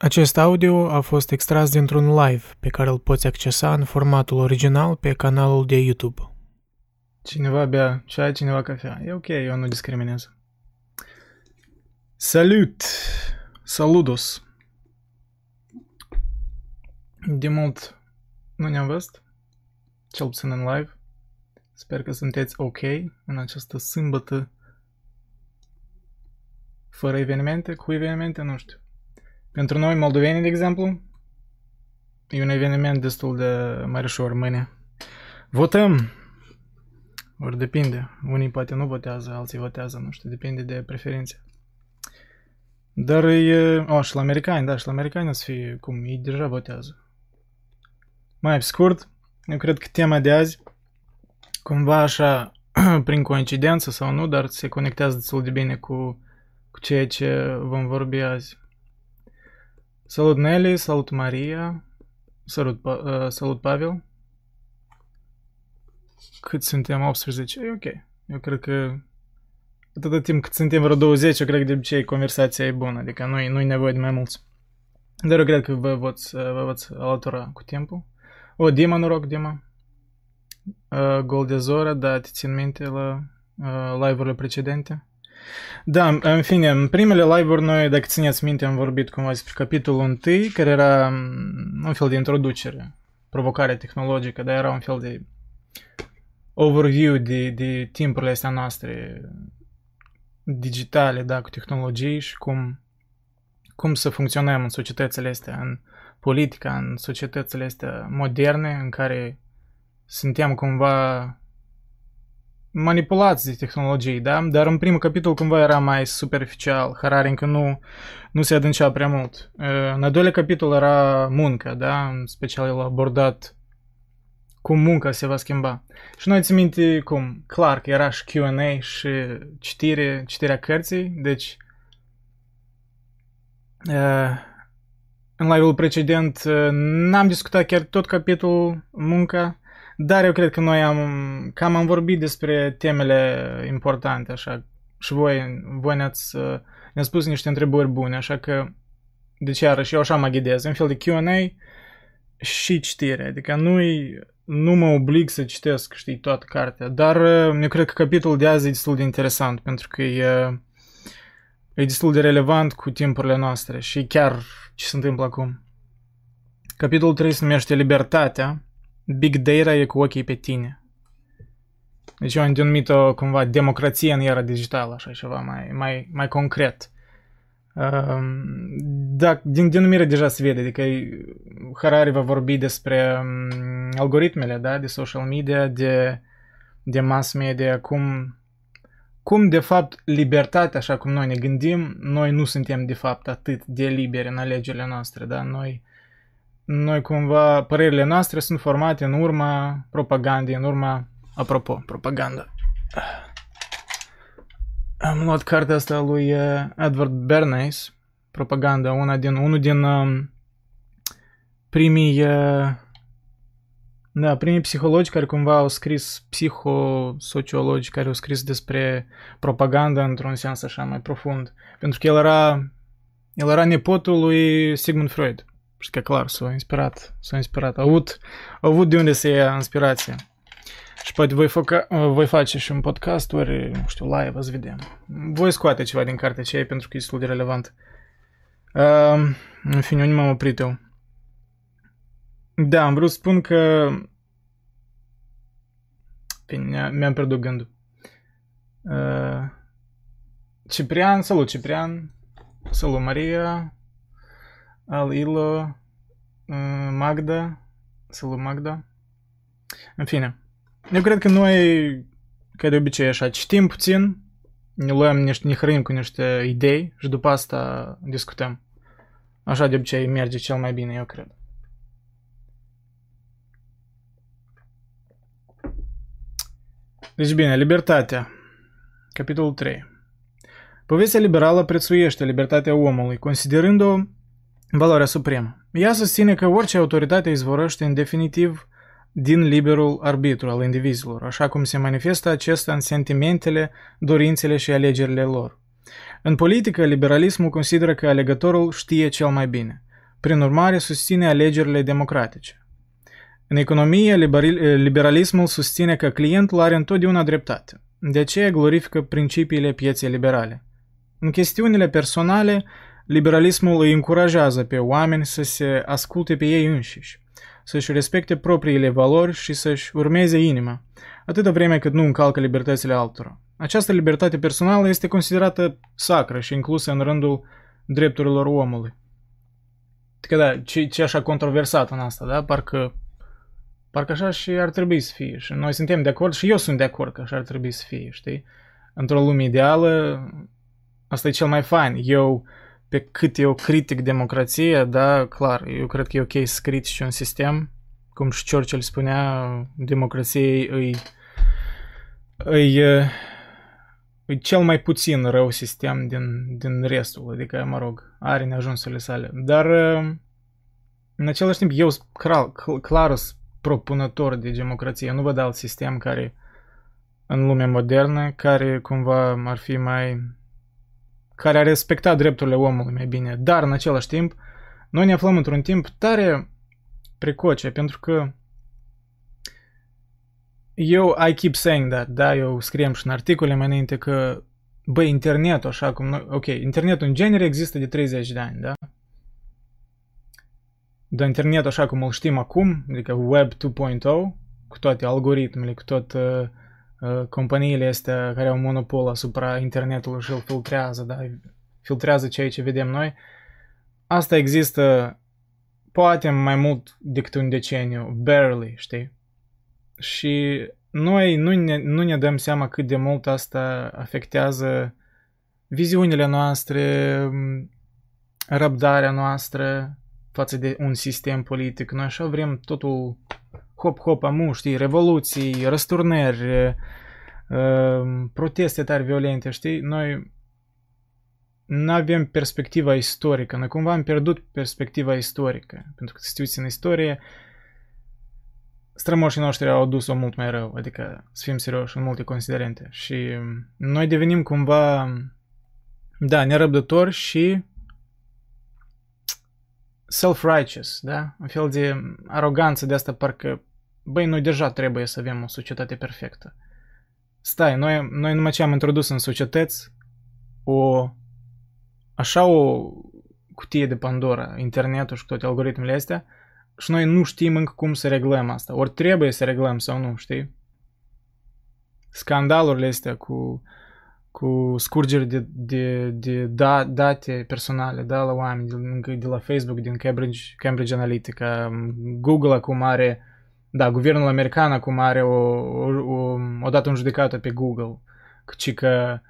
Acest audio a fost extras dintr-un live pe care îl poți accesa în formatul original pe canalul de YouTube. Cineva bea ceai, cineva cafea. E ok, eu nu discriminez. Salut! Saludos! De mult nu ne-am văzut, cel puțin în live. Sper că sunteți ok în această sâmbătă fără evenimente, cu evenimente, nu știu. Pentru noi, moldoveni, de exemplu, e un eveniment destul de mărișor mâine. Votăm! Ori depinde. Unii poate nu votează, alții votează, nu știu, depinde de preferințe. Dar e... O, și la americani, da, și la americani o să fie cum, ei deja votează. Mai pe scurt, eu cred că tema de azi, cumva așa, prin coincidență sau nu, dar se conectează destul de bine cu, cu ceea ce vom vorbi azi. Salut Nelly, salut Maria, salut, uh, salut Pavel. Cât suntem? 18? E ok. Eu cred că atâta timp cât suntem vreo 20, eu cred că de obicei conversația e bună, adică nu-i, nu-i nevoie de mai mulți. Dar eu cred că vă voți, vă voți alătura cu timpul. O, Dima, noroc, Dima. Uh, Gol de Zora, da, te țin minte la uh, live-urile precedente. Da, în fine, în primele live-uri noi, dacă țineți minte, am vorbit cumva despre capitolul 1, care era un fel de introducere, provocare tehnologică, dar era un fel de overview de, de timpurile astea noastre digitale, da, cu tehnologii și cum, cum să funcționăm în societățile astea, în politica, în societățile astea moderne, în care suntem cumva manipulați de tehnologii, da? Dar în primul capitol cumva era mai superficial, Harari încă nu, nu se adâncea prea mult. În al doilea capitol era muncă, da? În special el a abordat cum munca se va schimba. Și noi țin minte cum, clar că era și Q&A și citire, citirea cărții, deci în live-ul precedent n-am discutat chiar tot capitolul munca, dar eu cred că noi am, cam am vorbit despre temele importante, așa, și voi, voi ne-ați, ne spus niște întrebări bune, așa că, deci iarăși eu așa mă ghidez, un fel de Q&A și citire, adică nu nu mă oblig să citesc, știi, toată cartea, dar eu cred că capitolul de azi e destul de interesant, pentru că e, e destul de relevant cu timpurile noastre și chiar ce se întâmplă acum. Capitolul 3 se numește Libertatea, Big Data e cu ochii pe tine. Deci eu am denumit-o cumva democrație în era digitală, așa ceva mai, mai, mai concret. Uh, da, din denumire deja se vede, adică Harari va vorbi despre um, algoritmele, da, de social media, de, de mass media, cum, cum de fapt libertatea, așa cum noi ne gândim, noi nu suntem de fapt atât de liberi în alegerile noastre, da, noi noi cumva, părerile noastre sunt formate în urma propagandei, în urma, apropo, propaganda. Am luat cartea asta lui uh, Edward Bernays, propaganda, una din, unul din um, primii, uh, da, primii psihologi care cumva au scris, psihosociologi care au scris despre propaganda într-un sens așa mai profund. Pentru că el era, el era nepotul lui Sigmund Freud. Și că clar, s-a inspirat, s-a inspirat, a avut, a avut de unde să ia inspirație. Și poate voi, foca, voi face și un podcast, ori, nu știu, live, să vedem. Voi scoate ceva din cartea aceea pentru că e destul de relevant. Uh, în fine, unde m-am oprit eu? Da, am vrut să spun că... Bine, mi-am pierdut gândul. Uh, Ciprian, salut Ciprian, salut Maria, al Ilo, uh, Magda, salut Magda. În fine, eu cred că noi, ca de obicei așa, citim puțin, ne luăm niște, ne hrănim cu niște idei și după asta discutăm. Așa de obicei merge cel mai bine, eu cred. Deci bine, libertatea. Capitolul 3. Povestea liberală prețuiește libertatea omului, considerând-o valoarea supremă. Ea susține că orice autoritate izvorăște în definitiv din liberul arbitru al indivizilor, așa cum se manifestă acesta în sentimentele, dorințele și alegerile lor. În politică, liberalismul consideră că alegătorul știe cel mai bine. Prin urmare, susține alegerile democratice. În economie, liberalismul susține că clientul are întotdeauna dreptate. De aceea glorifică principiile pieței liberale. În chestiunile personale, liberalismul îi încurajează pe oameni să se asculte pe ei înșiși, să-și respecte propriile valori și să-și urmeze inima, atâta vreme cât nu încalcă libertățile altora. Această libertate personală este considerată sacră și inclusă în rândul drepturilor omului. Că da, ce, ce așa controversat în asta, da? Parcă, parcă așa și ar trebui să fie. Și noi suntem de acord și eu sunt de acord că așa ar trebui să fie, știi? Într-o lume ideală, asta e cel mai fain. Eu, pe cât eu critic democrația, da, clar, eu cred că e ok să critici un sistem, cum și Churchill spunea, democrației îi, îi, e cel mai puțin rău sistem din, din restul, adică, mă rog, are neajunsurile sale. Dar, în același timp, eu sunt clar, clar propunător de democrație. Nu văd alt sistem care, în lumea modernă, care cumva ar fi mai... care ar respecta drepturile omului mai bine. Dar, în același timp, noi ne aflăm într-un timp tare precoce, pentru că eu, I keep saying that, da, eu scriem și în articole mai înainte că, bă, internetul, așa cum noi, ok, internetul în genere există de 30 de ani, da? Dar internetul așa cum îl știm acum, adică Web 2.0, cu toate algoritmele, cu toate uh, uh, companiile astea care au monopol asupra internetului și îl filtrează, da? Filtrează ceea ce vedem noi. Asta există poate mai mult decât un deceniu, barely, știi? Și noi nu ne, nu ne dăm seama cât de mult asta afectează viziunile noastre, răbdarea noastră față de un sistem politic. Noi așa vrem totul hop-hop amu, știi, revoluții, răsturnări, proteste tare violente, știi? Noi nu avem perspectiva istorică. Noi cumva am pierdut perspectiva istorică. Pentru că, să te uiți în istorie, strămoșii noștri au adus-o mult mai rău, adică să fim serioși în multe considerente. Și noi devenim cumva, da, nerăbdători și self-righteous, da? Un fel de aroganță de asta parcă, băi, noi deja trebuie să avem o societate perfectă. Stai, noi, noi numai ce am introdus în societăți o, așa o cutie de Pandora, internetul și toate algoritmele astea, și noi nu știm încă cum să reglăm asta. Ori trebuie să reglăm sau nu, știi? Scandalurile astea cu, cu scurgeri de, de, de da, date personale da, la oameni, de, de la Facebook, din Cambridge, Cambridge Analytica, Google acum are, da, guvernul american acum are o, o, o, o dată în judecată pe Google, ci că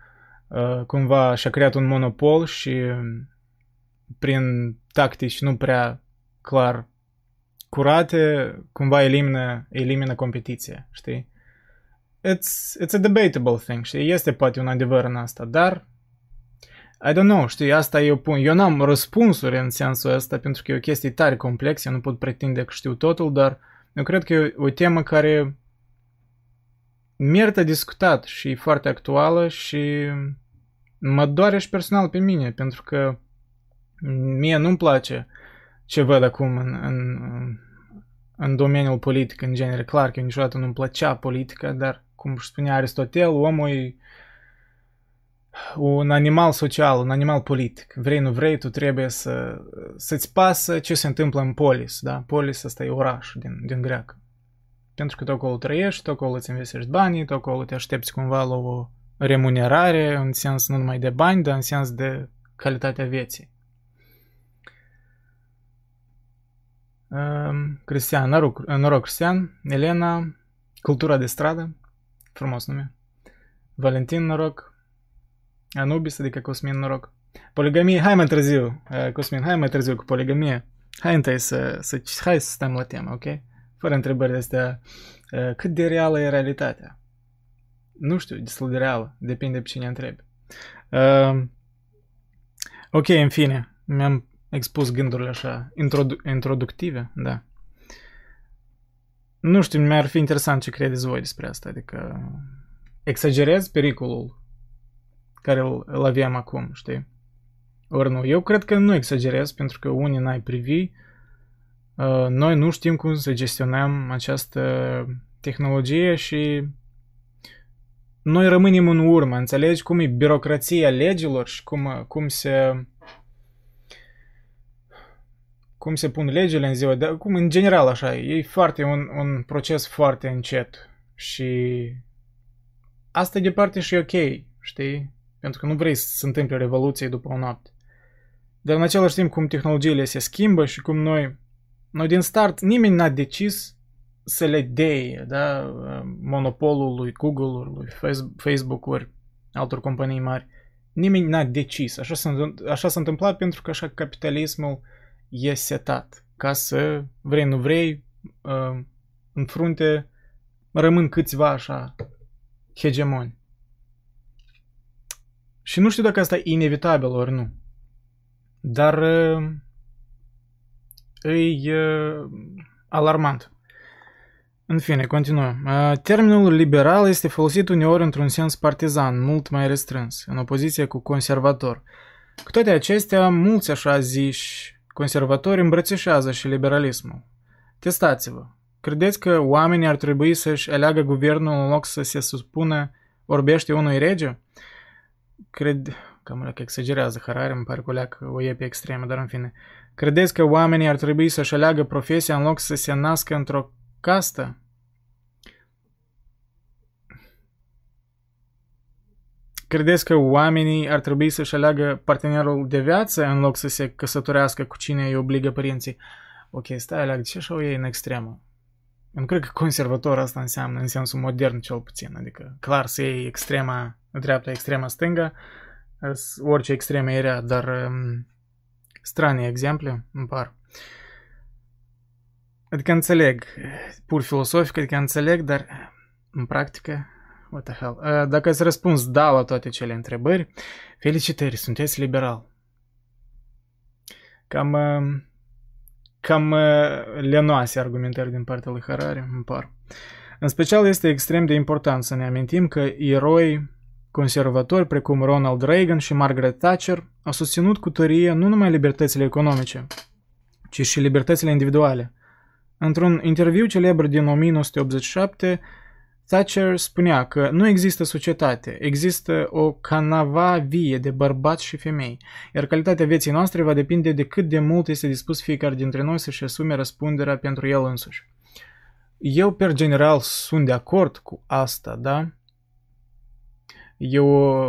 uh, cumva și-a creat un monopol și prin tactici nu prea clar curate cumva elimină, elimină competiția, știi? It's, it's a debatable thing, știi? Este poate un adevăr în asta, dar I don't know, știi, asta eu pun. Eu n-am răspunsuri în sensul ăsta pentru că e o chestie tare complexă, eu nu pot pretinde că știu totul, dar eu cred că e o temă care merită discutat și e foarte actuală și mă doare și personal pe mine, pentru că mie nu-mi place ce văd acum în, în, în domeniul politic în genere. Clar că niciodată nu-mi plăcea politica, dar, cum spunea Aristotel, omul e un animal social, un animal politic. Vrei, nu vrei, tu trebuie să, să-ți pasă ce se întâmplă în polis. Da? Polis asta e oraș din, din greacă. Pentru că tu acolo trăiești, tu acolo îți investești banii, tu acolo te aștepți cumva la o remunerare, în sens nu numai de bani, dar în sens de calitatea vieții. Cristian, noroc, noroc Cristian, Elena, Cultura de stradă, frumos nume, Valentin, noroc, Anubis, adică Cosmin, noroc, Poligamie, hai mai târziu, Cosmin, hai mai târziu cu poligamie, hai întâi să, să, hai să stăm la temă, ok? Fără întrebări astea, cât de reală e realitatea? Nu știu, destul de reală, depinde pe cine întrebi. Uh, ok, în fine, mi-am expus gândurile așa, introdu- introductive, da. Nu știu, mi-ar fi interesant ce credeți voi despre asta, adică exagerez pericolul care îl, îl avem acum, știi? ori nu. Eu cred că nu exagerez, pentru că unii n-ai privi. Uh, noi nu știm cum să gestionăm această tehnologie și noi rămânem în urmă, înțelegi cum e birocrația legilor și cum, cum se cum se pun legile în ziua de cum în general așa, e foarte un, un proces foarte încet și asta de parte și e ok, știi? Pentru că nu vrei să se întâmple revoluție după o noapte. Dar în același timp cum tehnologiile se schimbă și cum noi, noi din start, nimeni n-a decis să le deie, da, monopolul lui Google, lui Facebook-uri, altor companii mari. Nimeni n-a decis. Așa s-a, așa s-a întâmplat pentru că așa capitalismul e setat. Ca să, vrei, nu vrei, uh, în frunte rămân câțiva așa hegemoni. Și nu știu dacă asta e inevitabil ori nu. Dar uh, e uh, alarmant. În fine, continuăm. Termenul liberal este folosit uneori într-un sens partizan, mult mai restrâns, în opoziție cu conservator. Cu toate acestea, mulți așa ziși conservatori îmbrățișează și liberalismul. Testați-vă. Credeți că oamenii ar trebui să-și aleagă guvernul în loc să se supună orbește unui rege? Cred... Cam că exagerează Harari, îmi pare că o e pe extremă, dar în fine. Credeți că oamenii ar trebui să-și aleagă profesia în loc să se nască într-o castă? Credeți că oamenii ar trebui să-și aleagă partenerul de viață în loc să se căsătorească cu cine îi obligă părinții? Ok, stai, aleagă, ce așa o iei în extremă? Eu nu cred că conservator asta înseamnă, în sensul modern cel puțin, adică clar să iei extrema dreapta, extrema stângă, orice extremă e rea, dar um, strane exemple îmi par. Adică înțeleg, pur filosofic, adică înțeleg, dar în practică, what the hell. Uh, dacă ați răspuns da la toate cele întrebări, felicitări, sunteți liberal. Cam, uh, cam uh, lenoase argumentări din partea lui Harari, îmi par. În special este extrem de important să ne amintim că eroi conservatori precum Ronald Reagan și Margaret Thatcher au susținut cu tărie nu numai libertățile economice, ci și libertățile individuale. Într-un interviu celebr din 1987, Thatcher spunea că nu există societate, există o canava vie de bărbați și femei, iar calitatea vieții noastre va depinde de cât de mult este dispus fiecare dintre noi să-și asume răspunderea pentru el însuși. Eu, per general, sunt de acord cu asta, da? E o,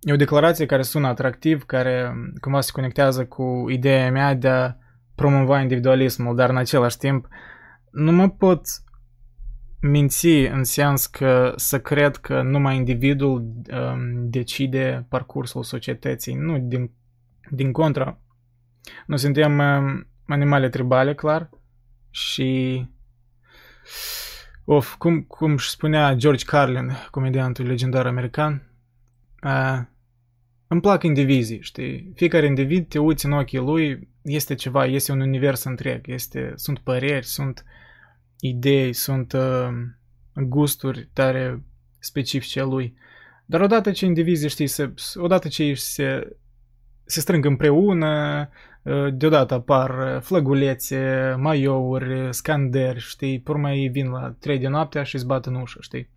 e o declarație care sună atractiv, care cumva se conectează cu ideea mea de a promova individualismul, dar în același timp nu mă pot minți în sens că să cred că numai individul um, decide parcursul societății. Nu, din, din contra. Noi suntem um, animale tribale, clar, și of, cum, cum își spunea George Carlin, comediantul legendar american, uh, îmi plac indivizii, știi? Fiecare individ te uiți în ochii lui, este ceva, este un univers întreg, este, sunt păreri, sunt idei, sunt uh, gusturi tare specifice a lui. Dar odată ce indivizii, știi, se, odată ce ei se, se strâng împreună, uh, deodată apar flăgulețe, maiouri, scanderi, știi, pe urmă ei vin la 3 de noaptea și îți bat în ușă, știi?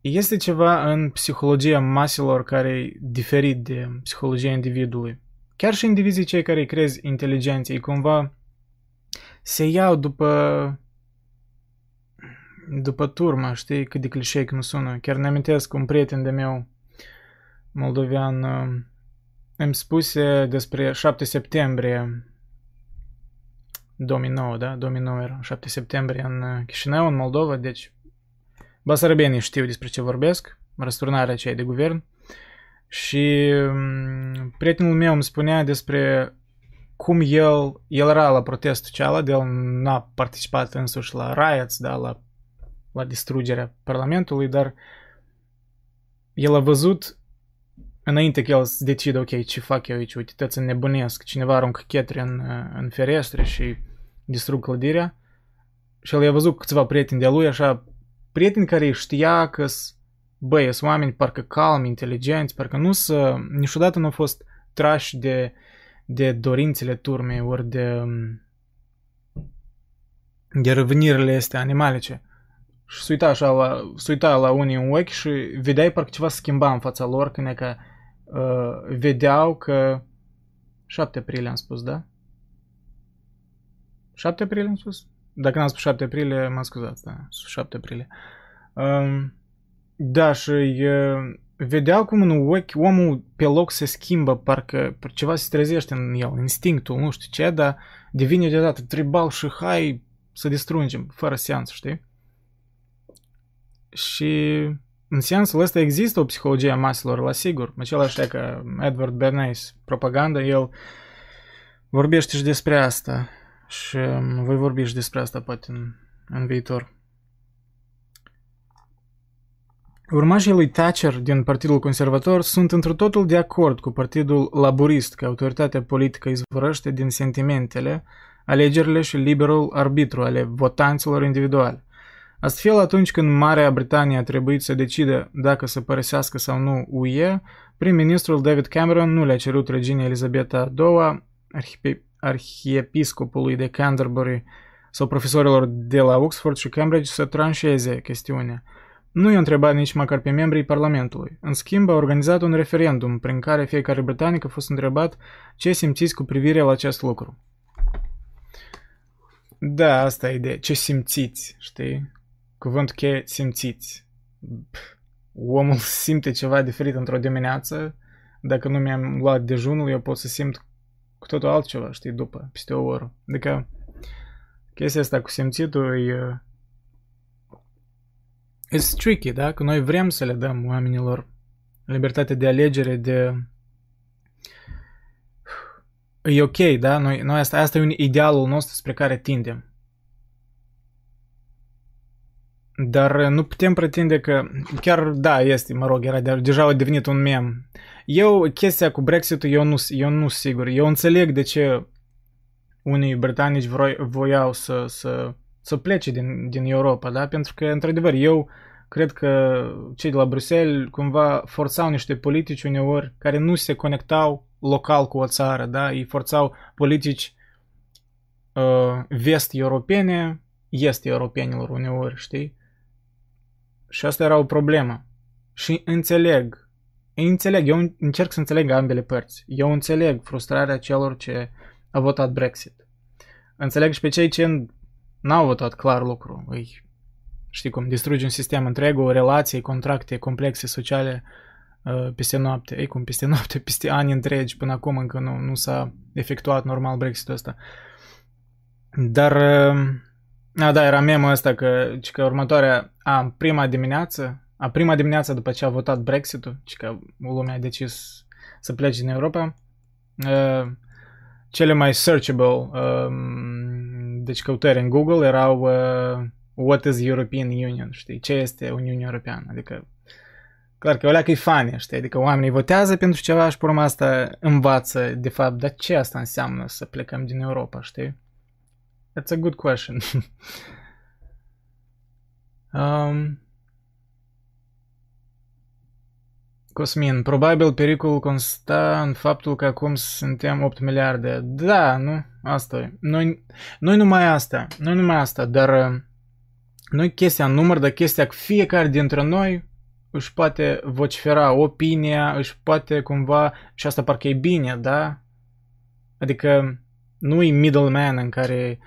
Este ceva în psihologia maselor care e diferit de psihologia individului. Chiar și indivizii cei care îi crezi inteligenți, ei cumva se iau după după turma, știi, cât de clișei cum sună. Chiar ne amintesc un prieten de meu moldovean uh, îmi spuse despre 7 septembrie 2009, da? 2009 era 7 septembrie în uh, Chișinău, în Moldova, deci basarabenii știu despre ce vorbesc, răsturnarea aceea de guvern. Și um, prietenul meu îmi spunea despre cum el, el era la protestul ceala, de el n-a participat însuși la riots, da, la, la distrugerea Parlamentului, dar el a văzut înainte că el să decidă, ok, ce fac eu aici, uite, să nebunesc, cineva aruncă chetre în, în ferestre și distrug clădirea. Și el i-a văzut câțiva prieteni de lui, așa, prieteni care știa că băi, sunt oameni parcă calmi, inteligenți, parcă nu să, niciodată nu au fost trași de, de dorințele turmei, ori de, de revenirile astea animalice. Și se uita așa la, se uita la unii în ochi și vedeai parcă ceva schimba în fața lor când e că uh, vedeau că 7 aprilie am spus, da? 7 aprilie am spus? Dacă n-am spus 7 aprilie, mă scuzați, da, 7 aprilie. Um, da, și uh, vedeau cum în ochi omul pe loc se schimbă, parcă ceva se trezește în el, instinctul, nu știu ce, dar devine deodată tribal și hai să distrungem, fără seans, știi? Și în sensul ăsta există o psihologie a maselor, la sigur. Același ca Edward Bernays, propaganda, el vorbește și despre asta. Și um, voi vorbi și despre asta poate în, în viitor. Urmașii lui Thatcher din Partidul Conservator sunt într totul de acord cu Partidul Laborist că autoritatea politică izvorăște din sentimentele, alegerile și liberul arbitru ale votanților individuali. Astfel, atunci când Marea Britanie a trebuit să decidă dacă să părăsească sau nu UE, prim-ministrul David Cameron nu le-a cerut reginei Elizabeta II, arhiepiscopului de Canterbury sau profesorilor de la Oxford și Cambridge să tranșeze chestiunea. Nu i-a întrebat nici măcar pe membrii Parlamentului. În schimb, a organizat un referendum prin care fiecare britanic a fost întrebat ce simțiți cu privire la acest lucru. Da, asta e ideea. Ce simțiți, știi? Cuvântul cheie, simțiți. Omul simte ceva diferit într-o dimineață. Dacă nu mi-am luat dejunul, eu pot să simt cu totul altceva, știi, după, peste o oră. Adică chestia asta cu simțitul e... It's tricky, da? Că noi vrem să le dăm oamenilor libertate de alegere, de... E ok, da? Noi, noi asta, asta e un idealul nostru spre care tindem. Dar nu putem pretinde că, chiar da, este, mă rog, era deja a devenit un mem. Eu, chestia cu Brexit-ul, eu nu, eu nu sigur. Eu înțeleg de ce unii britanici vroi, voiau să, să, să plece din, din Europa, da? Pentru că, într-adevăr, eu cred că cei de la Bruxelles cumva forțau niște politici uneori care nu se conectau local cu o țară, da? Ei forțau politici uh, vest-europene, est-europenilor uneori, știi? Și asta era o problemă. Și înțeleg. Înțeleg, eu încerc să înțeleg ambele părți. Eu înțeleg frustrarea celor ce au votat Brexit. Înțeleg și pe cei ce n-au votat clar lucru. Îi, știi cum, distruge un sistem întreg, o relație, contracte complexe sociale uh, peste noapte. Ei cum, peste noapte, peste ani întregi, până acum încă nu, nu s-a efectuat normal Brexitul ăsta. Dar uh, a, da, era memul ăsta că, că următoarea, a, prima dimineață, a prima dimineață după ce a votat Brexit-ul, și că lumea a decis să plece din Europa, uh, cele mai searchable, uh, deci căutări în Google erau uh, What is European Union, știi, ce este Uniunea Europeană, adică clar că o că e fani, știi, adică oamenii votează pentru ceva și pe urmă asta învață de fapt, dar ce asta înseamnă să plecăm din Europa, știi? That's a good question. um, Cosmin, probabil pericolul consta în faptul că acum suntem 8 miliarde. Da, nu, asta e. Noi, noi numai asta, noi numai asta, dar uh, nu chestia în număr, dar chestia că fiecare dintre noi își poate vocifera opinia, își poate cumva, și asta parcă e bine, da? Adică nu-i middleman în care,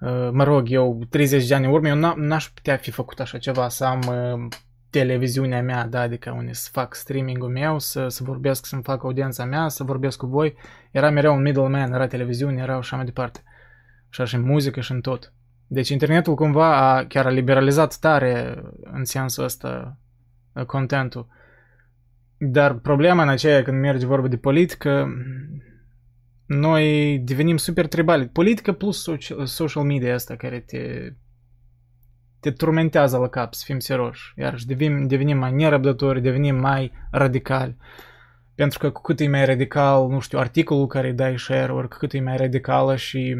uh, mă rog, eu 30 de ani în urmă, eu n-aș putea fi făcut așa ceva, să am uh, televiziunea mea, da, adică unde să fac streaming-ul meu, să, să vorbesc, să-mi fac audiența mea, să vorbesc cu voi. Era mereu un middleman, era televiziune, era așa mai departe. Și așa în muzică și în tot. Deci internetul cumva a, chiar a liberalizat tare în sensul ăsta uh, contentul. Dar problema în aceea când merge vorba de politică, noi devenim super tribali. Politică plus social media asta care te, te turmentează la cap, să fim serioși. Iarăși devenim, devenim mai nerăbdători, devenim mai radicali. Pentru că cu cât e mai radical, nu știu, articolul care îi dai share, ori cu cât e mai radicală și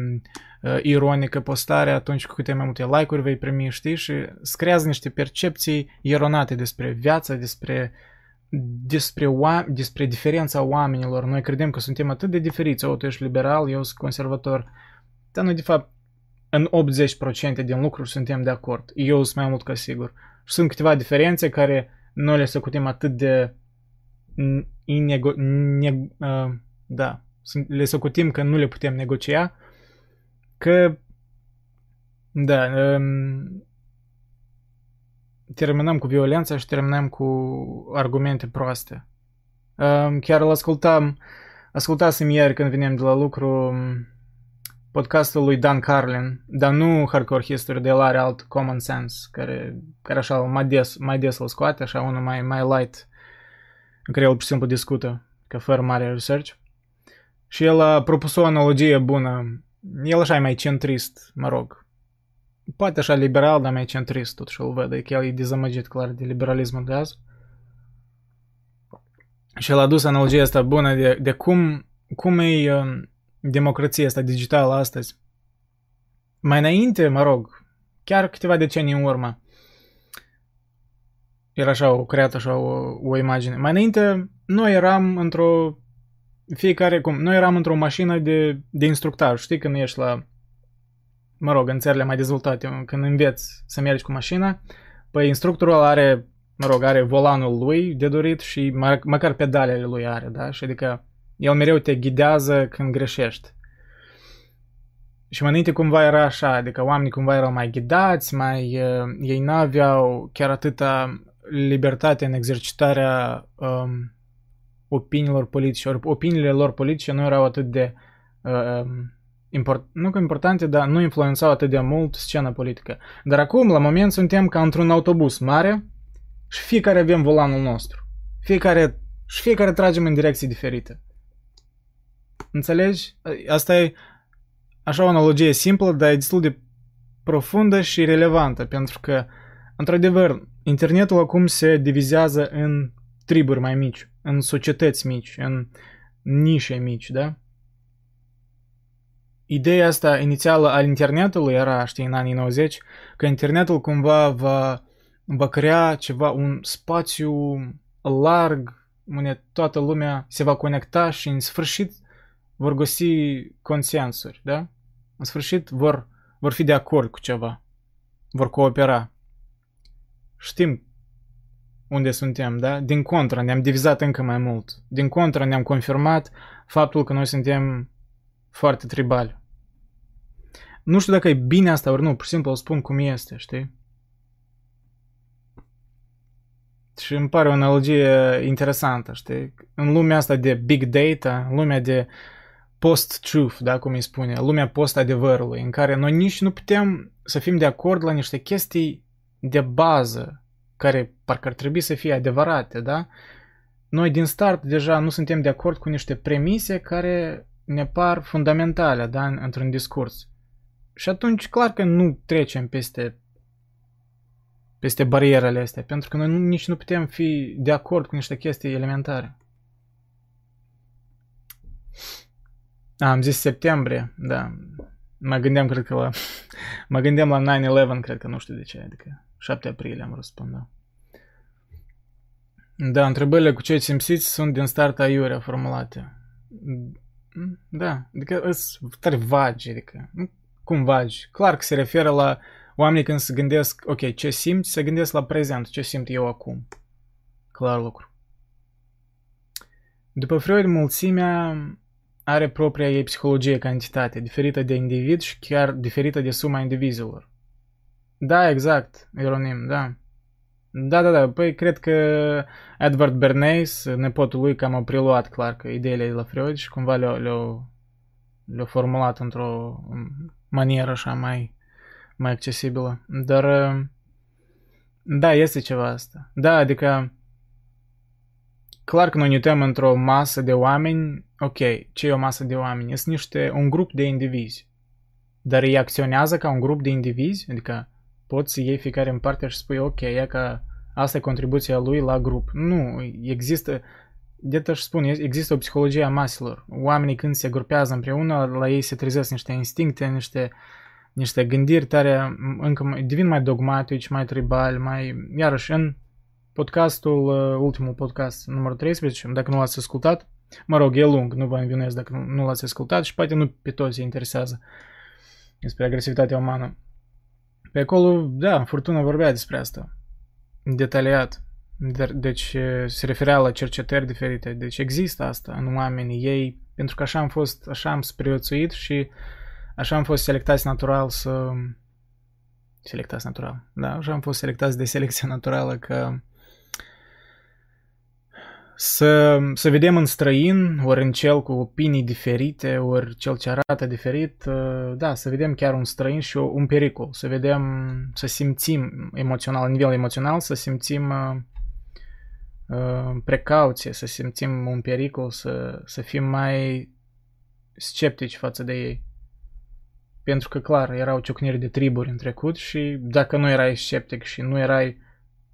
uh, ironică postarea, atunci cu cât e mai multe like-uri vei primi, știi? Și îți creează niște percepții eronate despre viață, despre despre, oa- despre diferența oamenilor. Noi credem că suntem atât de diferiți. O, tu ești liberal, eu sunt conservator. Dar noi, de fapt, în 80% din lucruri suntem de acord. Eu sunt mai mult ca sigur. Și sunt câteva diferențe care noi le socotim atât de inego- ne- uh, da, le socotim că nu le putem negocia, că da, um, terminăm cu violența și terminăm cu argumente proaste. Um, chiar îl ascultam, ascultasem ieri când venim de la lucru podcastul lui Dan Carlin, dar nu Hardcore History, de el are alt Common Sense, care, care așa mai des, mai des îl scoate, așa unul mai, mai light, în care el pur și simplu discută, că fără mare research. Și el a propus o analogie bună. El așa e mai centrist, mă rog. Poate așa liberal, dar mai centrist totuși îl văd. Că el e dezamăgit clar de liberalismul de azi. Și el a adus analogia asta bună de, de cum, cum e uh, democrația asta digitală astăzi. Mai înainte, mă rog, chiar câteva decenii în urmă, era așa, o creat așa o, o imagine. Mai înainte, noi eram într-o fiecare, cum, noi eram într-o mașină de, de instructaj, știi, când ești la, mă rog, în țările mai dezvoltate, când înveți să mergi cu mașina, păi instructorul are, mă rog, are volanul lui de dorit și mă, măcar pedalele lui are, da? Și adică el mereu te ghidează când greșești. Și mai înainte cumva era așa, adică oamenii cumva erau mai ghidați, mai, uh, ei n-aveau chiar atâta libertate în exercitarea um, opiniilor politice, ori opiniile lor politice nu erau atât de uh, um, import, nu că importante, dar nu influențau atât de mult scena politică. Dar acum, la moment, suntem ca într-un autobuz mare și fiecare avem volanul nostru. Fiecare, și fiecare tragem în direcții diferite. Înțelegi? Asta e așa o analogie simplă, dar e destul de profundă și relevantă, pentru că, într-adevăr, internetul acum se divizează în triburi mai mici, în societăți mici, în nișe mici, da? Ideea asta inițială al internetului era, știi, în anii 90, că internetul cumva va, va crea ceva, un spațiu larg, unde toată lumea se va conecta și în sfârșit vor găsi consensuri, da? În sfârșit vor, vor fi de acord cu ceva, vor coopera. Știm unde suntem, da? Din contră, ne-am divizat încă mai mult. Din contră, ne-am confirmat faptul că noi suntem foarte tribali. Nu știu dacă e bine asta ori nu, pur și simplu o spun cum este, știi? Și îmi pare o analogie interesantă, știi? În lumea asta de big data, în lumea de post-truth, da, cum îi spune, lumea post-adevărului, în care noi nici nu putem să fim de acord la niște chestii de bază, care parcă ar trebui să fie adevărate, da? Noi din start deja nu suntem de acord cu niște premise care ne par fundamentale, da, într-un discurs. Și atunci, clar că nu trecem peste peste barierele astea, pentru că noi nu, nici nu putem fi de acord cu niște chestii elementare. Am zis septembrie, da. Mă gândeam, cred că la... mă gândeam la 9-11, cred că, nu știu de ce, adică 7 aprilie am răspuns, da. Da, întrebările cu ce simțiți sunt din start aiurea formulate. Da, adică sunt tare vagi, adică, cum vagi? Clar că se referă la oamenii când se gândesc, ok, ce simt, se gândesc la prezent, ce simt eu acum. Clar lucru. După Freud, mulțimea are propria ei psihologie ca entitate, diferită de individ și chiar diferită de suma indivizilor. Da, exact, ironim, da. Da, da, da, păi cred că Edward Bernays, nepotul lui, cam a preluat clar că ideile de la Freud și cumva le-a, le-a, le formulat într-o manieră așa mai, mai accesibilă. Dar, da, este ceva asta. Da, adică clar că noi ne uităm într-o masă de oameni, ok, ce e o masă de oameni? Sunt niște, un grup de indivizi. Dar ei acționează ca un grup de indivizi? Adică poți să iei fiecare în parte și spui, ok, e ca asta e contribuția lui la grup. Nu, există, de aș spun, există o psihologie a maselor. Oamenii când se grupează împreună, la ei se trezesc niște instincte, niște, niște gândiri tare, încă devin mai dogmatici, mai tribali, mai, iarăși, în podcastul, uh, ultimul podcast, numărul 13, dacă nu l-ați ascultat, mă rog, e lung, nu vă învinuiesc dacă nu, nu l-ați ascultat și poate nu pe toți se interesează despre agresivitatea umană. Pe acolo, da, Furtuna vorbea despre asta, detaliat. Deci se referea la cercetări diferite. Deci există asta în oamenii ei, pentru că așa am fost, așa am supraviețuit și așa am fost selectați natural să... Selectați natural, da, așa am fost selectați de selecție naturală că să, să vedem în străin, ori în cel cu opinii diferite, ori cel ce arată diferit, uh, da, să vedem chiar un străin și un pericol, să vedem, să simțim emoțional, la nivel emoțional, să simțim uh, uh, precauție, să simțim un pericol, să, să fim mai sceptici față de ei. Pentru că, clar, erau ciocniri de triburi în trecut și dacă nu erai sceptic și nu erai,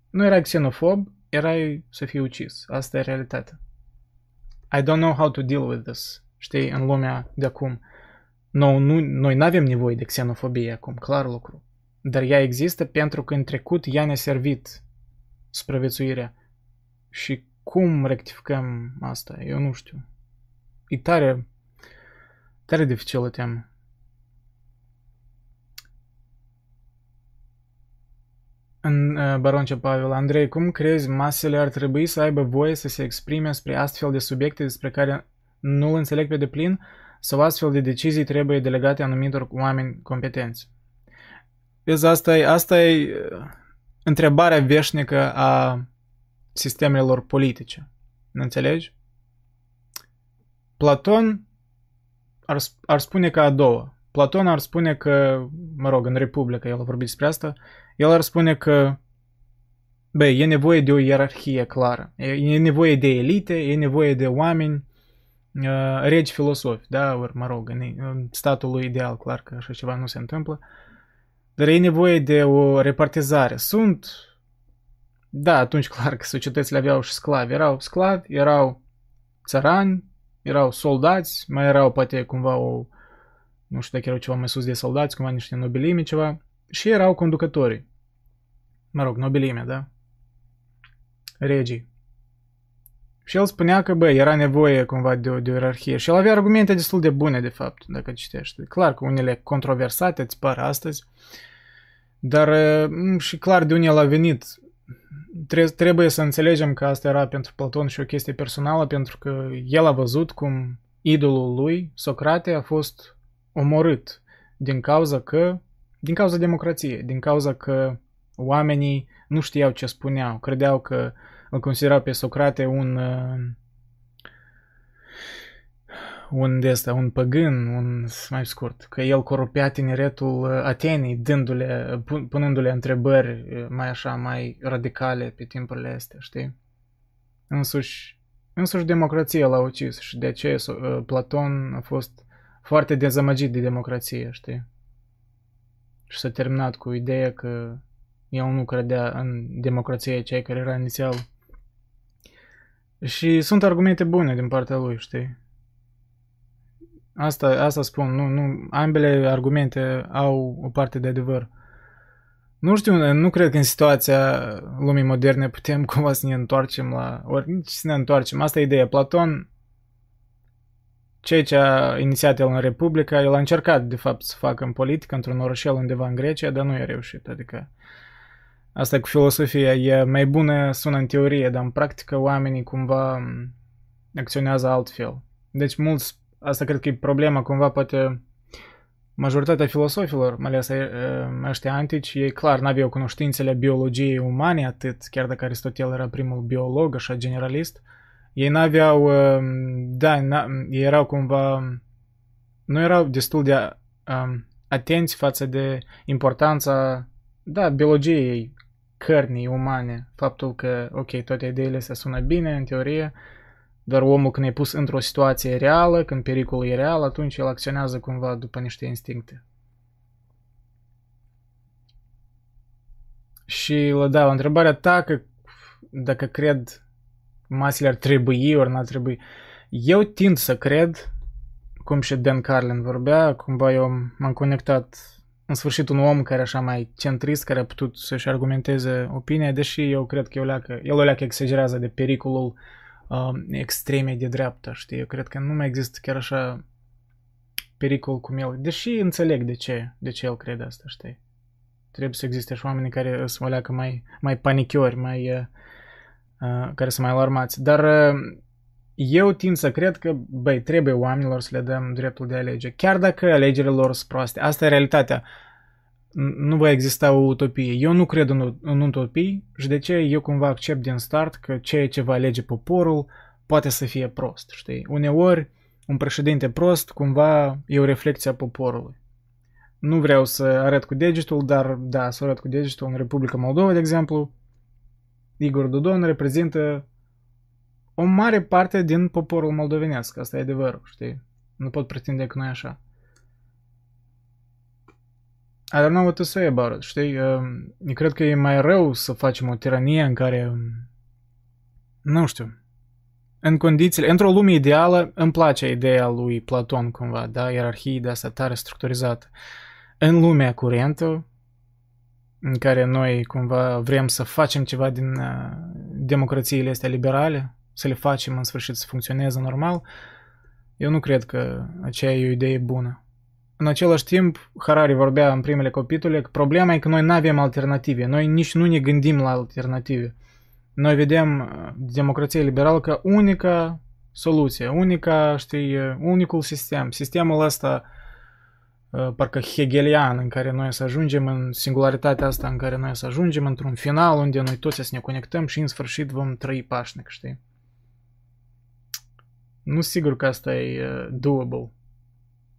nu erai xenofob, erai să fii ucis. Asta e realitatea. I don't know how to deal with this. Știi, în lumea de acum. No, nu, noi nu avem nevoie de xenofobie acum, clar lucru. Dar ea există pentru că în trecut ea ne-a servit supraviețuirea. Și cum rectificăm asta? Eu nu știu. E tare, tare dificilă temă. În uh, Baronce Pavel, Andrei, cum crezi masele ar trebui să aibă voie să se exprime spre astfel de subiecte despre care nu îl înțeleg pe deplin sau astfel de decizii trebuie delegate anumitor oameni competenți? Vezi, asta e, asta e uh, întrebarea veșnică a sistemelor politice. Înțelegi? Platon ar, ar spune că a doua. Platon ar spune că, mă rog, în Republică, el a vorbit despre asta, el ar spune că bă, e nevoie de o ierarhie clară, e nevoie de elite, e nevoie de oameni, uh, regi filosofi, da, ori, mă rog, în, în statul lui ideal, clar că așa ceva nu se întâmplă, dar e nevoie de o repartizare. Sunt, da, atunci clar că societățile aveau și sclavi, erau sclavi, erau țărani, erau soldați, mai erau poate cumva o, nu știu dacă erau ceva mai sus de soldați, cumva niște nobilimi, ceva, și erau conducătorii. Mă rog, nobilime, da? Regii. Și el spunea că, bă, era nevoie cumva de o, de o ierarhie. Și el avea argumente destul de bune, de fapt, dacă citești. Clar că unele controversate îți par astăzi, dar și clar de unde el a venit. Trebuie să înțelegem că asta era pentru Platon și o chestie personală, pentru că el a văzut cum idolul lui, Socrate, a fost omorât din cauza că din cauza democrației, din cauza că oamenii nu știau ce spuneau, credeau că îl considerau pe Socrate un uh, un de asta, un păgân, un mai scurt, că el corupea tineretul uh, Atenei, dându-le, punându-le întrebări uh, mai așa, mai radicale pe timpurile astea, știi? Însuși, însuși democrația l-a ucis și de aceea Platon a fost foarte dezamăgit de democrație, știi? și s-a terminat cu ideea că el nu credea în democrația cei care era inițial. Și sunt argumente bune din partea lui, știi? Asta, asta spun, nu, nu, ambele argumente au o parte de adevăr. Nu știu, nu cred că în situația lumii moderne putem cumva să ne întoarcem la... Ori nici să ne întoarcem. Asta e ideea. Platon ceea ce a inițiat el în Republica, el a încercat, de fapt, să facă în politică într-un orășel undeva în Grecia, dar nu i-a reușit. Adică asta cu filosofia e mai bună, sună în teorie, dar în practică oamenii cumva acționează altfel. Deci mulți, asta cred că e problema, cumva poate majoritatea filosofilor, mai ales ăștia antici, ei clar n-aveau cunoștințele biologiei umane atât, chiar dacă Aristotel era primul biolog, așa generalist, uh, ei n-aveau, um, da, ei erau cumva, nu erau destul de um, atenți față de importanța, da, biologiei cărnii umane, faptul că, ok, toate ideile se sună bine în teorie, dar omul când e pus într-o situație reală, când pericolul e real, atunci el acționează cumva după niște instincte. Și, da, la întrebarea ta, că, dacă cred masele ar trebui ori n-ar trebui. Eu tind să cred, cum și Dan Carlin vorbea, cumva eu m-am conectat în sfârșit un om care așa mai centrist, care a putut să-și argumenteze opinia, deși eu cred că el o leacă, el o leacă exagerează de pericolul uh, extremei de dreapta, știi? Eu cred că nu mai există chiar așa pericol cum el, deși înțeleg de ce, de ce el crede asta, știi? Trebuie să existe și oameni care sunt o leacă mai, mai panichiori, mai, uh, uh, care sunt mai alarmați. Dar uh, eu tind să cred că, băi, trebuie oamenilor să le dăm dreptul de a alege. Chiar dacă alegerile lor sunt proaste. Asta e realitatea. Nu va exista o utopie. Eu nu cred în, în utopii și de ce eu cumva accept din start că ceea ce va alege poporul poate să fie prost, știi? Uneori, un președinte prost cumva e o reflecție a poporului. Nu vreau să arăt cu degetul, dar da, să arăt cu degetul în Republica Moldova, de exemplu, Igor Dodon reprezintă o mare parte din poporul moldovenesc, asta e adevărul, știi? Nu pot pretinde că nu e așa. I don't know what to say about it, știi? Eu cred că e mai rău să facem o tiranie în care, nu știu, în condițiile, într-o lume ideală, îmi place ideea lui Platon cumva, da? Ierarhie de asta tare structurizată. În lumea curentă, în care noi cumva vrem să facem ceva din uh, democrațiile astea liberale, să le facem în sfârșit să funcționeze normal, eu nu cred că aceea e o idee bună. În același timp, Harari vorbea în primele capitole că problema e că noi nu avem alternative, noi nici nu ne gândim la alternative. Noi vedem uh, democrația liberală ca unica soluție, unica, știi, uh, unicul sistem. Sistemul ăsta uh, parcă hegelian în care noi să ajungem în singularitatea asta în care noi să ajungem într-un final unde noi toți să ne conectăm și în sfârșit vom trăi pașnic, știi? Nu sigur că asta e uh, doable.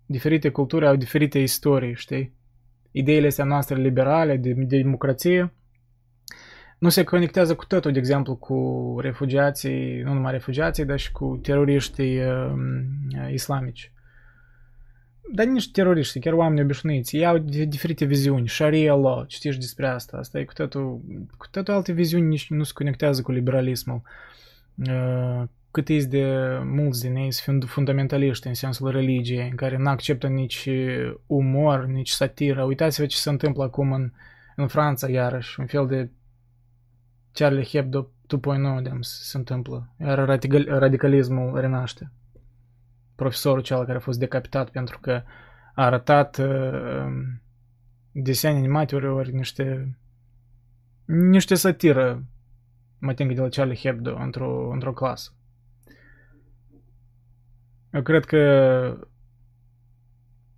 Diferite culturi au diferite istorii, știi? Ideile astea noastre liberale, de, de democrație, nu se conectează cu totul, de exemplu, cu refugiații, nu numai refugiații, dar și cu teroriștii uh, islamici. Dar nici teroriști, chiar oameni obișnuiți, ei au diferite viziuni, Sharia law, știi despre asta, asta e cu totul, cu totul alte viziuni nici nu se conectează cu liberalismul. Uh, cât ești de mulți din ei sunt fundamentaliști în sensul religiei, în care nu acceptă nici umor, nici satiră. Uitați-vă ce se întâmplă acum în, în Franța, iarăși, un fel de Charlie Hebdo 2.0 de se întâmplă. Iar radical, radicalismul renaște. Profesorul cel care a fost decapitat pentru că a arătat uh, desene animate ori, ori niște niște satiră mă ating de la Charlie Hebdo într-o, într-o clasă. Eu cred că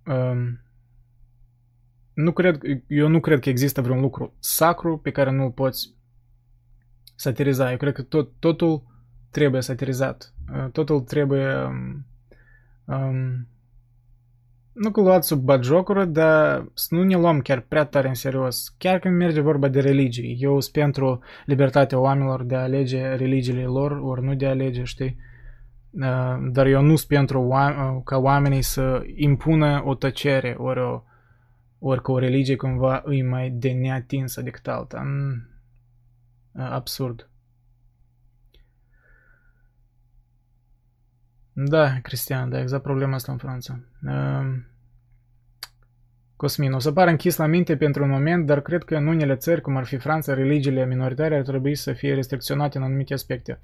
um, nu cred, eu nu cred că există vreun lucru sacru pe care nu-l poți satiriza. Eu cred că tot, totul trebuie satirizat. Uh, totul trebuie um, um, nu că luat sub batjocură, dar să nu ne luăm chiar prea tare în serios. Chiar când merge vorba de religii. Eu sunt pentru libertatea oamenilor de a alege religiile lor, ori nu de a alege, știi? Uh, dar eu nu sunt pentru uh, ca oamenii să impună o tăcere, ori, o, ori că o religie cumva îi mai de neatinsă decât alta. Uh, absurd. Da, Cristian, da, exact problema asta în Franța. Cosmin, o să par închis la minte pentru un moment, dar cred că în unele țări, cum ar fi Franța, religiile minoritare ar trebui să fie restricționate în anumite aspecte.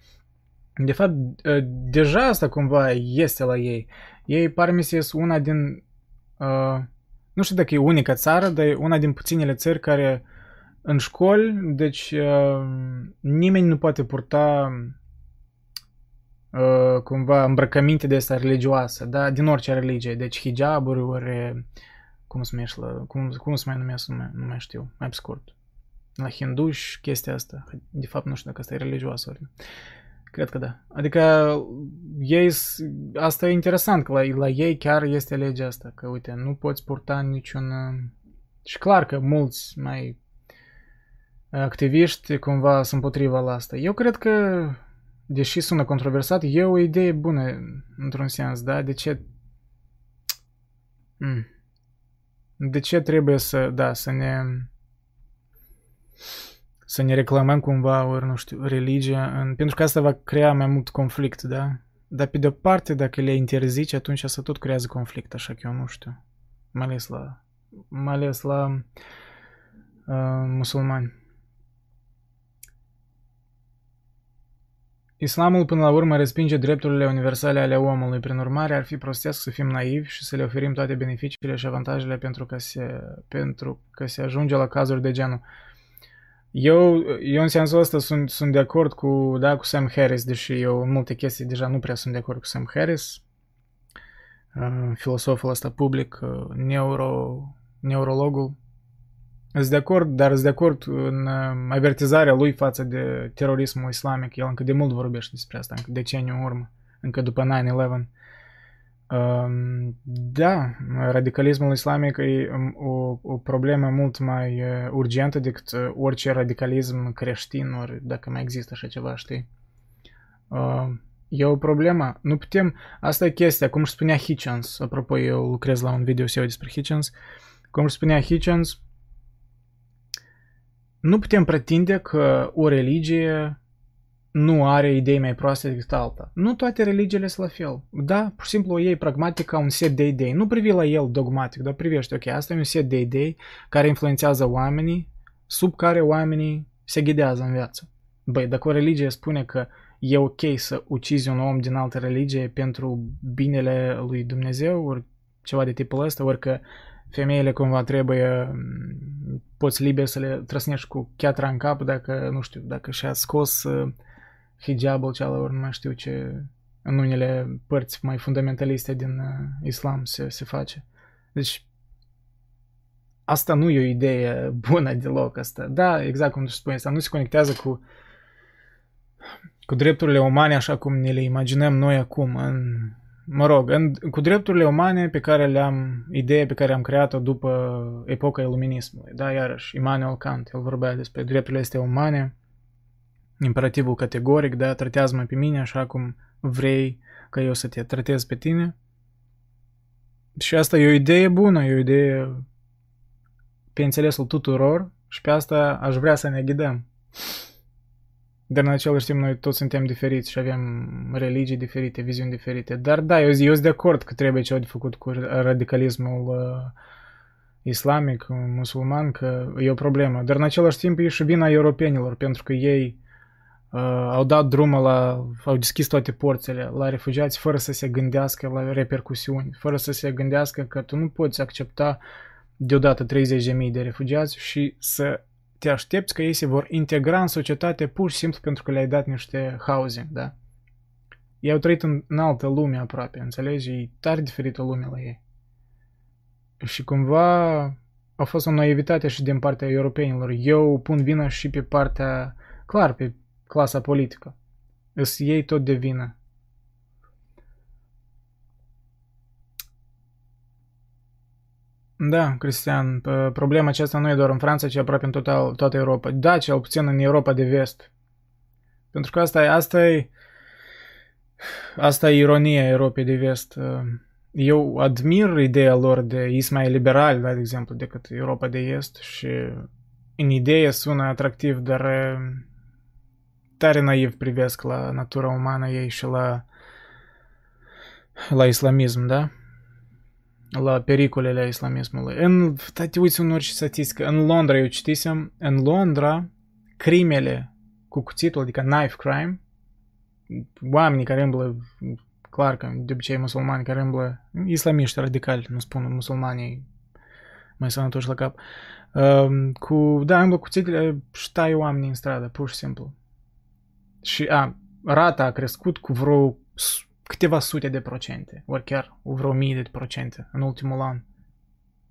De fapt, ă, deja asta cumva este la ei. Ei par mi se una din... Uh, nu știu dacă e unica țară, dar e una din puținele țări care în școli, deci uh, nimeni nu poate purta uh, cumva îmbrăcăminte de asta religioasă, da? din orice religie, deci hijaburi ori cum se numește, la, cum, cum se mai numesc, nu mai, nu mai știu, mai pe scurt. La hinduși, chestia asta. De fapt, nu știu dacă asta e religioasă ori. Cred că da. Adică ei, asta e interesant, că la, la ei chiar este legea asta, că uite, nu poți purta niciun... Și clar că mulți mai activiști cumva sunt împotriva la asta. Eu cred că, deși sună controversat, e o idee bună, într-un sens, da? De ce... Mm. De ce trebuie să, da, să ne să ne reclamăm cumva, ori nu știu, religia, în, pentru că asta va crea mai mult conflict, da? Dar pe de-o parte, dacă le interzici, atunci asta tot creează conflict, așa că eu nu știu. Mai ales la mai ales la uh, musulmani. Islamul până la urmă respinge drepturile universale ale omului, prin urmare ar fi prostesc să fim naivi și să le oferim toate beneficiile și avantajele pentru că se, pentru că se ajunge la cazuri de genul. Eu, eu în sensul ăsta sunt, sunt de acord cu, da, cu Sam Harris, deși eu în multe chestii deja nu prea sunt de acord cu Sam Harris, uh, filosoful ăsta public, uh, neuro, neurologul, sunt de acord, dar sunt de acord în uh, avertizarea lui față de terorismul islamic. El încă de mult vorbește despre asta, încă decenii în urmă, încă după 9-11. Um, da, radicalismul islamic e um, o, o problemă mult mai uh, urgentă decât uh, orice radicalism creștin, ori dacă mai există așa ceva, știi? Uh, e o problemă. Nu putem... Asta e chestia, cum își spunea Hitchens, apropo, eu lucrez la un video SEO despre Hitchens, cum își spunea Hitchens, nu putem pretinde că o religie nu are idei mai proaste decât alta. Nu toate religiile sunt la fel. Da, pur și simplu o iei pragmatic ca un set de idei. Nu privi la el dogmatic, dar privește, ok, asta e un set de idei care influențează oamenii, sub care oamenii se ghidează în viață. Băi, dacă o religie spune că e ok să ucizi un om din altă religie pentru binele lui Dumnezeu, ori ceva de tipul ăsta, ori că femeile cumva trebuie, poți liber să le trăsnești cu chiatra în cap dacă, nu știu, dacă și-a scos uh, hijabul cealaltă, nu mai știu ce, în unele părți mai fundamentaliste din uh, islam se, se face. Deci, asta nu e o idee bună deloc, asta. Da, exact cum tu spui, asta nu se conectează cu cu drepturile umane așa cum ne le imaginăm noi acum în mă rog, în, cu drepturile umane pe care le-am, ideea pe care am creat-o după epoca iluminismului, da, iarăși, Immanuel Kant, el vorbea despre drepturile este umane, imperativul categoric, da, tratează-mă pe mine așa cum vrei ca eu să te tratez pe tine. Și asta e o idee bună, e o idee pe înțelesul tuturor și pe asta aș vrea să ne ghidăm. Dar în același timp noi toți suntem diferiți și avem religii diferite, viziuni diferite. Dar da, eu, eu sunt de acord că trebuie ceva de făcut cu radicalismul uh, islamic, musulman, că e o problemă. Dar în același timp e și vina europenilor, pentru că ei uh, au dat drumul la, au deschis toate porțile la refugiați fără să se gândească la repercusiuni, fără să se gândească că tu nu poți accepta deodată 30.000 de refugiați și să te aștepți că ei se vor integra în societate pur și simplu pentru că le-ai dat niște housing, da? Ei au trăit în, în altă lume aproape, înțelegi? E tare diferită lume la ei. Și cumva a fost o naivitate și din partea europenilor. Eu pun vina și pe partea, clar, pe clasa politică. Îs ei tot de vină. Da, Cristian, problema aceasta nu e doar în Franța, ci aproape în total, toată Europa. Da, cel puțin în Europa de vest. Pentru că asta e, asta e, asta e ironia Europei de vest. Eu admir ideea lor de is mai liberal, da, de exemplu, decât Europa de Est și în idee sună atractiv, dar tare naiv privesc la natura umană ei și la, la islamism, da? la pericolele islamismului. În, te uiți în orice statistică, în Londra eu citisem, în Londra crimele cu cuțitul, adică knife crime, oamenii care îmblă, clar că de obicei musulmani care îmblă, islamiști radicali, nu spun musulmanii mai sănătoși la cap, uh, cu, da, îmblă cuțitele și ștai oamenii în stradă, pur și simplu. Și, a, rata a crescut cu vreo câteva sute de procente, ori chiar vreo mii de procente în ultimul an.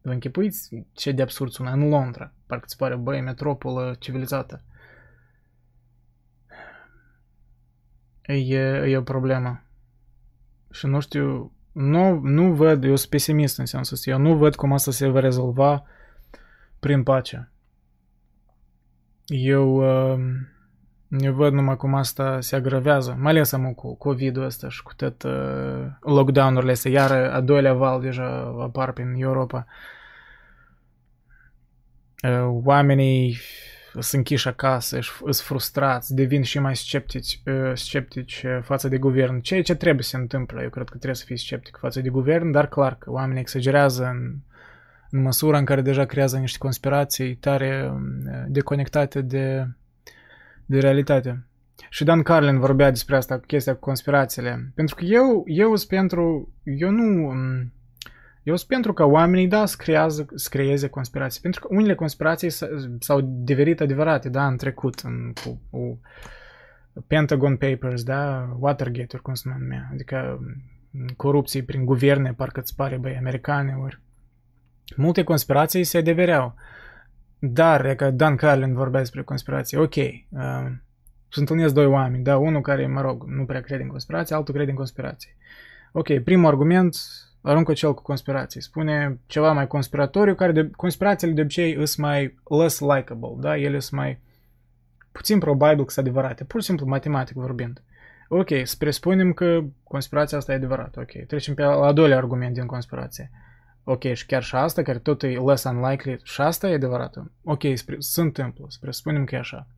Vă închipuiți ce de absurd sună în Londra, parcă ți pare, băi, metropolă civilizată. E, e o problemă. Și nu știu, nu, nu văd, eu sunt pesimist în sensul ăsta, eu nu văd cum asta se va rezolva prin pace. Eu uh, eu văd numai cum asta se agravează, mai ales am cu COVID-ul ăsta și cu tot uh, lockdown-urile astea, iar a doilea val deja apar prin Europa. Uh, oamenii sunt închiși acasă, sunt frustrați, devin și mai sceptici, uh, sceptici față de guvern. Ceea ce trebuie să se întâmple, eu cred că trebuie să fii sceptic față de guvern, dar clar că oamenii exagerează în, în măsura în care deja creează niște conspirații tare um, deconectate de, de realitate. Și Dan Carlin vorbea despre asta, chestia cu conspirațiile. Pentru că eu, eu sunt pentru, eu nu, um, eu sunt pentru că oamenii, da, scriează, scrieze conspirații. Pentru că unele conspirații s-au devenit adevărate, da, în trecut, în, cu, cu Pentagon Papers, da, Watergate-uri, cum se numea, adică corupții prin guverne, parcă îți pare, băi, americane, ori. Multe conspirații se adevereau. Dar, e că Dan Carlin vorbea despre conspirații, ok, uh, se întâlnesc doi oameni, da, unul care, mă rog, nu prea crede în conspirații, altul crede în conspirații. Ok, primul argument, aruncă cel cu conspirații. Spune ceva mai conspiratoriu, care de, conspirațiile de obicei sunt mai less likable, da, ele sunt mai puțin probabil că sunt adevărate, pur și simplu matematic vorbind. Ok, să presupunem că conspirația asta e adevărată, ok, trecem pe al doilea argument din conspirație. Ok, și chiar și asta, care tot e less unlikely, și asta e adevărată. Ok, se întâmplă, să presupunem că e așa.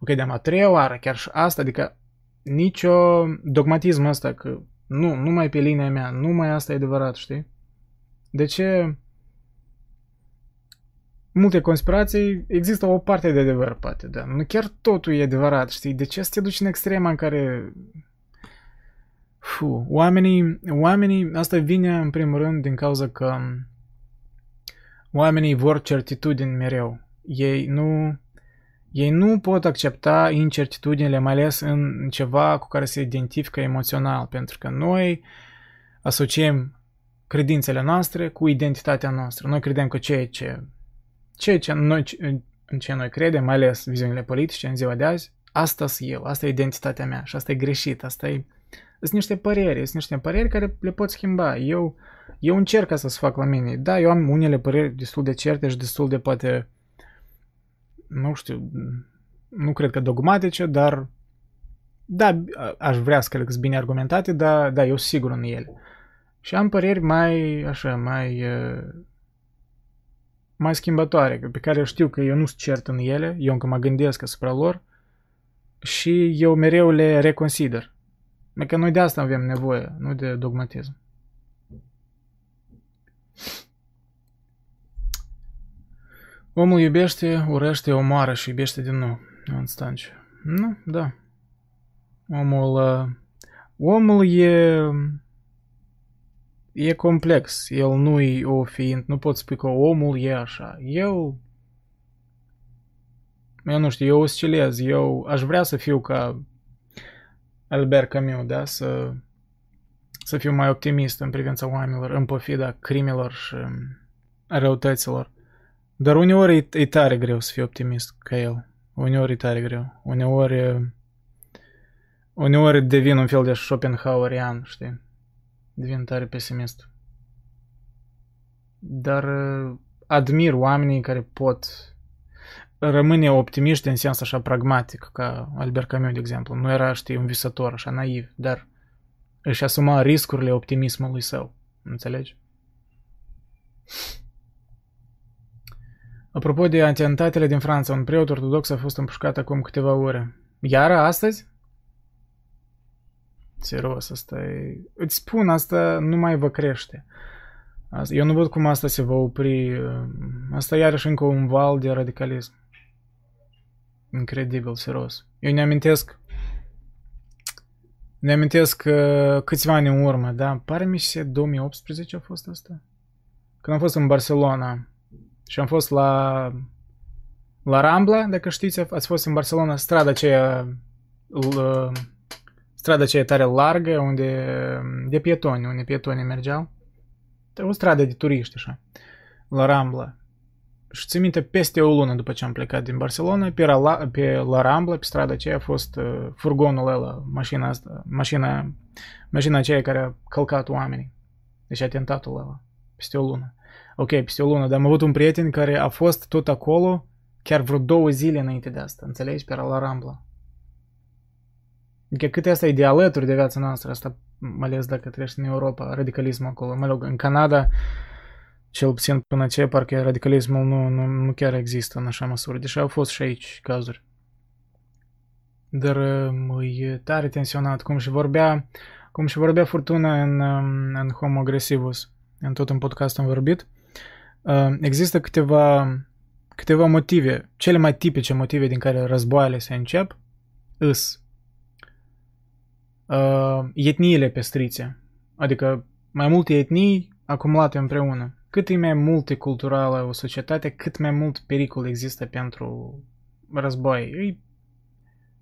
Ok, de a treia oară, chiar și asta, adică nicio dogmatism ăsta că nu, numai pe linia mea, numai asta e adevărat, știi? De ce multe conspirații există o parte de adevăr, poate, da. Nu chiar totul e adevărat, știi? De ce să te duci în extrema în care... Fu, oamenii, oamenii, asta vine în primul rând din cauza că oamenii vor certitudini mereu. Ei nu, ei nu pot accepta incertitudinile, mai ales în ceva cu care se identifică emoțional, pentru că noi asociem credințele noastre cu identitatea noastră. Noi credem că ceea ce, ceea ce noi, în ce noi credem, mai ales viziunile politice în ziua de azi, asta sunt eu, asta e identitatea mea și asta e greșit, asta e... Sunt niște păreri, sunt niște păreri care le pot schimba. Eu, eu încerc să se fac la mine. Da, eu am unele păreri destul de certe și destul de poate nu știu, nu cred că dogmatice, dar da, aș vrea să cred că sunt bine argumentate, dar da, eu sunt sigur în ele. Și am păreri mai, așa, mai, mai schimbătoare, pe care știu că eu nu sunt cert în ele, eu încă mă gândesc asupra lor și eu mereu le reconsider. Că noi de asta avem nevoie, nu de dogmatism. Omul iubește, urăște, omoară și iubește din nou. În stanci. Nu, da. Omul... Uh, omul e... E complex. El nu e o fiind. Nu pot spune că omul e așa. Eu... Eu nu știu, eu oscilez. Eu aș vrea să fiu ca Albert Camus, da? Să, să fiu mai optimist în privința oamenilor, în pofida crimelor și răutăților. Dar uneori e, e tare greu să fii optimist ca el. Uneori e tare greu. Uneori... Uneori devin un fel de Schopenhauerian, știi? Devin tare pesimist. Dar admir oamenii care pot rămâne optimiști în sens așa pragmatic, ca Albert Camus, de exemplu. Nu era, știi, un visător, așa naiv, dar își asuma riscurile optimismului său. Înțelegi? Apropo de atentatele din Franța, un preot ortodox a fost împușcat acum câteva ore. Iar astăzi? Serios, asta e... Îți spun, asta nu mai vă crește. Asta, eu nu văd cum asta se va opri. Asta e iarăși încă un val de radicalism. Incredibil, serios. Eu ne amintesc ne amintesc uh, câțiva ani în urmă, da? Pare mi se 2018 a fost asta. Când am fost în Barcelona, și am fost la, la Rambla, dacă știți, ați fost în Barcelona, strada aceea, strada aceea tare largă, unde, de pietoni, unde pietonii mergeau. O stradă de turiști, așa, la Rambla. Și țin minte, peste o lună după ce am plecat din Barcelona, pe la, pe la Rambla, pe strada aceea a fost uh, furgonul ăla, mașina asta, mașina, mașina aceea care a călcat oamenii. Deci atentatul ăla, peste o lună ok, peste o lună, dar am avut un prieten care a fost tot acolo chiar vreo două zile înainte de asta, înțelegi, pe la Rambla. Adică cât asta e de alături de viața noastră, asta mai ales dacă trăiești în Europa, radicalismul acolo. Mă rog, în Canada, cel puțin până ce, parcă radicalismul nu, nu, nu chiar există în așa măsură, deși au fost și aici cazuri. Dar e tare tensionat, cum și vorbea, cum și vorbea Furtuna în, în Homo Agresivus, în tot în podcast am vorbit, Uh, există câteva, câteva motive, cele mai tipice motive din care războaiele se încep, îs uh, etniile pestrițe, adică mai multe etnii acumulate împreună. Cât e mai multiculturală o societate, cât mai mult pericol există pentru război. E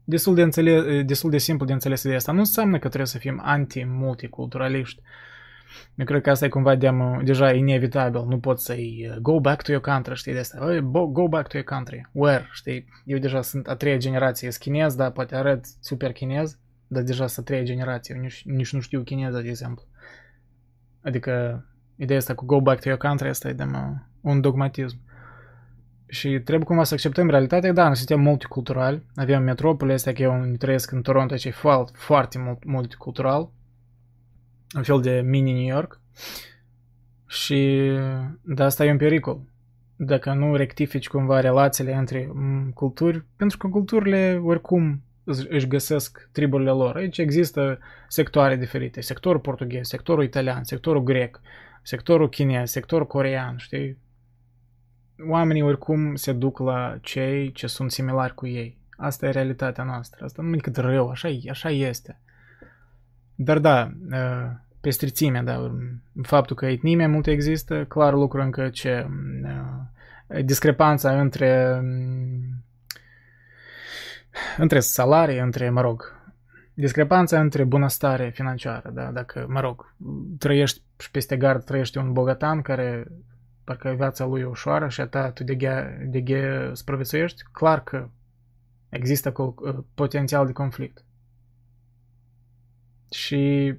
destul de, înțeles, destul de simplu de înțeles de asta. Nu înseamnă că trebuie să fim anti-multiculturaliști. Eu cred că asta e cumva de deja inevitabil. Nu poți să-i uh, go back to your country, știi, de asta. Go back to your country. Where, știi? Eu deja sunt a treia generație chinez, dar poate arăt super chinez, dar deja sunt a treia generație. Eu nici, nici nu știu chineză, de exemplu. Adică ideea asta cu go back to your country, asta e de mă, un dogmatism. Și trebuie cumva să acceptăm realitatea, da, noi suntem multiculturali, avem metropole astea, că eu trăiesc în Toronto, ce e foarte, foarte multicultural, un fel de mini New York. Și de asta e un pericol. Dacă nu rectifici cumva relațiile între culturi, pentru că culturile oricum își găsesc triburile lor. Aici există sectoare diferite. Sectorul portughez, sectorul italian, sectorul grec, sectorul chinez, sectorul corean, știi? Oamenii oricum se duc la cei ce sunt similari cu ei. Asta e realitatea noastră. Asta nu e cât rău, așa, așa este. Dar da, pestrițimea, da, faptul că etnii mai multe există, clar lucru încă ce discrepanța între între salarii, între, mă rog, discrepanța între bunăstare financiară, da, dacă, mă rog, trăiești și peste gard trăiește un bogatan care parcă viața lui e ușoară și a ta tu de ghe, de ghe supraviețuiești, clar că există potențial de conflict. Și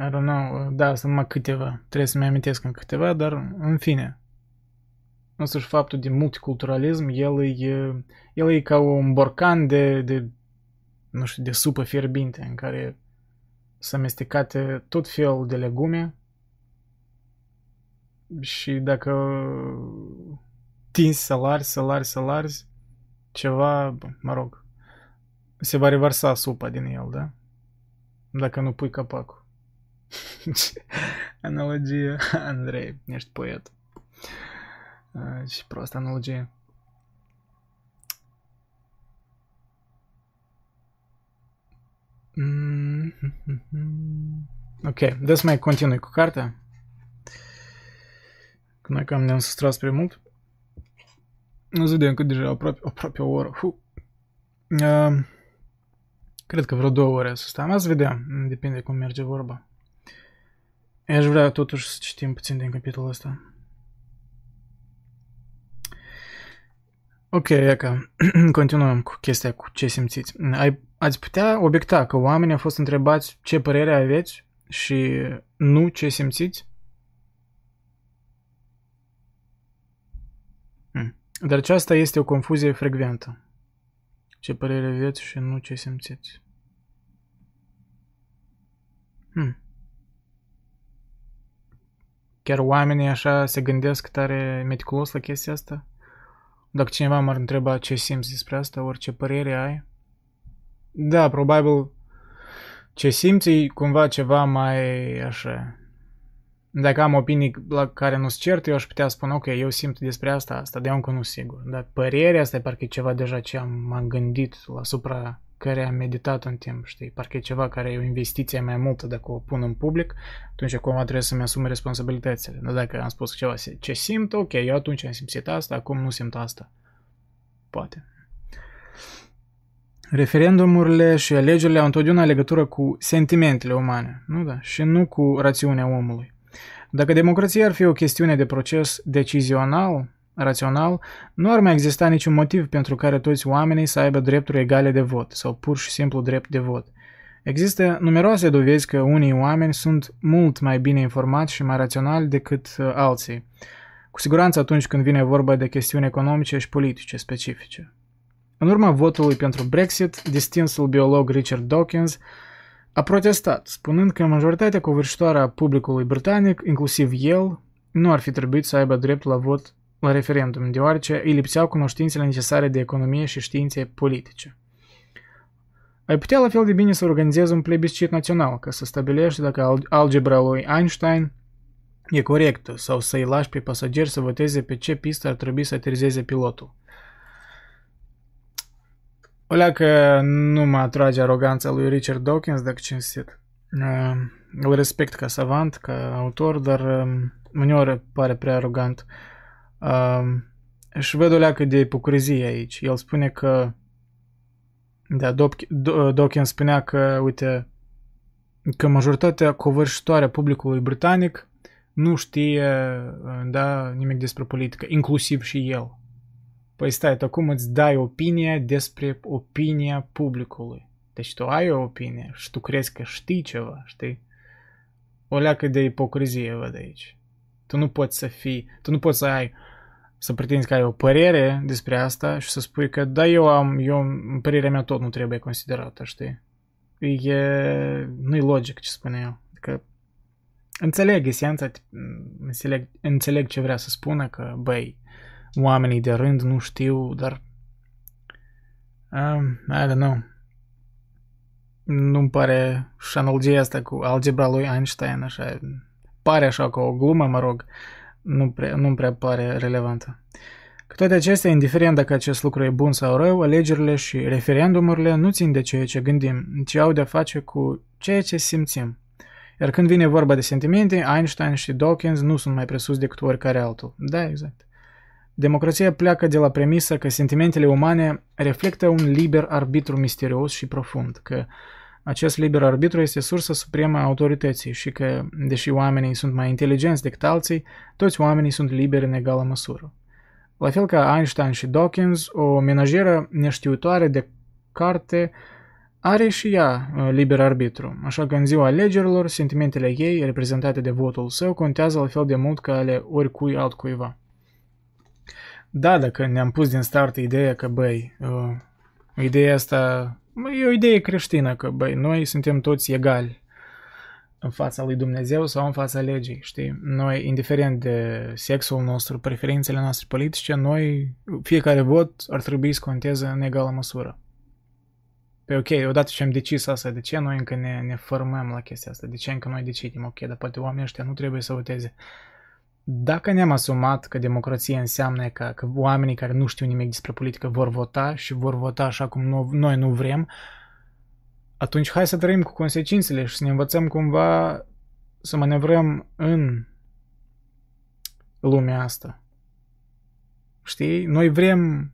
I don't know, da, sunt numai câteva, trebuie să-mi amintesc în câteva, dar în fine, însuși faptul de multiculturalism, el e, el e ca un borcan de, de, nu știu, de supă fierbinte în care sunt amestecate tot fel de legume și dacă tinzi să-l să-l să-l ceva, mă rog, se va reversa supa din el, da? Dacă nu pui capacul. Analogie, Andrei, ești poet. Și proastă analogie. Ok, dă să mai continui cu cartea. Că noi cam ne-am sustrat spre mult. Nu vedem că deja aproape, aproape o oră. Huh. Uh, cred că vreo două ore să stăm. Să vedem. Depinde cum merge vorba. Eu aș vrea totuși să citim puțin din capitolul ăsta. Ok, Eca, continuăm cu chestia cu ce simțiți. Ai, ați putea obiecta că oamenii au fost întrebați ce părere aveți și nu ce simțiți? Hmm. Dar aceasta este o confuzie frecventă. Ce părere aveți și nu ce simțiți. Hmm. Chiar oamenii așa se gândesc tare meticulos la chestia asta? Dacă cineva m-ar întreba ce simți despre asta, orice părere ai. Da, probabil ce simți e cumva ceva mai așa. Dacă am opinii la care nu sunt cert, eu aș putea spune, ok, eu simt despre asta, asta, de încă nu sigur. Dar părerea asta e parcă e ceva deja ce am, m-am gândit la supra care am meditat în timp, știi? Parcă e ceva care e o investiție mai multă dacă o pun în public, atunci cumva trebuie să-mi asum responsabilitățile. Dar dacă am spus ceva ce simt, ok, eu atunci am simțit asta, acum nu simt asta. Poate. Referendumurile și alegerile au întotdeauna legătură cu sentimentele umane, nu da? Și nu cu rațiunea omului. Dacă democrația ar fi o chestiune de proces decizional, rațional, nu ar mai exista niciun motiv pentru care toți oamenii să aibă drepturi egale de vot sau pur și simplu drept de vot. Există numeroase dovezi că unii oameni sunt mult mai bine informați și mai raționali decât uh, alții, cu siguranță atunci când vine vorba de chestiuni economice și politice specifice. În urma votului pentru Brexit, distinsul biolog Richard Dawkins a protestat, spunând că majoritatea covârșitoare a publicului britanic, inclusiv el, nu ar fi trebuit să aibă dreptul la vot la referendum, deoarece îi lipseau cunoștințele necesare de economie și științe politice. Ai putea la fel de bine să organizezi un plebiscit național, ca să stabilești dacă algebra lui Einstein e corect sau să-i lași pe pasageri să voteze pe ce pistă ar trebui să aterizeze pilotul. O că nu mă atrage aroganța lui Richard Dawkins, dacă cinstit. Uh, îl respect ca savant, ca autor, dar um, uneori pare prea arogant. Uh, și văd o leacă de ipocrizie aici. El spune că da, Dawkins spunea că, uite, că majoritatea covârșitoare a publicului britanic nu știe da, nimic despre politică, inclusiv și el. Păi stai, tu acum îți dai opinie despre opinia publicului. Deci tu ai o opinie și tu crezi că știi ceva, știi? O leacă de ipocrizie văd aici. Tu nu poți să fii, tu nu poți să ai, să pretinzi că ai o părere despre asta și să spui că da, eu am, eu, părerea mea tot nu trebuie considerată, știi? E, nu-i logic ce spune eu. Adică înțeleg esența, înțeleg, înțeleg ce vrea să spună, că băi, oamenii de rând nu știu, dar um, I don't know. Nu-mi pare și analogia asta cu algebra lui Einstein, așa, pare așa ca o glumă, mă rog, nu prea, nu prea pare relevantă. Cu toate acestea, indiferent dacă acest lucru e bun sau rău, alegerile și referendumurile nu țin de ceea ce gândim, ci au de-a face cu ceea ce simțim. Iar când vine vorba de sentimente, Einstein și Dawkins nu sunt mai presus decât oricare altul. Da, exact. Democrația pleacă de la premisa că sentimentele umane reflectă un liber arbitru misterios și profund, că acest liber arbitru este sursa supremă a autorității și că, deși oamenii sunt mai inteligenți decât alții, toți oamenii sunt liberi în egală măsură. La fel ca Einstein și Dawkins, o menajeră neștiutoare de carte are și ea uh, liber arbitru, așa că în ziua alegerilor, sentimentele ei, reprezentate de votul său, contează la fel de mult ca ale oricui altcuiva. Da, dacă ne-am pus din start ideea că, băi, uh, ideea asta e o idee creștină, că, băi, noi suntem toți egali în fața lui Dumnezeu sau în fața legii, știi? Noi, indiferent de sexul nostru, preferințele noastre politice, noi, fiecare vot ar trebui să conteze în egală măsură. Pe ok, odată ce am decis asta, de ce noi încă ne, ne formăm la chestia asta? De ce încă noi decidem? Ok, dar poate oamenii ăștia nu trebuie să voteze. Dacă ne-am asumat că democrația înseamnă că, că oamenii care nu știu nimic despre politică vor vota și vor vota așa cum nu, noi nu vrem, atunci hai să trăim cu consecințele și să ne învățăm cumva să manevrăm în lumea asta. Știi? Noi vrem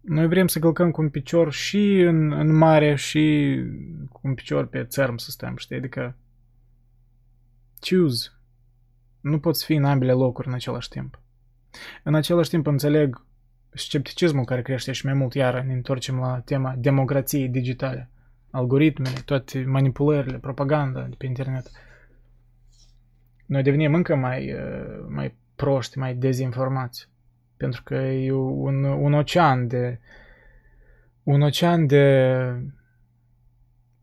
noi vrem să călcăm cu un picior și în, în mare și cu un picior pe țărm să stăm, știi? Adică choose. Nu poți fi în ambele locuri în același timp. În același timp înțeleg scepticismul care crește și mai mult, iar ne întorcem la tema democrației digitale algoritmele, toate manipulările, propaganda de pe internet. Noi devenim încă mai, uh, mai proști, mai dezinformați. Pentru că e un, un ocean de un ocean de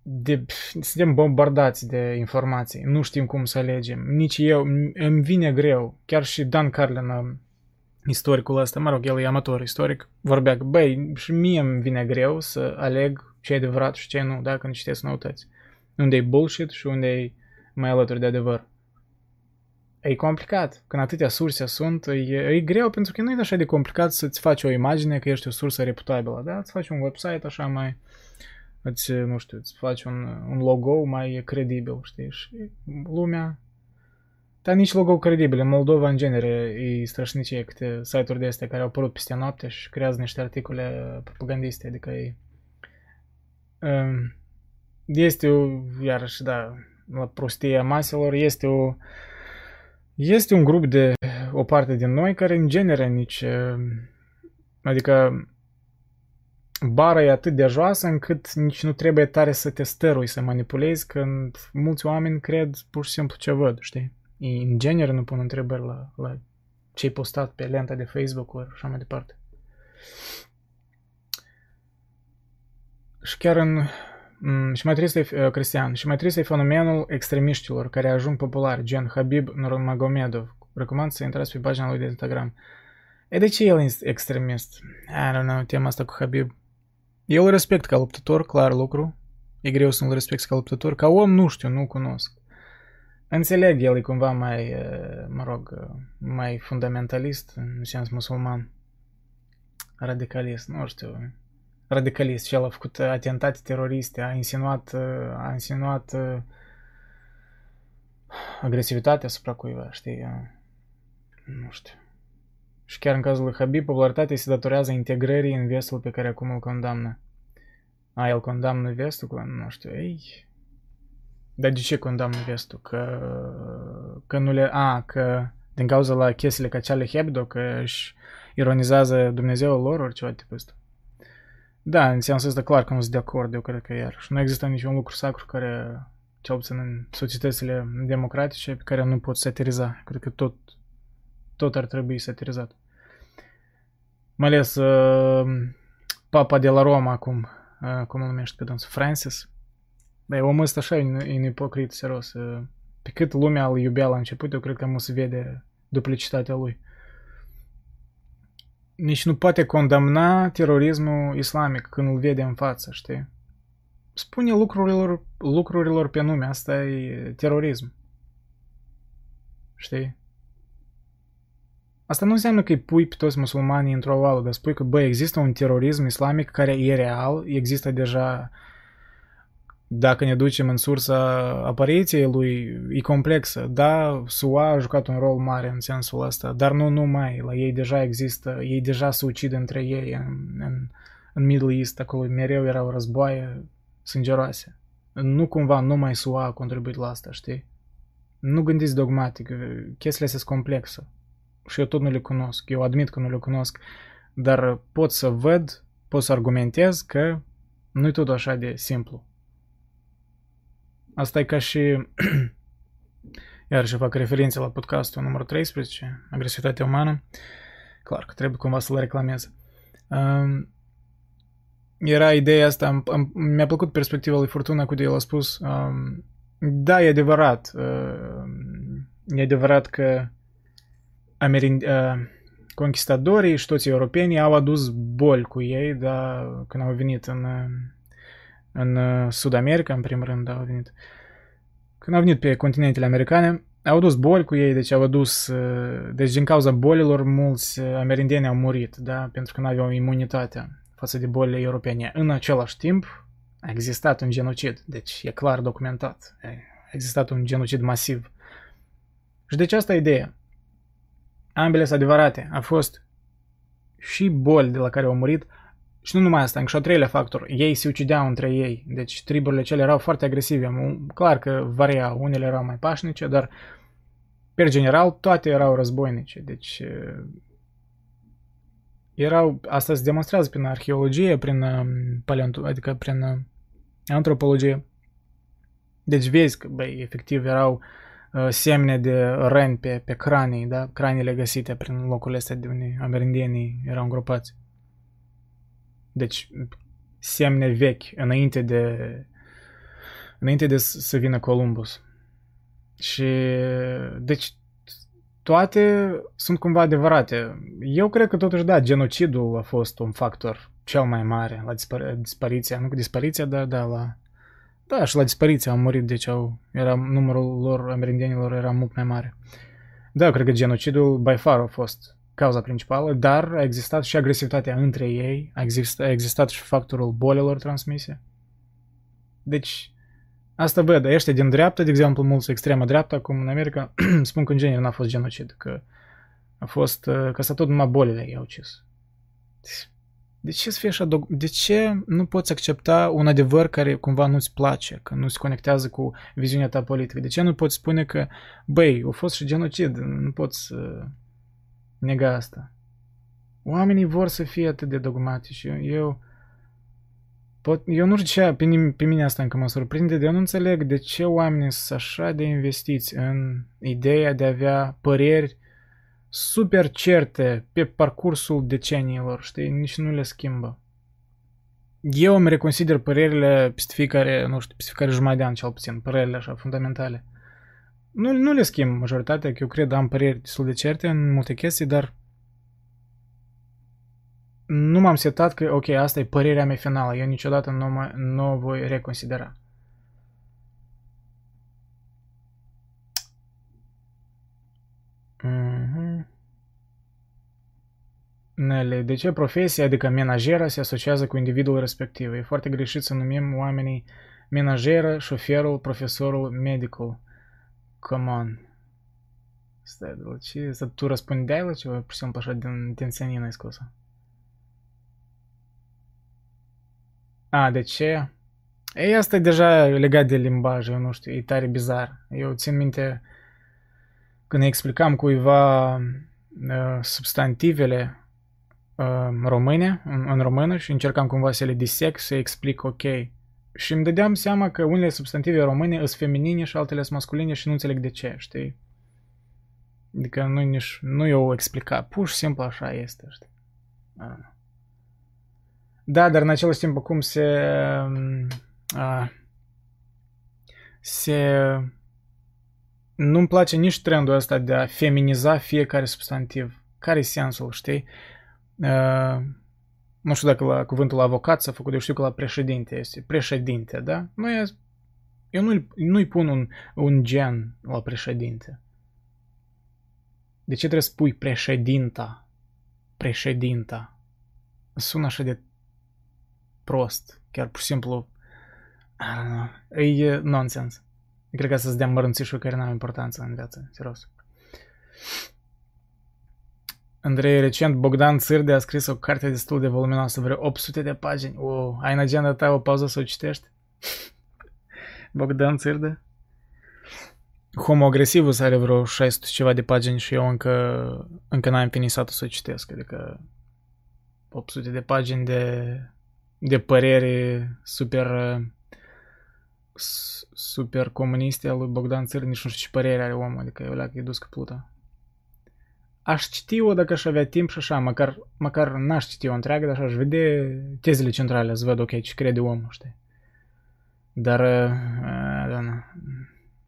de, suntem bombardați de informații, nu știm cum să alegem, nici eu, îmi vine greu, chiar și Dan Carlin, istoricul ăsta, mă rog, el e amator istoric, vorbea că, băi, și mie îmi vine greu să aleg ce e adevărat și ce nu, da, când citesc noutăți. Unde e bullshit și unde e mai alături de adevăr. E complicat. Când atâtea surse sunt, e, e greu pentru că nu e așa de complicat să-ți faci o imagine că ești o sursă reputabilă, da? Îți faci un website așa mai, îți, nu știu, îți faci un, un logo mai credibil, știi? Și lumea... Dar nici logo credibil. În Moldova, în genere, e strășnicie câte site-uri de astea care au apărut peste noapte și creează niște articole propagandiste, adică e Ehm, este o, iarăși, da, la prostia maselor, este o este un grup de o parte din noi care în genere nici ehm, adică bara e atât de joasă încât nici nu trebuie tare să te stărui, să manipulezi când mulți oameni cred pur și simplu ce văd, știi? În genere nu pun întrebări la, la ce-ai postat pe lenta de Facebook ori așa mai departe. Și chiar în... Și mai trist e, Cristian, și mai trist e fenomenul extremiștilor care ajung populari, gen Habib Nurmagomedov. Recomand să intrați pe pagina lui de Instagram. E de ce el e extremist? I don't know, tema asta cu Habib. Eu îl respect ca luptător, clar lucru. E greu să nu-l respect ca luptător. Ca om nu știu, nu cunosc. Înțeleg, el e cumva mai, uh, mă rog, uh, mai fundamentalist, în sens musulman. Radicalist, nu știu. Radicalist și el a făcut atentate teroriste, a insinuat, a insinuat agresivitatea asupra cuiva, știi? Nu știu. Și chiar în cazul lui Habib, popularitatea se datorează integrării în vestul pe care acum îl condamnă. A, el condamnă vestul? Nu știu, ei... Dar de ce condamnă vestul? Că, că nu le... A, că din cauza la chestiile ca Charlie Hebdo, că își ironizează Dumnezeul lor, ori ceva tipul ăsta. Da, în sensul ăsta clar că nu sunt de acord, eu cred că iarăși. Nu există niciun lucru sacru care, cel puțin în societățile democratice, pe care nu pot satiriza. Cred că tot, tot ar trebui satirizat. Mai ales uh, papa de la Roma acum, uh, cum îl numește pe dânsul, Francis. Băi, omul ăsta așa e un ipocrit, serios. Uh, pe cât lumea îl iubea la început, eu cred că nu se vede duplicitatea lui. Nici nu poate condamna terorismul islamic când îl vede în față, știi? Spune lucrurilor, lucrurilor pe nume, asta e terorism. Știi? Asta nu înseamnă că îi pui pe toți musulmanii într-o oală, dar spui că, bă, există un terorism islamic care e real, există deja, dacă ne ducem în sursa apariției lui, e complexă. Da, SUA a jucat un rol mare în sensul ăsta, dar nu numai, la ei deja există, ei deja se ucid între ei în, în, în Middle East, acolo mereu erau războaie sângeroase. Nu cumva numai SUA a contribuit la asta, știi? Nu gândiți dogmatic, chestiile sunt complexe și eu tot nu le cunosc. Eu admit că nu le cunosc, dar pot să văd, pot să argumentez că nu e tot așa de simplu. Asta e ca și, iar și fac referințe la podcastul numărul 13, Agresivitatea umană. Clar că trebuie cumva să-l reclamez. Um, era ideea asta, mi-a plăcut perspectiva lui Fortuna cu de el a spus, um, da, e adevărat, uh, e adevărat că amerind, uh, conquistadorii și toți europenii au adus boli cu ei, da, când au venit în, în Sud America, în primul rând, da, au venit. Când au venit pe continentele americane, au adus boli cu ei, deci au adus, uh, deci din cauza bolilor, mulți amerindeni au murit, da, pentru că nu aveau imunitatea față de bolile europene. În același timp, a existat un genocid, deci e clar documentat. A existat un genocid masiv. Și deci asta e ideea ambele sunt adevărate. A fost și boli de la care au murit și nu numai asta, încă și al treilea factor, ei se ucideau între ei, deci triburile cele erau foarte agresive, clar că varia, unele erau mai pașnice, dar per general toate erau războinice, deci erau, asta se demonstrează prin arheologie, prin paleonto, adică prin antropologie. Deci vezi că, băi, efectiv erau uh, Uh, semne de răni pe, pe cranii, da? Craniile găsite prin locurile astea de unde amerindienii erau îngropați. Deci, semne vechi, înainte de, înainte de să vină Columbus. Și, deci, toate sunt cumva adevărate. Eu cred că totuși, da, genocidul a fost un factor cel mai mare la dispar- dispariția, nu cu dispariția, dar da, la da, și la dispariție au murit, deci au, era, numărul lor, amerindienilor era mult mai mare. Da, eu cred că genocidul by far a fost cauza principală, dar a existat și agresivitatea între ei, a existat, a existat și factorul bolilor transmise. Deci, asta văd, ăștia din dreapta, de exemplu, mulți extremă dreapta, cum în America, spun că în genere n-a fost genocid, că a fost, că s-a tot numai bolile i-au ucis. De ce să fie așa dog- De ce nu poți accepta un adevăr care cumva nu-ți place, că nu se conectează cu viziunea ta politică? De ce nu poți spune că, băi, a fost și genocid, nu poți uh, nega asta? Oamenii vor să fie atât de dogmatici. Eu, eu, pot, eu nu știu ce, pe, pe mine asta încă mă surprinde, de eu nu înțeleg de ce oamenii sunt așa de investiți în ideea de a avea păreri super certe pe parcursul deceniilor, știi, nici nu le schimbă. Eu îmi reconsider părerile peste fiecare, nu știu, peste fiecare jumătate de an cel puțin, părerile așa fundamentale. Nu, nu le schimb majoritatea, că eu cred am păreri destul de certe în multe chestii, dar nu m-am setat că, ok, asta e părerea mea finală, eu niciodată nu, mă, nu o voi reconsidera. Nelly, de ce profesia, adică menajera, se asociază cu individul respectiv? E foarte greșit să numim oamenii menajeră, șoferul, profesorul, medicul. Come on. Stai, de la ce? Să tu răspundeai la ceva, pur și simplu așa, din, din senină ai scos A, de ce? Ei, asta e deja legat de limbaj, eu nu știu, e tare bizar. Eu țin minte când explicam cuiva uh, substantivele uh, române, în, în română și încercam cumva să le disec, să explic ok. Și îmi dădeam seama că unele substantive române sunt feminine și altele sunt masculine și nu înțeleg de ce, știi? Adică nu, nici, nu eu explica, pur și simplu așa este, știi? Da, dar în același timp acum se... Uh, se... Nu-mi place nici trendul ăsta de a feminiza fiecare substantiv. Care e sensul, știi? Uh, nu știu dacă la cuvântul avocat s-a făcut, eu știu că la președinte este președinte, da? Nu e, eu nu-i, nu-i pun un, un gen la președinte. De ce trebuie să pui președinta? Președinta. Sună așa de prost. Chiar pur și simplu I don't know. E nonsens. Eu cred că să-ți dea mărânțișuri care n-au importanță în viață, serios. Andrei, recent Bogdan Țârde a scris o carte destul de voluminoasă, vreo 800 de pagini. O, ai în agenda ta o pauză să o citești? Bogdan Țârde? Homo agresivus are vreo 600 ceva de pagini și eu încă, încă n-am finisat să o citesc. Adică 800 de pagini de, de părere super super comuniste al lui Bogdan Țârde, nici nu știu ce părere are omul, adică eu leacă e dus că plută aș citi-o dacă aș avea timp și așa, măcar, măcar n-aș citi-o întreagă, dar aș vede tezele centrale, să văd, ok, ce crede omul, știi. Dar, uh, da,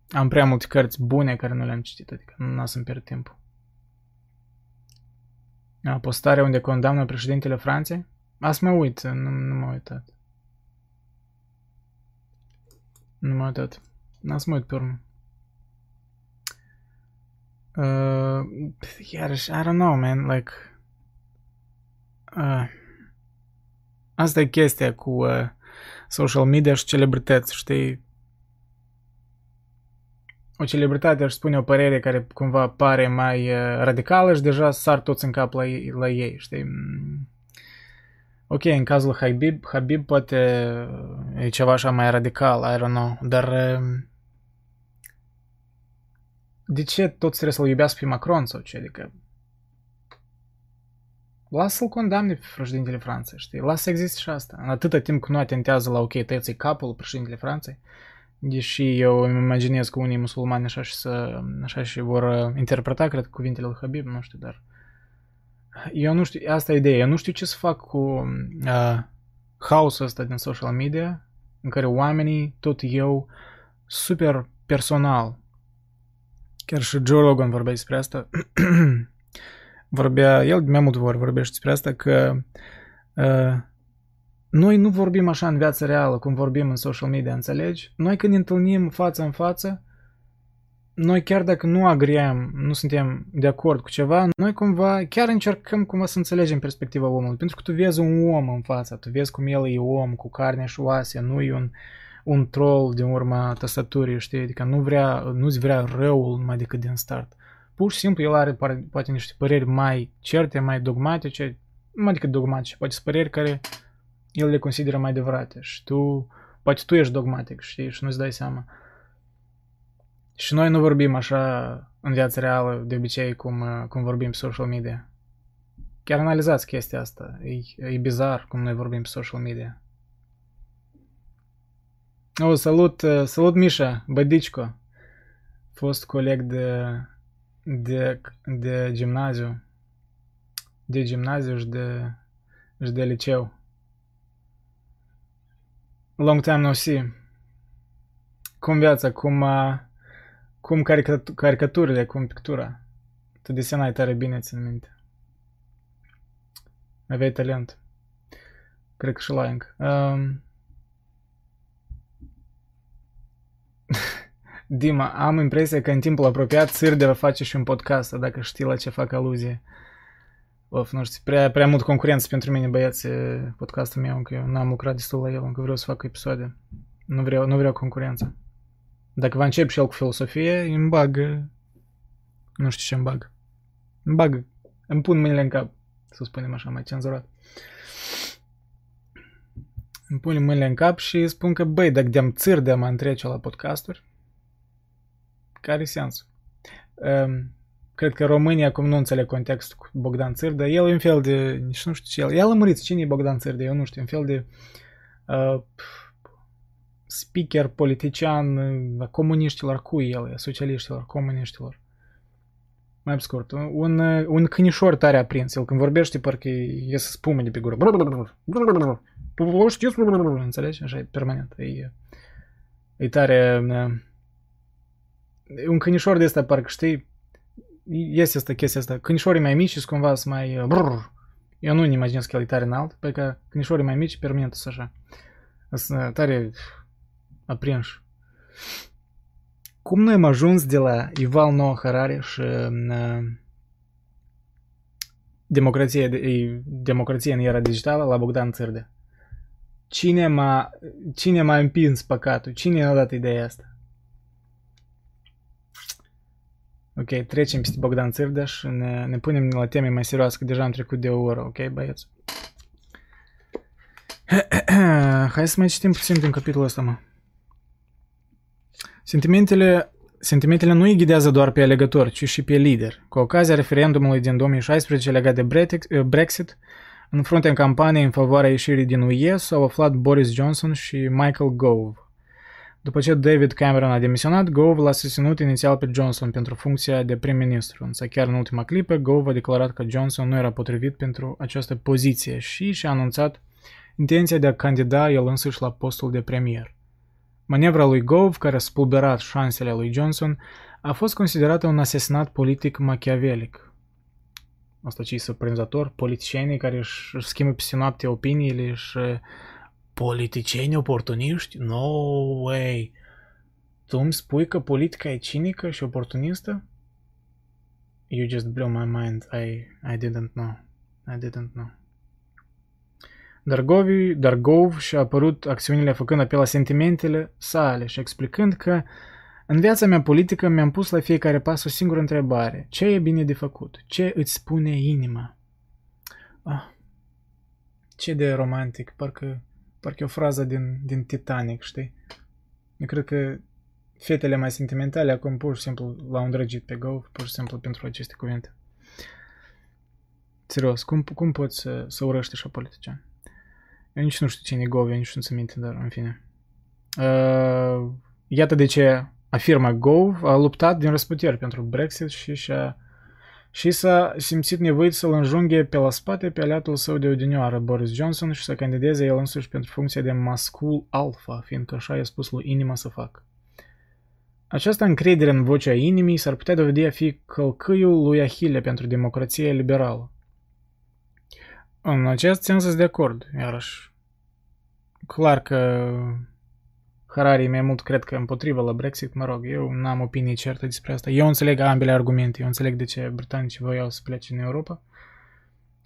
am prea multe cărți bune care nu le-am citit, adică nu să-mi pierd timpul. Postarea unde condamnă președintele Franței? Asta mă uit, nu, nu m-am uitat. Nu m-am uitat. N-am să mă uit pe urmă. Uh, iarăși, I don't know, man, like... Uh, asta e chestia cu uh, social media și celebrități, știi? O celebritate își spune o părere care cumva pare mai uh, radicală și deja sar toți în cap la, la ei, știi? Mm. Ok, în cazul Habib, Habib poate e ceva așa mai radical, I don't know, dar... Uh, de ce toți trebuie să-l iubească pe Macron sau ce? Adică lasă-l condamne pe președintele Franței, știi? Lasă să existe și asta. În atâta timp când nu atentează la, ok, tăieți capul președintele Franței, deși eu îmi imaginez că unii musulmani așa și, să, așa și vor uh, interpreta, cred, cuvintele lui Habib, nu știu, dar eu nu știu, asta e ideea, eu nu știu ce să fac cu uh, haosul ăsta din social media, în care oamenii, tot eu, super personal, Chiar și Joe Rogan vorbea despre asta. vorbea, el de mai multe ori vorbește despre asta că uh, noi nu vorbim așa în viața reală cum vorbim în social media, înțelegi? Noi când ne întâlnim față în față, noi chiar dacă nu agriem, nu suntem de acord cu ceva, noi cumva chiar încercăm cumva să înțelegem perspectiva omului. Pentru că tu vezi un om în față, tu vezi cum el e om, cu carne și oase, nu e un uh, un troll din urma tastaturii, știi? Adică nu vrea, nu-ți vrea răul mai decât din start. Pur și simplu el are poate niște păreri mai certe, mai dogmatice, mai decât dogmatice, poate păreri care el le consideră mai adevărate și tu, poate tu ești dogmatic, știi, și nu-ți dai seama. Și noi nu vorbim așa în viața reală, de obicei, cum, cum vorbim pe social media. Chiar analizați chestia asta. E, e bizar cum noi vorbim pe social media. O, salut, uh, salut Mișa, Bădicico, fost coleg de, de, de gimnaziu, de gimnaziu și de, și de liceu. Long time no see. Cum viața, cum, uh, cum caricaturile, cum pictura. Tu desenai tare bine, țin minte. Aveai talent. Cred că și la încă. Um, Dima, am impresia că în timpul apropiat Sârde va face și un podcast, dacă știi la ce fac aluzie. Of, nu știu, prea, prea mult concurență pentru mine, băieți, podcastul meu, că eu n-am lucrat destul la el, încă vreau să fac episoade. Nu vreau, nu vreau concurență. Dacă va încep și el cu filosofie, îmi bag, nu știu ce îmi bag. Îmi bag, îmi pun mâinile în cap, să spunem așa, mai cenzurat. Îmi pun mâinile în cap și spun că, băi, dacă de-am țâr de mă întrece la podcasturi, care e sensul? Um, cred că România acum nu înțeleg contextul cu Bogdan Țârdă. El e un fel de, nici nu știu ce el, el a murit. Cine e Bogdan Țârdă? Eu nu știu, un fel de uh, speaker, politician a comuniștilor, cu el, a socialiștilor, comuniștilor. Mai scurt, un, un cânișor tare aprins. El când vorbește, parcă iese spumă de pe gură. Știu, înțelegi? Așa e permanent. E, e tare... E un cânișor de ăsta, parcă știi, este asta chestia asta. Cânișorii mai mici sunt cumva sunt mai... Brrr. Eu nu-mi imaginez că el e tare înalt, pentru că cânișorii mai mici permanent sunt așa. Sunt tare aprinși. Cum noi am ajuns de la Ival Noah Harari și uh, democrație, democrație în era digitală la Bogdan Țârde? Cine m-a, cine m-a împins păcatul? Cine a dat ideea asta? Ok, trecem peste Bogdan Țârdă și ne, ne punem la teme mai serioase, că deja am trecut de o oră, ok, băieți? Hai să mai citim puțin din capitolul ăsta, mă. Sentimentele, sentimentele nu îi ghidează doar pe alegători, ci și pe lider. Cu ocazia referendumului din 2016 legat de Brexit, în fruntea în campanie în favoarea ieșirii din UE s-au aflat Boris Johnson și Michael Gove. După ce David Cameron a demisionat, Gove l-a susținut inițial pe Johnson pentru funcția de prim-ministru, însă chiar în ultima clipă, Gove a declarat că Johnson nu era potrivit pentru această poziție și și-a anunțat intenția de a candida el însuși la postul de premier. Manevra lui Gove, care a spulberat șansele lui Johnson, a fost considerată un asesinat politic machiavelic. Asta ce e surprinzător, politicienii care își, își schimbă peste noapte opiniile și politicieni oportuniști? No way! Tu îmi spui că politica e cinică și oportunistă? You just blew my mind. I, I didn't know. I didn't know. Dargovi, Dargov și-a apărut acțiunile făcând apel la sentimentele sale și explicând că în viața mea politică mi-am pus la fiecare pas o singură întrebare. Ce e bine de făcut? Ce îți spune inima? Ah, ce de romantic, parcă, parcă e o frază din, din Titanic, știi? Eu cred că fetele mai sentimentale acum pur și simplu l-au îndrăgit pe Gov, pur și simplu pentru aceste cuvinte. Serios, cum, cum poți să, să urăști așa politician? Eu nici nu știu cine e Gove, nici nu se minte, dar în fine. Uh, iată de ce afirma Gove a luptat din răsputeri pentru Brexit și și-a și s-a simțit nevoit să-l înjunghe pe la spate pe aliatul său de odinioară, Boris Johnson, și să candideze el însuși pentru funcția de mascul alfa, fiindcă așa i-a spus lui inima să facă. Această încredere în vocea inimii s-ar putea dovedi a fi călcâiul lui Ahile pentru democrația liberală. În acest sens sunt de acord, iarăși. Clar că Harari mai mult cred că împotriva la Brexit, mă rog, eu n-am opinie certă despre asta. Eu înțeleg ambele argumente, eu înțeleg de ce britanicii voiau să plece în Europa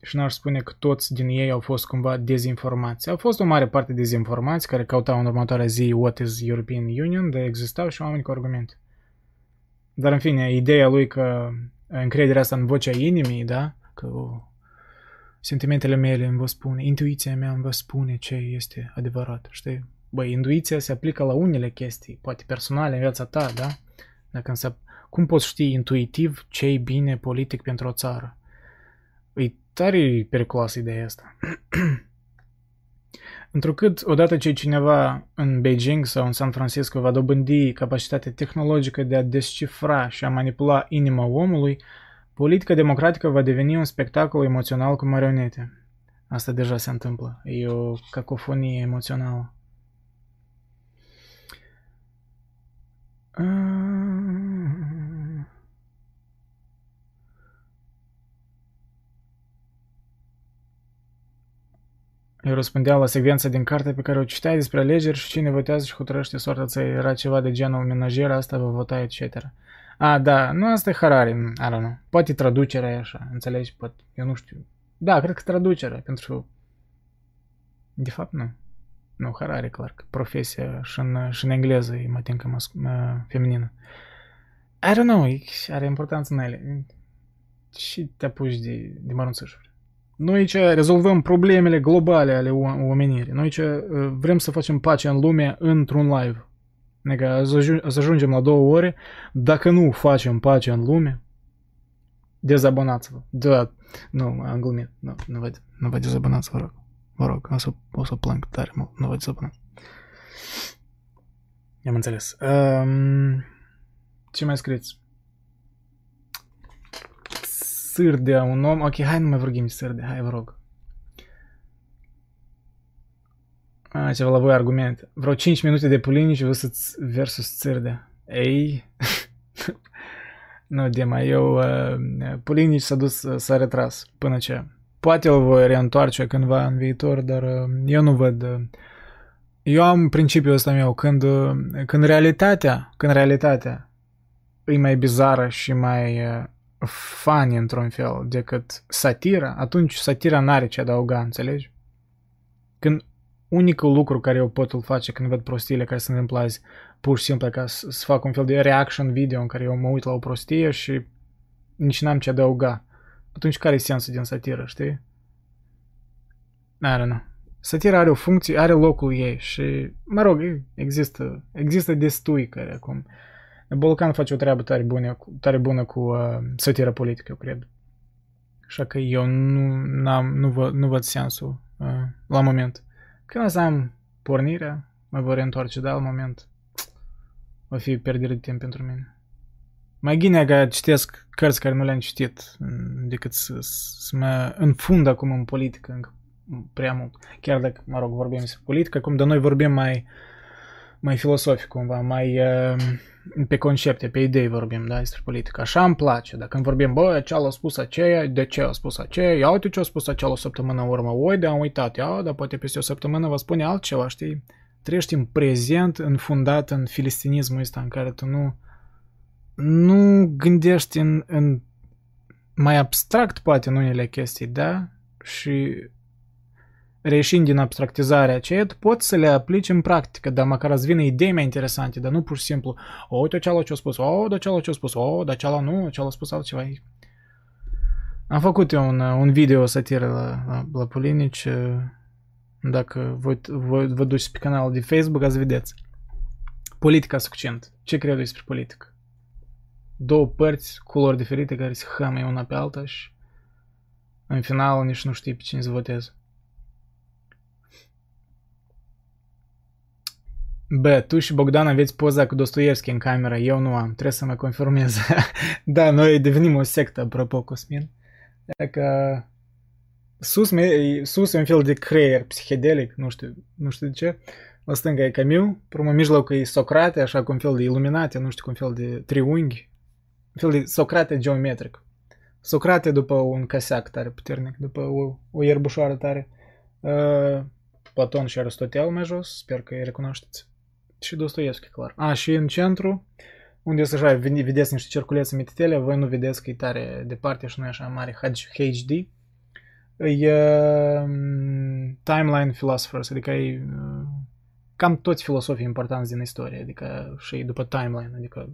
și n-aș spune că toți din ei au fost cumva dezinformați. Au fost o mare parte dezinformați care cautau în următoarea zi what is European Union, dar existau și oameni cu argumente. Dar în fine, ideea lui că încrederea asta în vocea inimii, da, că sentimentele mele îmi vă spune, intuiția mea îmi vă spune ce este adevărat, știi? Băi, intuiția se aplică la unele chestii, poate personale în viața ta, da? Dacă însă, cum poți ști intuitiv ce e bine politic pentru o țară? E tare periculoasă ideea asta. Întrucât, odată ce cineva în Beijing sau în San Francisco va dobândi capacitatea tehnologică de a descifra și a manipula inima omului, Politica democratică va deveni un spectacol emoțional cu marionete. Asta deja se întâmplă. E o cacofonie emoțională. Eu răspundeam la secvența din carte pe care o citeai despre alegeri și cine votează și hotărăște soarta țării. Era ceva de genul menajer, asta va vota, etc. A, da, nu asta e Harari, I don't know. Poate traducerea e așa, înțelegi? Poate, eu nu știu Da, cred că traducerea, pentru... De fapt, nu. Nu, Harari, clar, că profesia și în, și în engleză e mai tincă feminină. I don't know, are importanță în ele. Și te apuci de, de mărunțășuri. Noi aici rezolvăm problemele globale ale omenirii. Noi aici uh, vrem să facem pace în lume într-un live. Adică să ajungem la două ore. Dacă nu facem pace în lume, dezabonați-vă. Da, nu, am glumit. Nu, nu vă, nu vă dezabonați, vă rog. Vă rog, o să, o să plâng tare mult. Nu vă dezabonați. Am înțeles. Um, ce mai scrieți? Sârdea, un om... Ok, hai nu mai vorbim de sârdea, hai vă rog. A, ceva la voi argument. Vreo 5 minute de Pulinici versus, versus Țârdea. Ei... nu, Dima, eu... Uh, Pulinici s-a dus, uh, s-a retras până ce... Poate o voi reîntoarce cândva în viitor, dar uh, eu nu văd... Uh, eu am principiul ăsta meu, când, uh, când realitatea, când realitatea e mai bizară și mai uh, funny într-un fel decât satira, atunci satira n-are ce adăuga, înțelegi? Când unicul lucru care eu pot îl face când văd prostiile care se întâmplă azi, pur și simplu ca să, să fac un fel de reaction video în care eu mă uit la o prostie și nici n-am ce adăuga. Atunci care e sensul din satiră, știi? I don't know. Satira are o funcție, are locul ei și, mă rog, există, există destui care acum... Bolcan face o treabă tare bună, tare bună cu uh, satira politică, eu cred. Așa că eu nu, n-am, nu, văd, nu văd sensul uh, la moment. Când o să am pornirea, mă voi reîntoarce, dar la moment va fi pierdere de timp pentru mine. Mai bine că citesc cărți care nu le-am citit decât să, să mă înfund acum în politică încă prea mult. Chiar dacă, mă rog, vorbim despre politică, cum de noi vorbim mai, mai filosofic cumva, mai uh, pe concepte, pe idei vorbim, da, despre politică. Așa îmi place. Dacă când vorbim, bă, ce a spus aceea, de ce a spus aceea, ia uite ce a spus acea o săptămână în urmă, oi, de am uitat, ia, dar poate peste o săptămână vă spune altceva, știi? Trăiești în prezent, înfundat în filistinismul ăsta în care tu nu nu gândești în, în mai abstract poate în unele chestii, da? Și reieșind din abstractizarea aceea, poți să le aplici în practică, dar măcar îți vină idei mai interesante, dar nu pur și simplu, o, uite cealaltă ce-a spus, o, da cealaltă ce-a spus, o, dar cealaltă nu, cealaltă a spus altceva. Am făcut eu un, un video satiră la, la, la Polinici, dacă voi, voi vă duceți pe canalul de Facebook, ați vedeți. Politica succint. Ce cred despre politică? Două părți, culori diferite, care se hămă una pe alta și în final nici nu știi pe cine să votezi. B. Tu și Bogdan aveți poza cu Dostoevski în camera, eu nu am, trebuie să mă confirmez. da, noi devenim o sectă, apropo, Cosmin. Dacă sus, sus e un fel de creier psihedelic, nu știu, nu știu de ce. La stânga e Camus, pe mijlocul e Socrate, așa cu un fel de iluminate, nu știu, cu un fel de triunghi. Un fel de Socrate geometric. Socrate după un caseac tare puternic, după o, o ierbușoară tare. Uh, Platon și Aristotel mai jos, sper că îi recunoașteți și Dostoevski, clar. A, și în centru, unde să așa, vedeți niște cerculețe mititele, voi nu vedeți că e tare departe și nu e așa mare HD. E uh, timeline philosophers, adică e uh, cam toți filosofii importanți din istorie, adică și după timeline, adică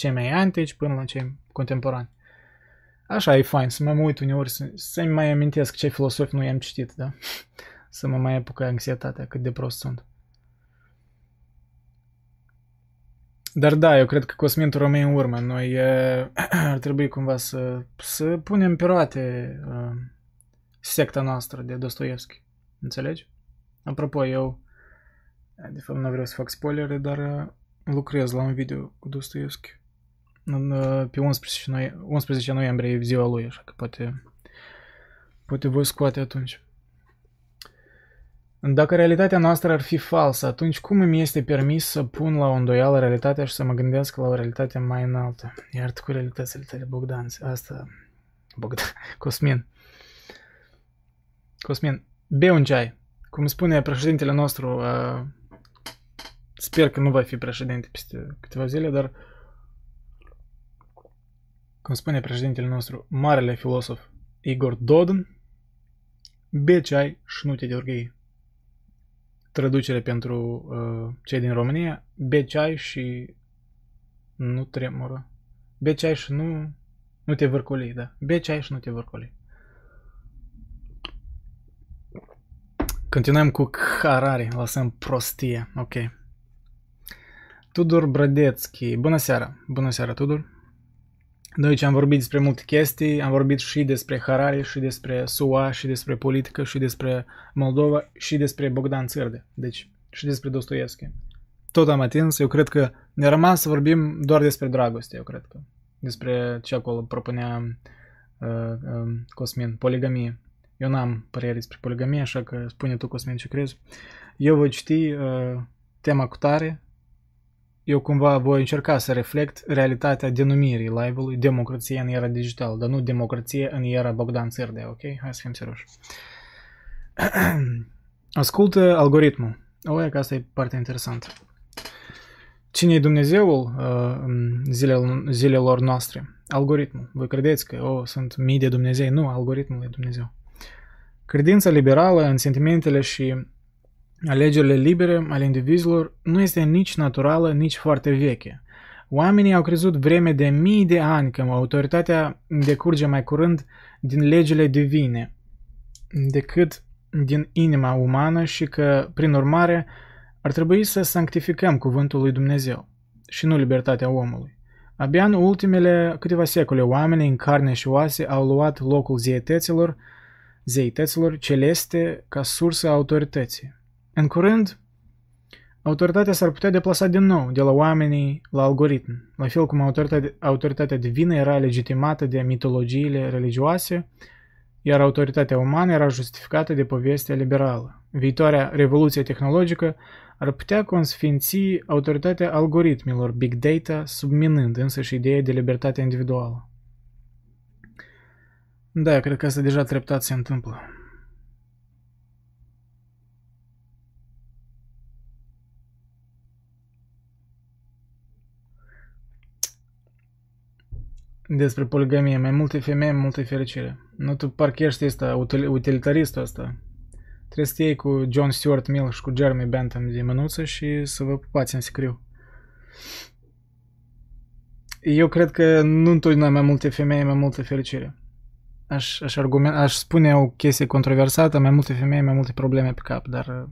cei mai antici până la cei contemporani. Așa e fain, să mă uit uneori, să, să-mi mai amintesc ce filosofi nu i-am citit, da? să mă mai apucă anxietatea, cât de prost sunt. Dar da, eu cred că Cosmintul rămâne în urmă. Noi e, ar trebui cumva să, să punem pe roate uh, secta noastră de Dostoevski. Înțelegi? Apropo, eu, de fapt nu vreau să fac spoilere, dar uh, lucrez la un video cu Dostoevski. În, uh, pe 11, noi, 11 noiembrie e ziua lui, așa că poate, poate voi scoate atunci. Dacă realitatea noastră ar fi falsă, atunci cum îmi este permis să pun la o îndoială realitatea și să mă gândesc la o realitate mai înaltă? Iar cu realitățile tale, Bogdan, asta... Bogdan, Cosmin. Cosmin, be un ceai. Cum spune președintele nostru, uh, sper că nu va fi președinte peste câteva zile, dar cum spune președintele nostru, marele filosof Igor Dodon, Bei ceai și nu te dărgăi. Traducere pentru uh, cei din România. Bei ceai și nu tremură. Bei ceai și nu, nu te vârcoli, da. Bei ceai și nu te vârcoli. Continuăm cu Harari, lăsăm prostie, ok. Tudor Brădețchi, bună seara, bună seara Tudor. Noi ce am vorbit despre multe chestii, am vorbit și despre Harari, și despre SUA, și despre politică, și despre Moldova, și despre Bogdan Țărde, deci și despre Dostoevski. Tot am atins, eu cred că ne rămas să vorbim doar despre dragoste, eu cred că. Despre ce acolo propunea uh, uh, Cosmin, poligamie. Eu n-am părere despre poligamie, așa că spune tu, Cosmin, ce crezi. Eu voi citi uh, tema cu tare. Eu cumva voi încerca să reflect realitatea denumirii live-ului democrație în era digitală, dar nu democrație în era Bogdan Țârdea, ok? Hai să fim serioși. Ascultă algoritmul. O, e că asta e partea interesantă. Cine e Dumnezeul uh, zilelor, zilelor noastre? Algoritmul. Voi credeți că oh, sunt mii de Dumnezei? Nu, algoritmul e Dumnezeu. Credința liberală în sentimentele și alegerile libere ale indivizilor nu este nici naturală, nici foarte veche. Oamenii au crezut vreme de mii de ani că autoritatea decurge mai curând din legile divine decât din inima umană și că, prin urmare, ar trebui să sanctificăm cuvântul lui Dumnezeu și nu libertatea omului. Abia în ultimele câteva secole, oamenii în carne și oase au luat locul zeităților zeităților celeste ca sursă a autorității. În curând, autoritatea s-ar putea deplasa din nou de la oamenii la algoritm, la fel cum autoritatea, autoritatea divină era legitimată de mitologiile religioase, iar autoritatea umană era justificată de povestea liberală. Viitoarea revoluție tehnologică ar putea consfinți autoritatea algoritmilor big data, subminând însă și ideea de libertate individuală. Da, cred că asta deja treptat se întâmplă. Despre poligamie, mai multe femei, mai multe fericire. Nu tu parcă ești ăsta, utilitaristul ăsta. Trebuie să te iei cu John Stuart Mill și cu Jeremy Bentham de mânuță și să vă pupați în sicriu. Eu cred că nu întotdeauna mai multe femei, mai multe fericire aș, aș, argument, aș spune o chestie controversată, mai multe femei, mai multe probleme pe cap, dar uh,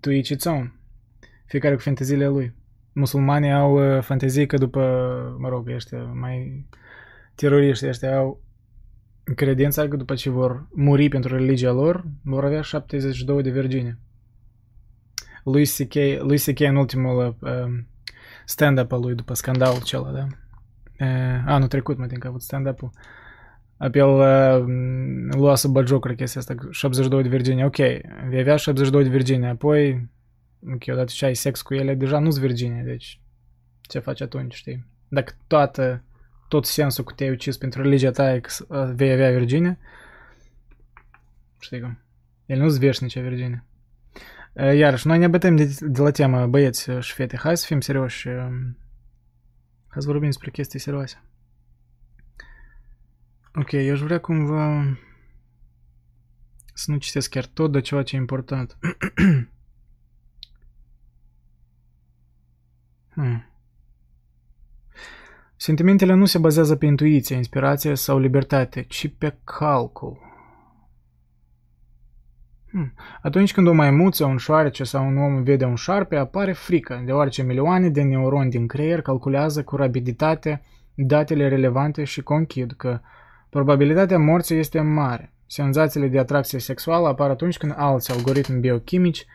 tu e ce Fiecare cu fanteziile lui. Musulmanii au uh, fantezii că după, mă rog, ăștia mai teroriști ăștia au credința că după ce vor muri pentru religia lor, vor avea 72 de virgine. Lui C.K. Lui C.K. în ultimul uh, stand-up al lui după scandalul acela, da? anul trecut, mă tin că a avut stand-up-ul. Apel lua să bagiocă chestia asta, 72 de virgine, ok, vei avea 72 de virgine, apoi, ok, odată ce ai sex cu ele, deja nu-s virgine, deci ce faci atunci, știi? Dacă toată, tot sensul cu te-ai ucis pentru religia ta e că vei avea virgine, știi cum, el nu-s veșnice virgine. Iarăși, noi ne bătăm de, de la temă băieți și fete, hai să fim serioși, Hai să vorbim despre chestii serioase. Ok, eu aș vrea cumva să nu citesc chiar tot de ceva ce e important. hmm. Sentimentele nu se bazează pe intuiție, inspirație sau libertate, ci pe calcul. Hmm. Atunci când o maimuță, un șoarece sau un om vede un șarpe, apare frică, deoarece milioane de neuroni din creier calculează cu rapiditate datele relevante și conchid că probabilitatea morții este mare. Senzațiile de atracție sexuală apar atunci când alți algoritmi biochimici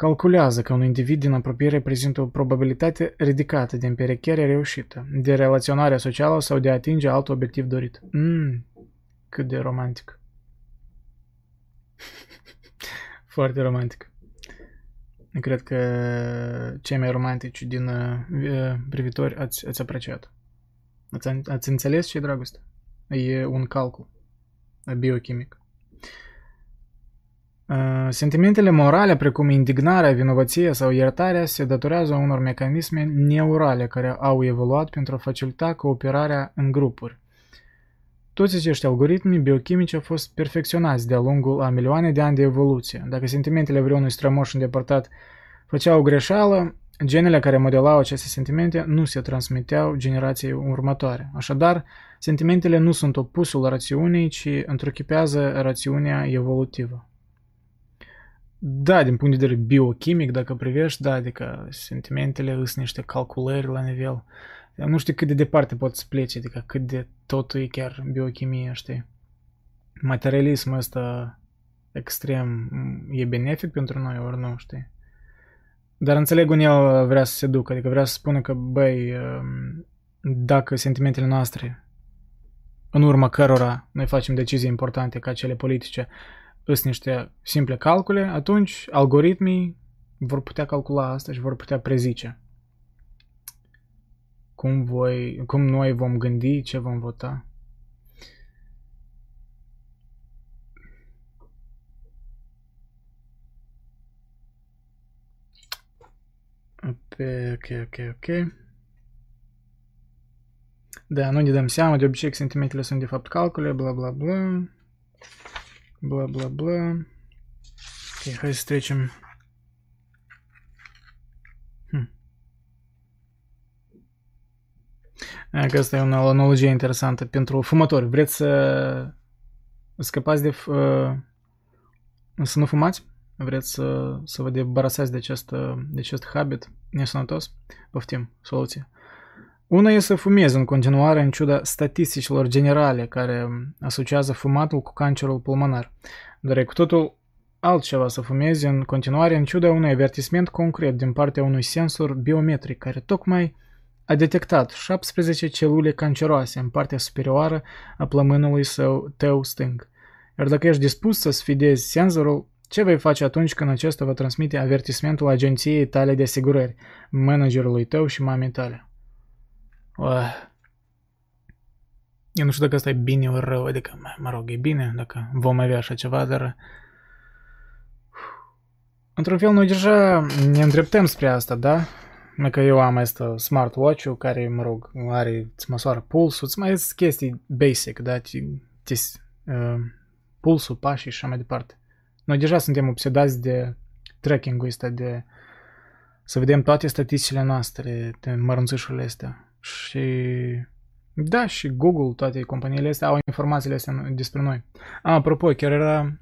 calculează că un individ din apropiere prezintă o probabilitate ridicată de împerecherea reușită, de relaționare socială sau de a atinge alt obiectiv dorit. Mmm, cât de romantic. Foarte romantic. Cred că cei mai romantici din uh, privitori ați, ați apreciat. Ați, ați înțeles ce e dragoste? E un calcul biochimic. Uh, sentimentele morale, precum indignarea, vinovăția sau iertarea, se datorează unor mecanisme neurale care au evoluat pentru a facilita cooperarea în grupuri. toți acești algoritmi biochimici au fost perfecționați de-a lungul a milioane de ani de evoluție. Dacă sentimentele vreunui strămoș îndepărtat făceau o greșeală, genele care modelau aceste sentimente nu se transmiteau generației următoare. Așadar, sentimentele nu sunt opusul rațiunii, ci întruchipează rațiunea evolutivă. Da, din punct de vedere biochimic, dacă privești, da, adică sentimentele sunt niște calculări la nivel. Nu știu cât de departe pot să plece, adică cât de totul e chiar biochimie, știi? Materialismul ăsta extrem e benefic pentru noi, ori nu, știi? Dar înțeleg unde el vrea să se ducă, adică vrea să spună că, băi, um, dacă sentimentele noastre, în urma cărora noi facem decizii importante ca cele politice, sunt niște simple calcule, atunci algoritmii vor putea calcula asta și vor putea prezice cum, voi, cum noi vom gândi, ce vom vota. Pe, ok, ok, ok. Da, nu ne dăm seama, de obicei sentimentele sunt de fapt calcule, bla bla bla. Hai să trecem. Hm. Că asta e o analogie interesantă pentru fumători. Vreți să scăpați de... Uh, să nu fumați? Vreți să, să vă debarasați de acest, de acest habit nesănătos? Poftim, soluție. Una e să fumezi în continuare în ciuda statisticilor generale care asociază fumatul cu cancerul pulmonar, dar e cu totul altceva să fumezi în continuare în ciuda unui avertisment concret din partea unui sensor biometric care tocmai a detectat 17 celule canceroase în partea superioară a plămânului său tău stâng. Iar dacă ești dispus să sfidezi senzorul, ce vei face atunci când acesta va transmite avertismentul agenției tale de asigurări, managerului tău și mamei tale? Uh. Eu nu știu dacă asta e bine ori rău, adică, mă rog, e bine dacă vom avea așa ceva, dar... Într-un fel, noi deja ne îndreptăm spre asta, da? Că eu am asta smartwatch-ul care, mă rog, are, îți măsoară pulsul, îți mai sunt chestii basic, da? Te, te, uh, pulsul, pașii și așa mai departe. Noi deja suntem obsedați de tracking-ul ăsta, de să vedem toate statisticile noastre, de mărunțișurile astea. Și da, și Google, toate companiile astea au informațiile astea despre noi. A, apropo, chiar era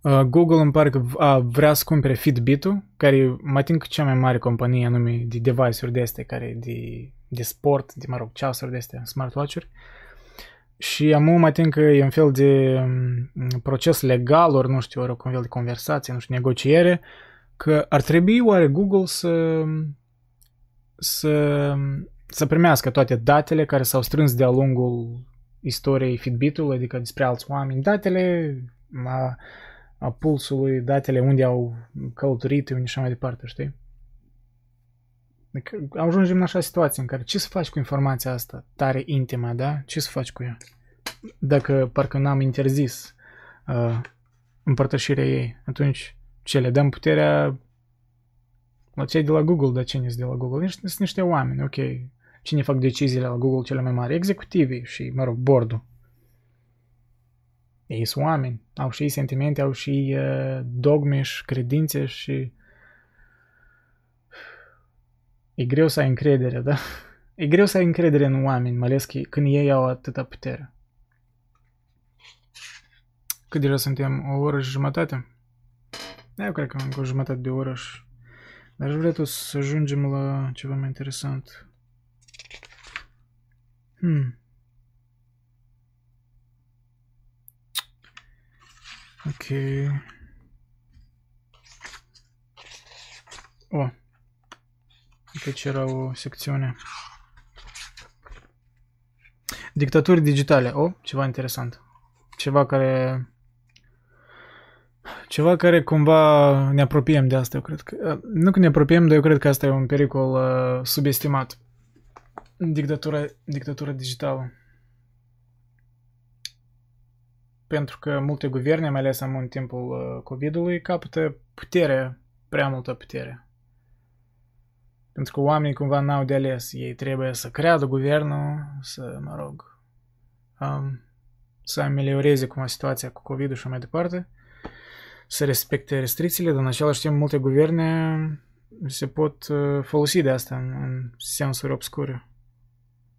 uh, Google îmi pare că a, vrea să cumpere Fitbit-ul, care mă ating cea mai mare companie anume de device-uri de astea, care de, de sport, de, mă rog, ceasuri de astea, smartwatch-uri. Și am mă ating că e un fel de um, proces legal, ori nu știu, ori un fel de conversație, nu știu, negociere, că ar trebui oare Google să să, să primească toate datele care s-au strâns de-a lungul istoriei Fitbit-ului, adică despre alți oameni, datele a, a pulsului, datele unde au călătorit, unde și mai departe, știi? Adică ajungem în așa situație în care ce să faci cu informația asta tare intimă, da? Ce să faci cu ea? Dacă parcă n-am interzis uh, împărtășirea ei, atunci ce le dăm puterea la cei de la Google, dar cine de la Google? Sunt niște oameni, ok. Cine fac deciziile la Google cele mai mari? Executivii și, mă rog, bordul. Ei sunt oameni, au și sentimente, au și uh, dogme și credințe și e greu să ai încredere, da? E greu să ai încredere în oameni, mai ales când ei au atâta putere. Cât deja suntem? O oră și jumătate? Eu cred că încă o jumătate de oră și dar aș vrea tot să ajungem la ceva mai interesant. Hmm. Ok. O. Aici era o secțiune. Dictaturi digitale. O, ceva interesant. Ceva care ceva care cumva ne apropiem de asta, eu cred că... Nu că ne apropiem, dar eu cred că asta e un pericol uh, subestimat. Dictatura, dictatura digitală. Pentru că multe guverne, mai ales în timpul uh, COVID-ului, capătă putere, prea multă putere. Pentru că oamenii cumva n-au de ales. Ei trebuie să creadă guvernul, să, mă rog, um, să amelioreze cumva situația cu COVID-ul și mai departe, să respecte restricțiile, dar în același timp multe guverne se pot uh, folosi de asta în, în sensuri obscure,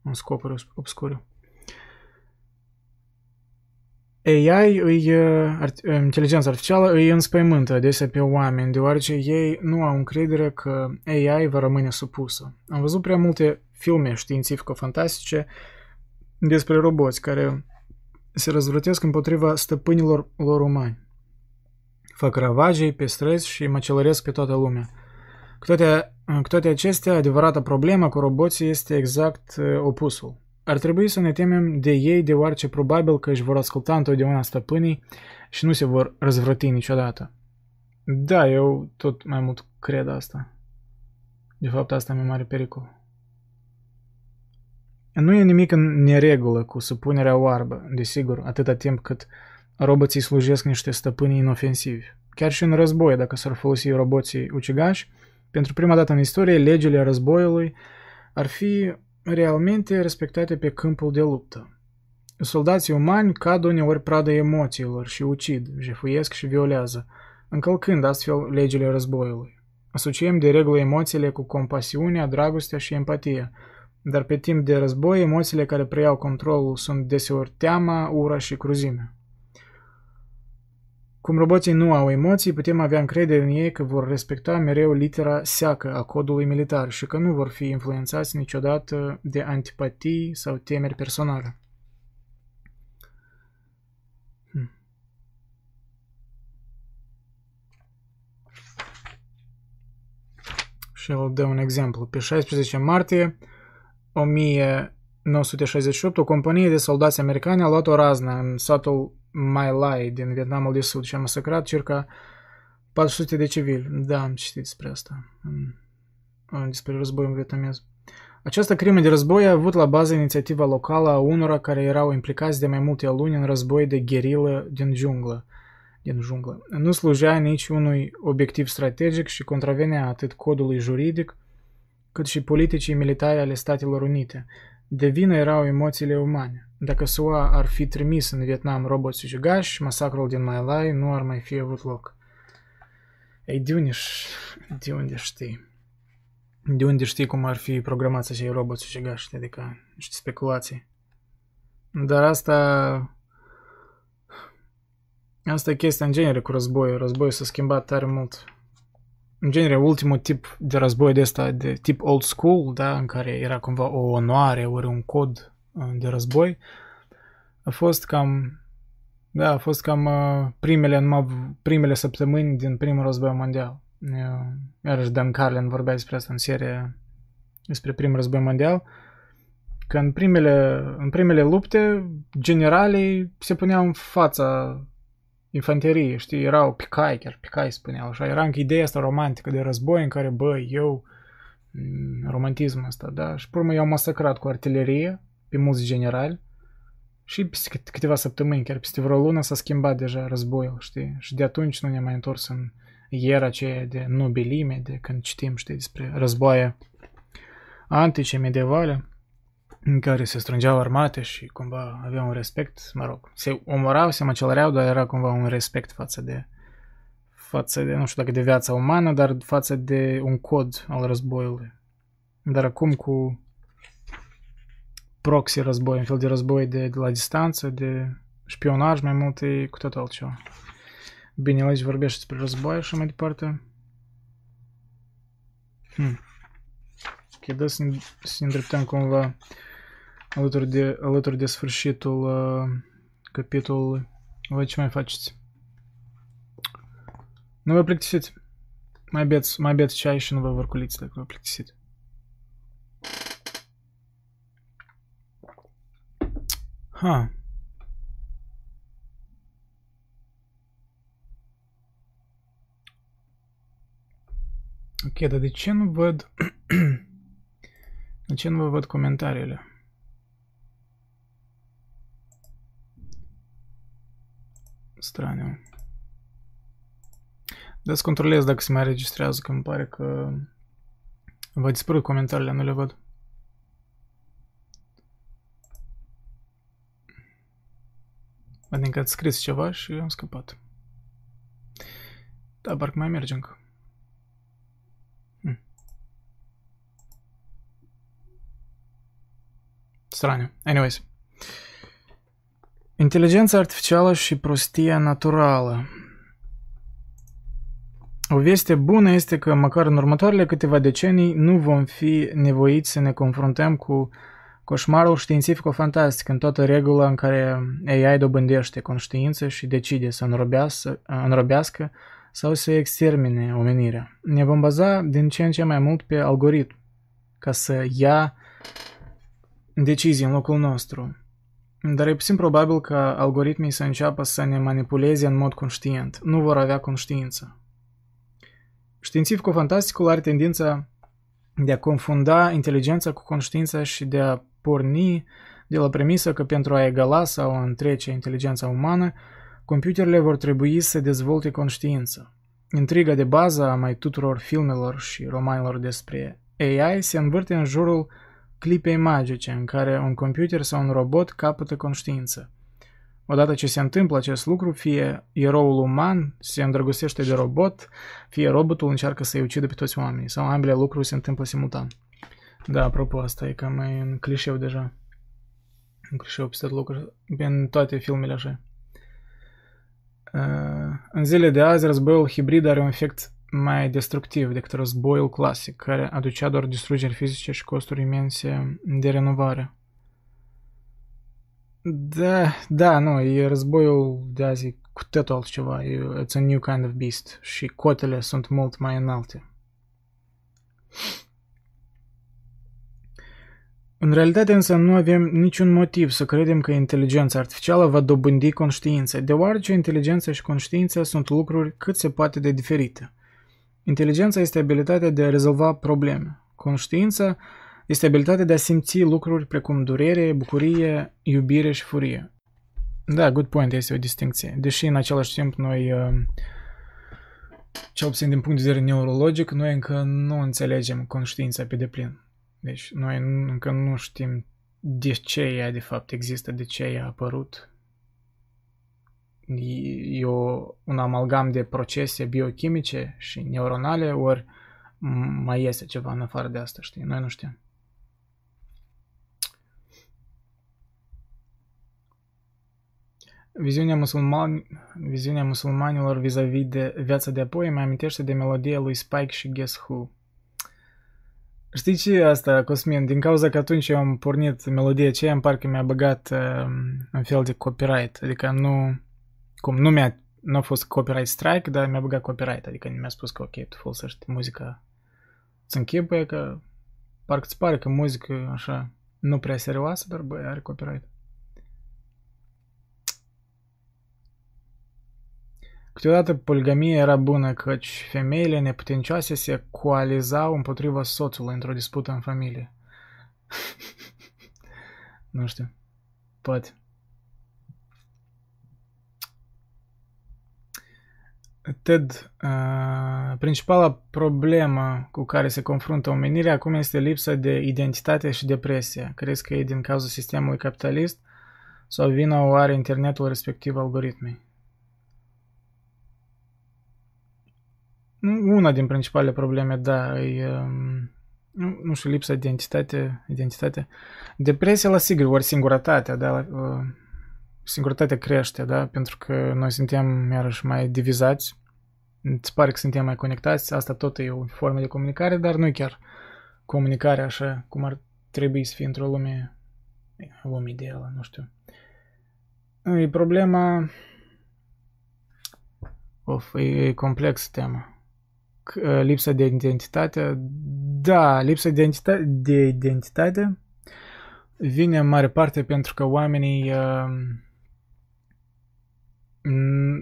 în scopuri obscure. AI, îi, art, inteligența artificială, îi înspăimântă adesea pe oameni, deoarece ei nu au încredere că AI va rămâne supusă. Am văzut prea multe filme științifico-fantastice despre roboți care se răzvrătesc împotriva stăpânilor lor umani. Fac ravagii pe străzi și măcelăresc pe toată lumea. Cu toate, cu toate acestea, adevărata problemă cu roboții este exact opusul. Ar trebui să ne temem de ei deoarece probabil că își vor asculta întotdeauna stăpânii și nu se vor răzvrăti niciodată. Da, eu tot mai mult cred asta. De fapt, asta mi-e mare pericol. Nu e nimic în neregulă cu supunerea oarbă, desigur, atâta timp cât roboții slujesc niște stăpâni inofensivi. Chiar și în război, dacă s-ar folosi roboții ucigași, pentru prima dată în istorie, legile războiului ar fi realmente respectate pe câmpul de luptă. Soldații umani cad uneori pradă emoțiilor și ucid, jefuiesc și violează, încălcând astfel legile războiului. Asociem de regulă emoțiile cu compasiunea, dragostea și empatia, dar pe timp de război, emoțiile care preiau controlul sunt deseori teama, ura și cruzimea. Cum roboții nu au emoții, putem avea încredere în ei că vor respecta mereu litera seacă a codului militar și că nu vor fi influențați niciodată de antipatii sau temeri personale. Hmm. Și el dă un exemplu. Pe 16 martie 1968, o companie de soldați americani a luat o raznă în satul Mai Lai din Vietnamul de Sud și a masacrat circa 400 de civili. Da, am citit despre asta, despre războiul vietnamez. Această crimă de război a avut la bază inițiativa locală a unora care erau implicați de mai multe luni în război de gherilă din junglă. Din junglă. Nu slujea nici unui obiectiv strategic și contravenea atât codului juridic, cât și politicii militare ale Statelor Unite. De vină erau emoțiile umane. Dacă SUA ar fi trimis în Vietnam roboți ucigași, masacrul din My Lai nu ar mai fi avut loc. Ei, de unde, de unde știi? De unde știi cum ar fi programați acei roboți ucigași? Adică niște speculații. Dar asta... Asta e chestia în genere cu războiul. Războiul s-a schimbat tare mult în genere, ultimul tip de război de ăsta, de tip old school, da, în care era cumva o onoare, ori un cod uh, de război, a fost cam, da, a fost cam uh, primele, numai primele săptămâni din primul război mondial. Iarăși Dan Carlin vorbea despre asta în serie, despre primul război mondial, că în primele, în primele lupte, generalii se puneau în fața infanterie, știi, erau picai, chiar picai spuneau așa, era încă ideea asta romantică de război în care, bă, eu, mm, romantismul ăsta, da, și pe urmă i-au masacrat cu artilerie pe mulți generali și peste câteva săptămâni, chiar peste vreo lună s-a schimbat deja războiul, știi, și de atunci nu ne-am mai întors în era aceea de nobilime, de când citim, știi, despre războaie antice, medievale în care se strângeau armate și cumva aveau un respect, mă rog, se omorau, se măcelăreau, dar era cumva un respect față de, față de, nu știu dacă de viața umană, dar față de un cod al războiului. Dar acum cu proxy război, un fel de război de, de la distanță, de șpionaj mai mult, e cu totul altceva. Bine, aici vorbește despre război și mai departe. Hmm. Ok, da să ne, să ne îndreptăm cumva alături de, alături de sfârșitul uh, capitolului. Voi ce mai faceți? Nu vă plictisiți. Mai beți, mai beți ceai și nu vă vărculiți dacă vă plictisiți. Ha. Ok, dar de ce nu văd... de ce nu vă văd comentariile? Straniu. Da, să controlez dacă se mai registrează, că îmi pare că va dispărut comentariile, nu le văd. Adică ați scris ceva și am scăpat. Da, parcă mai merge încă. Hm. Straniu. Anyways. Inteligența artificială și prostia naturală. O veste bună este că măcar în următoarele câteva decenii nu vom fi nevoiți să ne confruntăm cu coșmarul științifico-fantastic în toată regula în care AI dobândește conștiință și decide să înrobească, înrobească sau să extermine omenirea. Ne vom baza din ce în ce mai mult pe algoritm ca să ia decizii în locul nostru. Dar e puțin probabil că algoritmii să înceapă să ne manipuleze în mod conștient. Nu vor avea conștiință. Științifico-fantasticul are tendința de a confunda inteligența cu conștiința și de a porni de la premisă că pentru a egala sau a întrece inteligența umană, computerele vor trebui să dezvolte conștiință. Intriga de bază a mai tuturor filmelor și romanelor despre AI se învârte în jurul clipei magice în care un computer sau un robot capătă conștiință. Odată ce se întâmplă acest lucru, fie eroul uman se îndrăgostește de robot, fie robotul încearcă să-i ucidă pe toți oamenii, sau ambele lucruri se întâmplă simultan. Da, apropo, asta e cam mai în clișeu deja. În clișeu peste tot lucruri, în toate filmele așa. Uh, în zile de azi, războiul hibrid are un efect mai destructiv decât războiul clasic, care aducea doar distrugeri fizice și costuri imense de renovare. Da, da, nu, e războiul de azi cu totul altceva, e, it's a new kind of beast și cotele sunt mult mai înalte. În realitate însă nu avem niciun motiv să credem că inteligența artificială va dobândi conștiință, deoarece inteligența și conștiința sunt lucruri cât se poate de diferite. Inteligența este abilitatea de a rezolva probleme. Conștiința este abilitatea de a simți lucruri precum durere, bucurie, iubire și furie. Da, good point, este o distinție. Deși în același timp noi, uh, cel puțin din punct de vedere neurologic, noi încă nu înțelegem conștiința pe deplin. Deci noi încă nu știm de ce ea de fapt există, de ce ea a apărut. E o, un amalgam de procese biochimice și neuronale, ori mai este ceva în afară de asta, știi? Noi nu știm. Viziunea, musulman, viziunea musulmanilor vis-a-vis de viața de apoi mai amintește de melodia lui Spike și Guess Who. Știi ce asta, Cosmin? Din cauza că atunci eu am pornit melodia aceea, îmi parcă mi-a băgat uh, un fel de copyright. Adică nu... Cum, nu mi-a... Nu a fost copyright strike, dar mi-a băgat copyright. Adică mi-a spus că ok, tu folosești muzica. Îți închipuie că... Parcă îți pare că muzică așa nu prea serioasă, dar băi, are copyright. Câteodată poligamia era bună căci femeile neputincioase se coalizau împotriva soțului într-o dispută în familie. nu știu. Poate. Ted, uh, principala problemă cu care se confruntă omenirea acum este lipsa de identitate și depresie. Crezi că e din cauza sistemului capitalist sau vina o are internetul respectiv algoritmii? Una din principalele probleme, da, e, um, nu, nu știu, lipsa de identitate, identitate. Depresia la sigur, ori singurătatea, da, uh, singurătatea crește, da, pentru că noi suntem iarăși mai divizați, îți pare că suntem mai conectați, asta tot e o formă de comunicare, dar nu chiar comunicare așa cum ar trebui să fie într-o lume, lume ideală, nu știu. E problema, of, e, e complex tema. Uh, lipsa de identitate. Da, lipsa de identitate, de identitate vine în mare parte pentru că oamenii uh,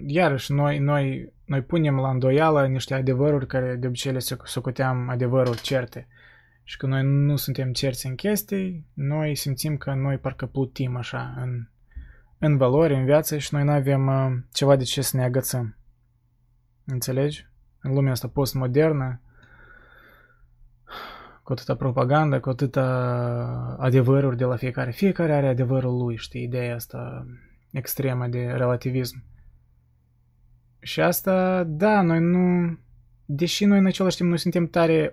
iarăși noi, noi, noi punem la îndoială niște adevăruri care de obicei le socoteam adevăruri certe. Și că noi nu suntem cerți în chestii, noi simțim că noi parcă plutim așa în, în valori, în viață și noi nu avem uh, ceva de ce să ne agățăm. Înțelegi? în lumea asta postmodernă, cu atâta propagandă, cu atâta adevăruri de la fiecare. Fiecare are adevărul lui, știi, ideea asta extremă de relativism. Și asta, da, noi nu... Deși noi în același timp nu suntem tare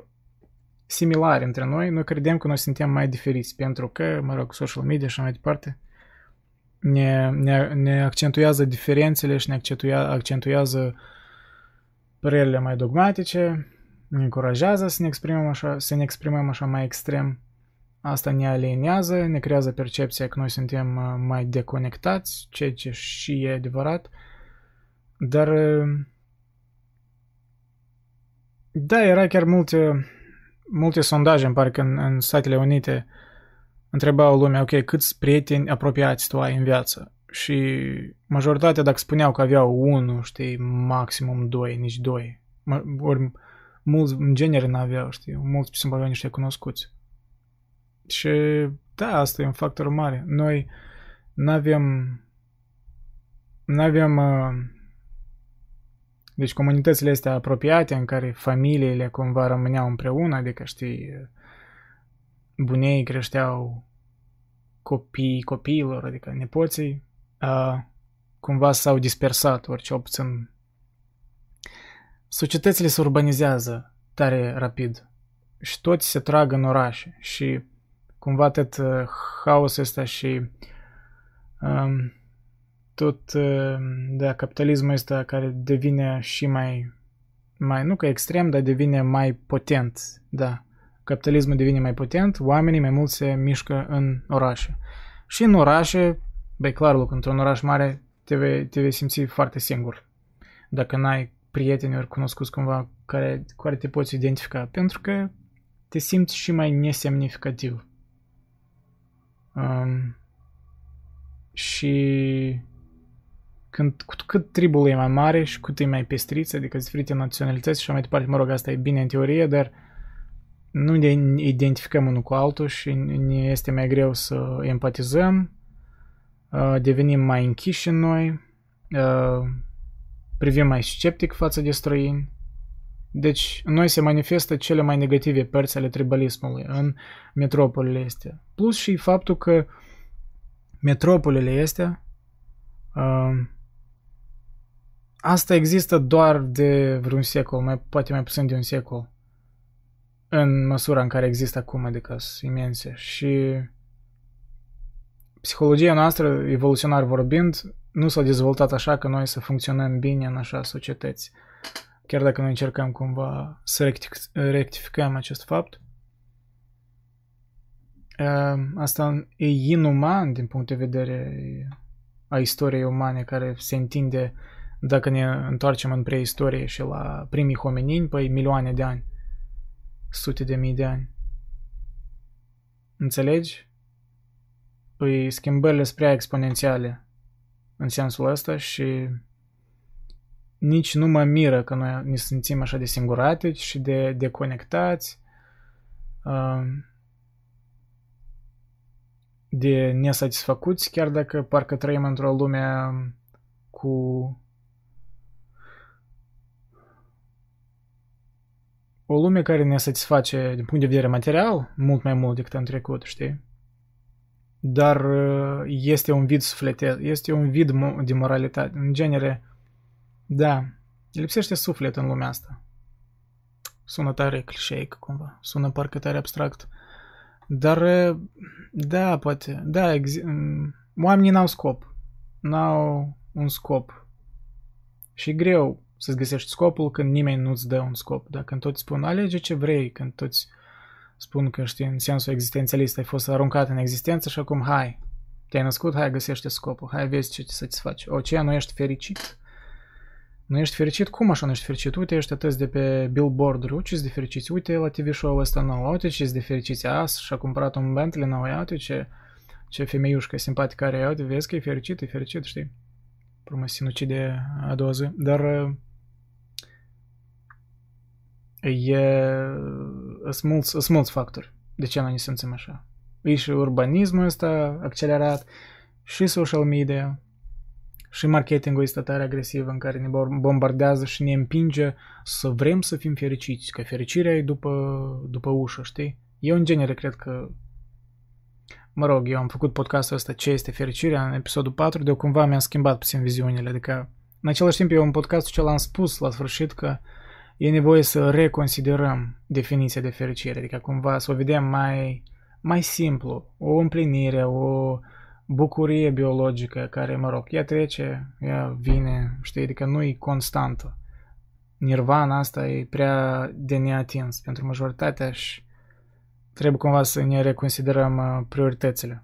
similari între noi, noi credem că noi suntem mai diferiți, pentru că, mă rog, social media și mai departe, ne, ne, ne accentuează diferențele și ne accentuează, accentuează părerile mai dogmatice, ne încurajează să ne exprimăm așa, să ne exprimăm așa mai extrem. Asta ne alienează, ne creează percepția că noi suntem uh, mai deconectați, ceea ce și e adevărat. Dar uh, da, era chiar multe, multe sondaje, îmi pare că în, în Statele Unite întrebau lumea, ok, câți prieteni apropiați tu ai în viață? Și majoritatea, dacă spuneau că aveau unul, știi, maximum doi, nici doi, ori mulți în genere n-aveau, știi, mulți pe simplu aveau niște cunoscuți. Și da, asta e un factor mare. Noi n-avem n-avem uh, deci comunitățile astea apropiate în care familiile cumva rămâneau împreună, adică știi, bunei creșteau copii copiilor, adică nepoții, uh, cumva s-au dispersat, ori cel puțin societățile se urbanizează tare rapid și toți se trag în orașe și cumva tot uh, haosul ăsta și um, tot uh, da, capitalismul ăsta care devine și mai, mai, nu că extrem, dar devine mai potent, da. Capitalismul devine mai potent, oamenii mai mult se mișcă în orașe. Și în orașe, băi, clar, loc, într-un oraș mare te vei, te vei simți foarte singur. Dacă n-ai prieteni ori cunoscuți cumva care, cu care te poți identifica, pentru că te simți și mai nesemnificativ. Um, și când, cu cât tribul e mai mare și cât e mai pestriț, adică diferite naționalități și mai departe, mă rog, asta e bine în teorie, dar nu ne identificăm unul cu altul și ne este mai greu să empatizăm, uh, devenim mai închiși în noi, uh, privim mai sceptic față de străini. Deci, în noi se manifestă cele mai negative părți ale tribalismului în metropolile astea. Plus și faptul că metropolile astea uh, asta există doar de vreun secol, mai, poate mai puțin de un secol. În măsura în care există acum, adică sunt imense. Și psihologia noastră, evoluționar vorbind, nu s-a dezvoltat așa că noi să funcționăm bine în așa societăți. Chiar dacă noi încercăm cumva să rectic- rectificăm acest fapt. Ehm, asta e inuman din punct de vedere a istoriei umane care se întinde dacă ne întoarcem în preistorie și la primii hominini, păi milioane de ani, sute de mii de ani. Înțelegi? Păi schimbările sunt prea exponențiale în sensul ăsta și nici nu mă miră că noi ne simțim așa de singuratici și de deconectați, um, de nesatisfăcuți, chiar dacă parcă trăim într-o lume cu o lume care ne satisface din punct de vedere material mult mai mult decât în trecut, știi? dar uh, este un vid sufletesc, este un vid de moralitate. În genere, da, lipsește suflet în lumea asta. Sună tare clișeic cumva, sună parcă tare abstract. Dar, uh, da, poate, da, mm, oamenii n-au scop. N-au un scop. Și greu să-ți găsești scopul când nimeni nu-ți dă un scop. Dacă când toți spun, alege ce vrei, când toți spun că, știi, în sensul existențialist ai fost aruncat în existență și acum, hai, te-ai născut, hai, găsește scopul, hai, vezi ce te satisface. O, ce, nu ești fericit? Nu ești fericit? Cum așa nu ești fericit? Uite, ești atât de pe billboard-uri, uite de fericit, uite la TV show ăsta nou, uite ce de fericit, a, și-a cumpărat un Bentley nou, uite ce, ce femeiușcă simpatică are, uite, vezi că e fericit, e fericit, știi? Promă sinucide a doua zi, dar e, sunt mulți, sunt mulți factori de ce noi ne simțim așa. E și urbanismul ăsta accelerat, și social media, și marketingul ăsta tare agresiv în care ne bombardează și ne împinge să vrem să fim fericiți, că fericirea e după, după ușă, știi? Eu în genere cred că mă rog, eu am făcut podcastul ăsta Ce este fericirea? În episodul 4, de cumva mi-a schimbat puțin viziunile, adică în același timp eu în podcastul ce l-am spus la sfârșit că e nevoie să reconsiderăm definiția de fericire, adică cumva să o vedem mai, mai simplu, o împlinire, o bucurie biologică care, mă rog, ea trece, ea vine, știi, adică nu e constantă. Nirvana asta e prea de neatins pentru majoritatea și trebuie cumva să ne reconsiderăm uh, prioritățile.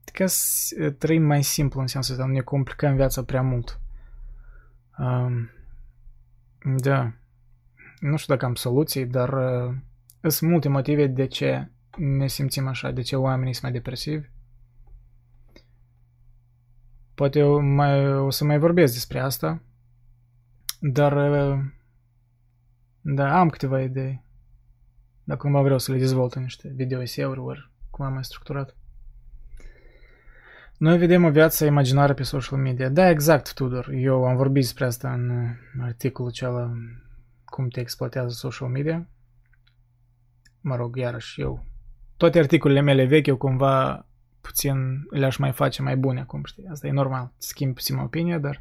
Adică să uh, trăim mai simplu în sensul ăsta, nu ne complicăm viața prea mult. Um, da. Nu știu dacă am soluții, dar uh, sunt multe motive de ce ne simțim așa, de ce oamenii sunt mai depresivi. Poate eu mai, o să mai vorbesc despre asta, dar uh, da, am câteva idei. Dacă cumva vreau să le dezvolt în niște video-eseuri, ori cum am mai structurat. Noi vedem o viață imaginară pe social media. Da, exact, Tudor. Eu am vorbit despre asta în articolul acela cum te exploatează social media. Mă rog, iarăși eu. Toate articolele mele vechi eu cumva puțin le-aș mai face mai bune acum, știi? Asta e normal. Schimb puțin opinia, dar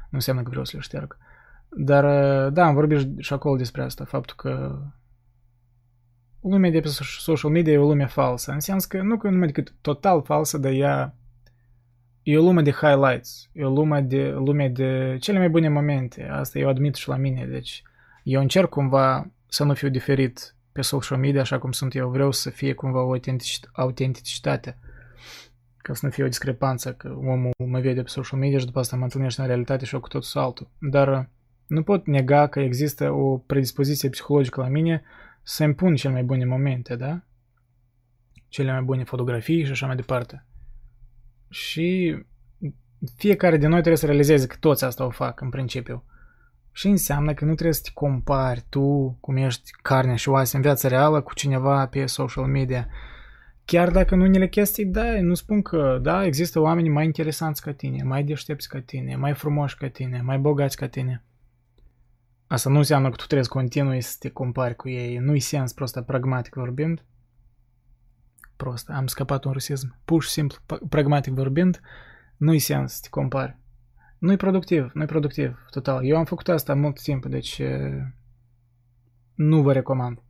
nu înseamnă că vreau să le șterg. Dar, da, am vorbit și acolo despre asta, faptul că lumea de pe social media e o lume falsă. Înseamnă că nu că numai decât total falsă, dar ea e o lume de highlights, e o lume de, lume de cele mai bune momente. Asta eu admit și la mine. Deci eu încerc cumva să nu fiu diferit pe social media așa cum sunt eu. Vreau să fie cumva o autenticitate. Ca să nu fie o discrepanță că omul mă vede pe social media și după asta mă întâlnește în realitate și eu cu totul altul. Dar nu pot nega că există o predispoziție psihologică la mine să impun cele mai bune momente, da? Cele mai bune fotografii și așa mai departe. Și fiecare din noi trebuie să realizeze că toți asta o fac în principiu. Și înseamnă că nu trebuie să te compari tu, cum ești carne și oase în viața reală, cu cineva pe social media. Chiar dacă în unele chestii, da, nu spun că, da, există oameni mai interesanți ca tine, mai deștepți ca tine, mai frumoși ca tine, mai bogați ca tine. Asta nu înseamnă că tu trebuie să continui să te compari cu ei. Nu-i sens, prost, pragmatic vorbind. Prost, am scăpat un rusism. Pur și simplu, pragmatic vorbind, nu-i sens să te compari. Nu-i productiv, nu-i productiv, total. Eu am făcut asta mult timp, deci nu vă recomand.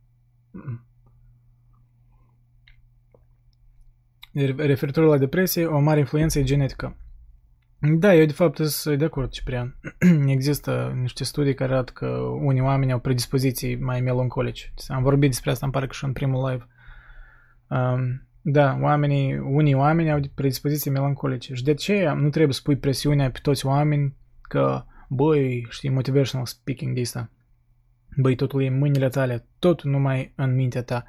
Referitor la depresie, o mare influență e genetică. Da, eu de fapt sunt de acord, Ciprian. Există niște studii care arată că unii oameni au predispoziții mai melancolice. Am vorbit despre asta, îmi pare că și în primul live. Um, da, oamenii, unii oameni au predispoziții melancolice. Și de ce nu trebuie să pui presiunea pe toți oameni că, băi, știi, motivational speaking de asta. Băi, totul e în mâinile tale, tot numai în mintea ta.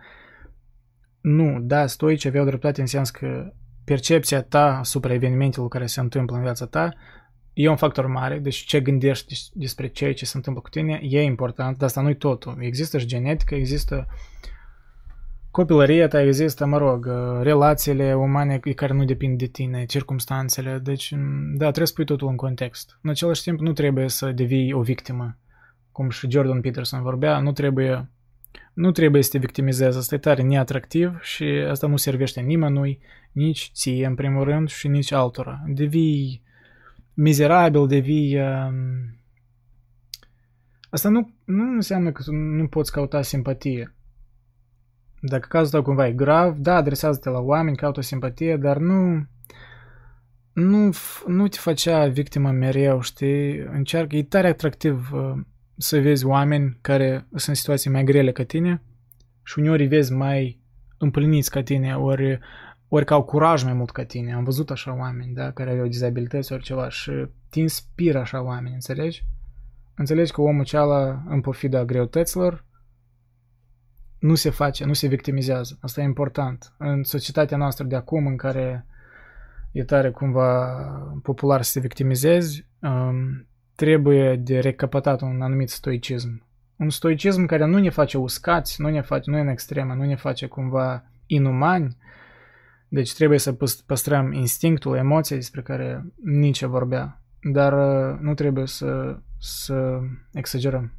Nu, da, stoici aveau dreptate în sens că percepția ta asupra evenimentelor care se întâmplă în viața ta e un factor mare, deci ce gândești despre ceea ce se întâmplă cu tine e important, dar asta nu-i totul. Există și genetică, există copilăria ta, există, mă rog, relațiile umane care nu depind de tine, circumstanțele, deci, da, trebuie să pui totul în context. În același timp, nu trebuie să devii o victimă, cum și Jordan Peterson vorbea, nu trebuie nu trebuie să te victimizezi, asta e tare neatractiv și asta nu servește nimănui, nici ție în primul rând și nici altora. Devii mizerabil, devii... Uh, asta nu, nu înseamnă că nu poți căuta simpatie. Dacă cazul tău cumva e grav, da, adresează-te la oameni, caută simpatie, dar nu, nu, nu te facea victimă mereu, știi? Încearcă, e tare atractiv uh, să vezi oameni care sunt în situații mai grele ca tine și uneori vezi mai împliniți ca tine, ori, ori că au curaj mai mult ca tine. Am văzut așa oameni, da, care au dizabilități, ori ceva și te inspiră așa oameni, înțelegi? Înțelegi că omul ceala, în pofida greutăților, nu se face, nu se victimizează. Asta e important. În societatea noastră de acum, în care e tare cumva popular să se victimizezi, um, trebuie de recapătat un anumit stoicism. Un stoicism care nu ne face uscați, nu ne face, nu e în extremă, nu ne face cumva inumani, deci trebuie să păstrăm instinctul, emoția despre care nici vorbea, dar uh, nu trebuie să, să exagerăm.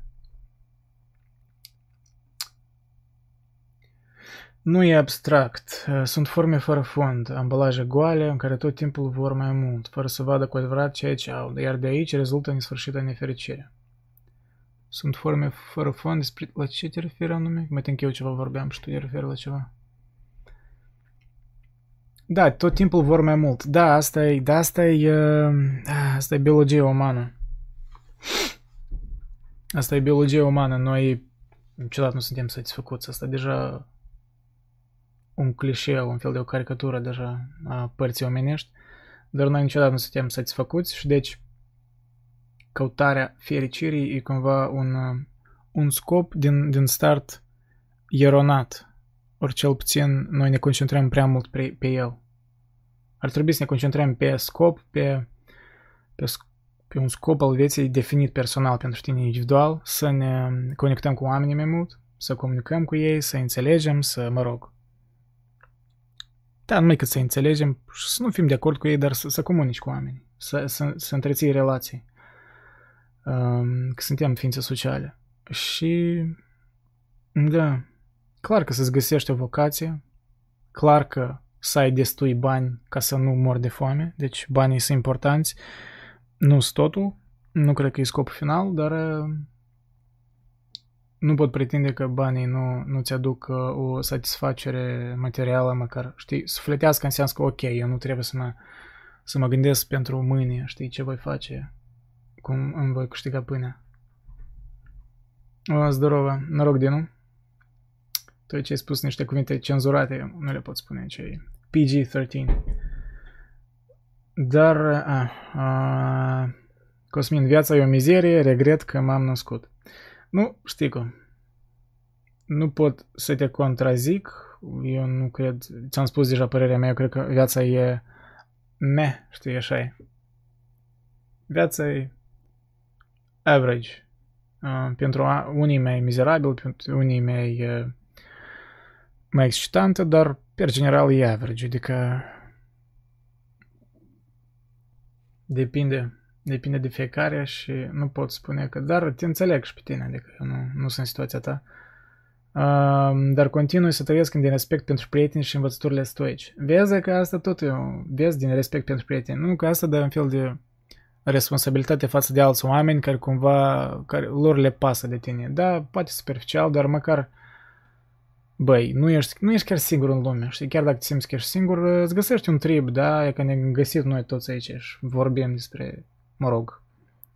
Nu e abstract. Sunt forme fără fond, ambalaje goale în care tot timpul vor mai mult, fără să vadă cu adevărat ceea ce au, iar de aici rezultă nesfârșită nefericire. Sunt forme fără fond, despre la ce te referi anume? Mai tem că eu ceva vorbeam și tu te referi la ceva. Da, tot timpul vor mai mult. Da, asta e, da, asta e, uh, asta e biologia umană. Asta e biologia umană. Noi niciodată nu suntem satisfăcuți. Asta deja un clișeu, un fel de o caricatură deja a părții omenești, dar noi niciodată nu suntem satisfăcuți și deci căutarea fericirii e cumva un, un scop din, din start eronat, ori cel puțin noi ne concentrăm prea mult pe, pe el. Ar trebui să ne concentrăm pe scop, pe, pe, pe un scop al vieții definit personal pentru tine individual, să ne conectăm cu oamenii mai mult, să comunicăm cu ei, să înțelegem, să, mă rog, da, numai că să înțelegem și să nu fim de acord cu ei, dar să, să comunici cu oamenii, să, să, să întreții relații, um, că suntem ființe sociale. Și, da, clar că să-ți găsești o vocație, clar că să ai destui bani ca să nu mor de foame, deci banii sunt importanți, nu sunt totul, nu cred că e scopul final, dar nu pot pretinde că banii nu, nu ți aduc uh, o satisfacere materială, măcar, știi, sufletească înseamnă că ok, eu nu trebuie să mă, să mă gândesc pentru mâine, știi, ce voi face, cum îmi voi câștiga pâinea. O, zdorovă, noroc de nu. Tu ce ai spus niște cuvinte cenzurate, nu le pot spune ce e. PG-13. Dar, a, a, Cosmin, viața e o mizerie, regret că m-am născut. Nu, știi cum. Nu pot să te contrazic. Eu nu cred, ți-am spus deja părerea mea, eu cred că viața e me, știi, așa e. Viața e average. Uh, pentru unii mai mizerabil, pentru unii mai, uh, mai excitantă, dar per general e average, adică depinde Depinde de fiecare și nu pot spune că, dar te înțeleg și pe tine, adică eu nu, nu sunt în situația ta. Uh, dar continui să trăiesc din respect pentru prieteni și învățăturile stoici. Vezi că asta tot eu, vezi din respect pentru prieteni. Nu că asta dă un fel de responsabilitate față de alți oameni care cumva, care lor le pasă de tine. Da, poate superficial, dar măcar băi, nu ești, nu ești chiar singur în lume, știi? Chiar dacă te simți că ești singur, îți găsești un trib, da? E că ne găsit noi toți aici și vorbim despre mă rog,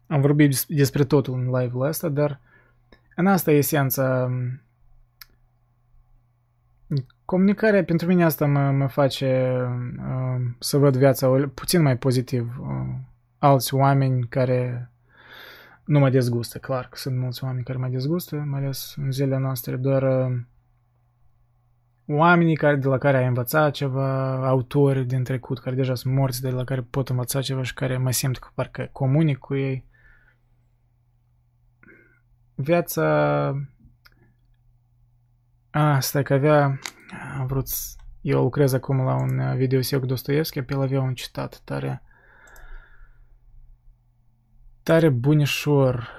am vorbit despre totul în live-ul ăsta, dar în asta e esența. Comunicarea pentru mine asta mă, mă face uh, să văd viața puțin mai pozitiv. Uh, alți oameni care nu mă dezgustă, clar că sunt mulți oameni care mă dezgustă, mai ales în zilele noastre, doar uh, oamenii care, de la care ai învățat ceva, autori din trecut care deja sunt morți, de la care pot învăța ceva și care mă simt că parcă comunic cu ei. Viața... A, stai că avea... Am vrut... Eu lucrez acum la un videosec Dostoevski, pe el avea un citat tare... Tare bunișor,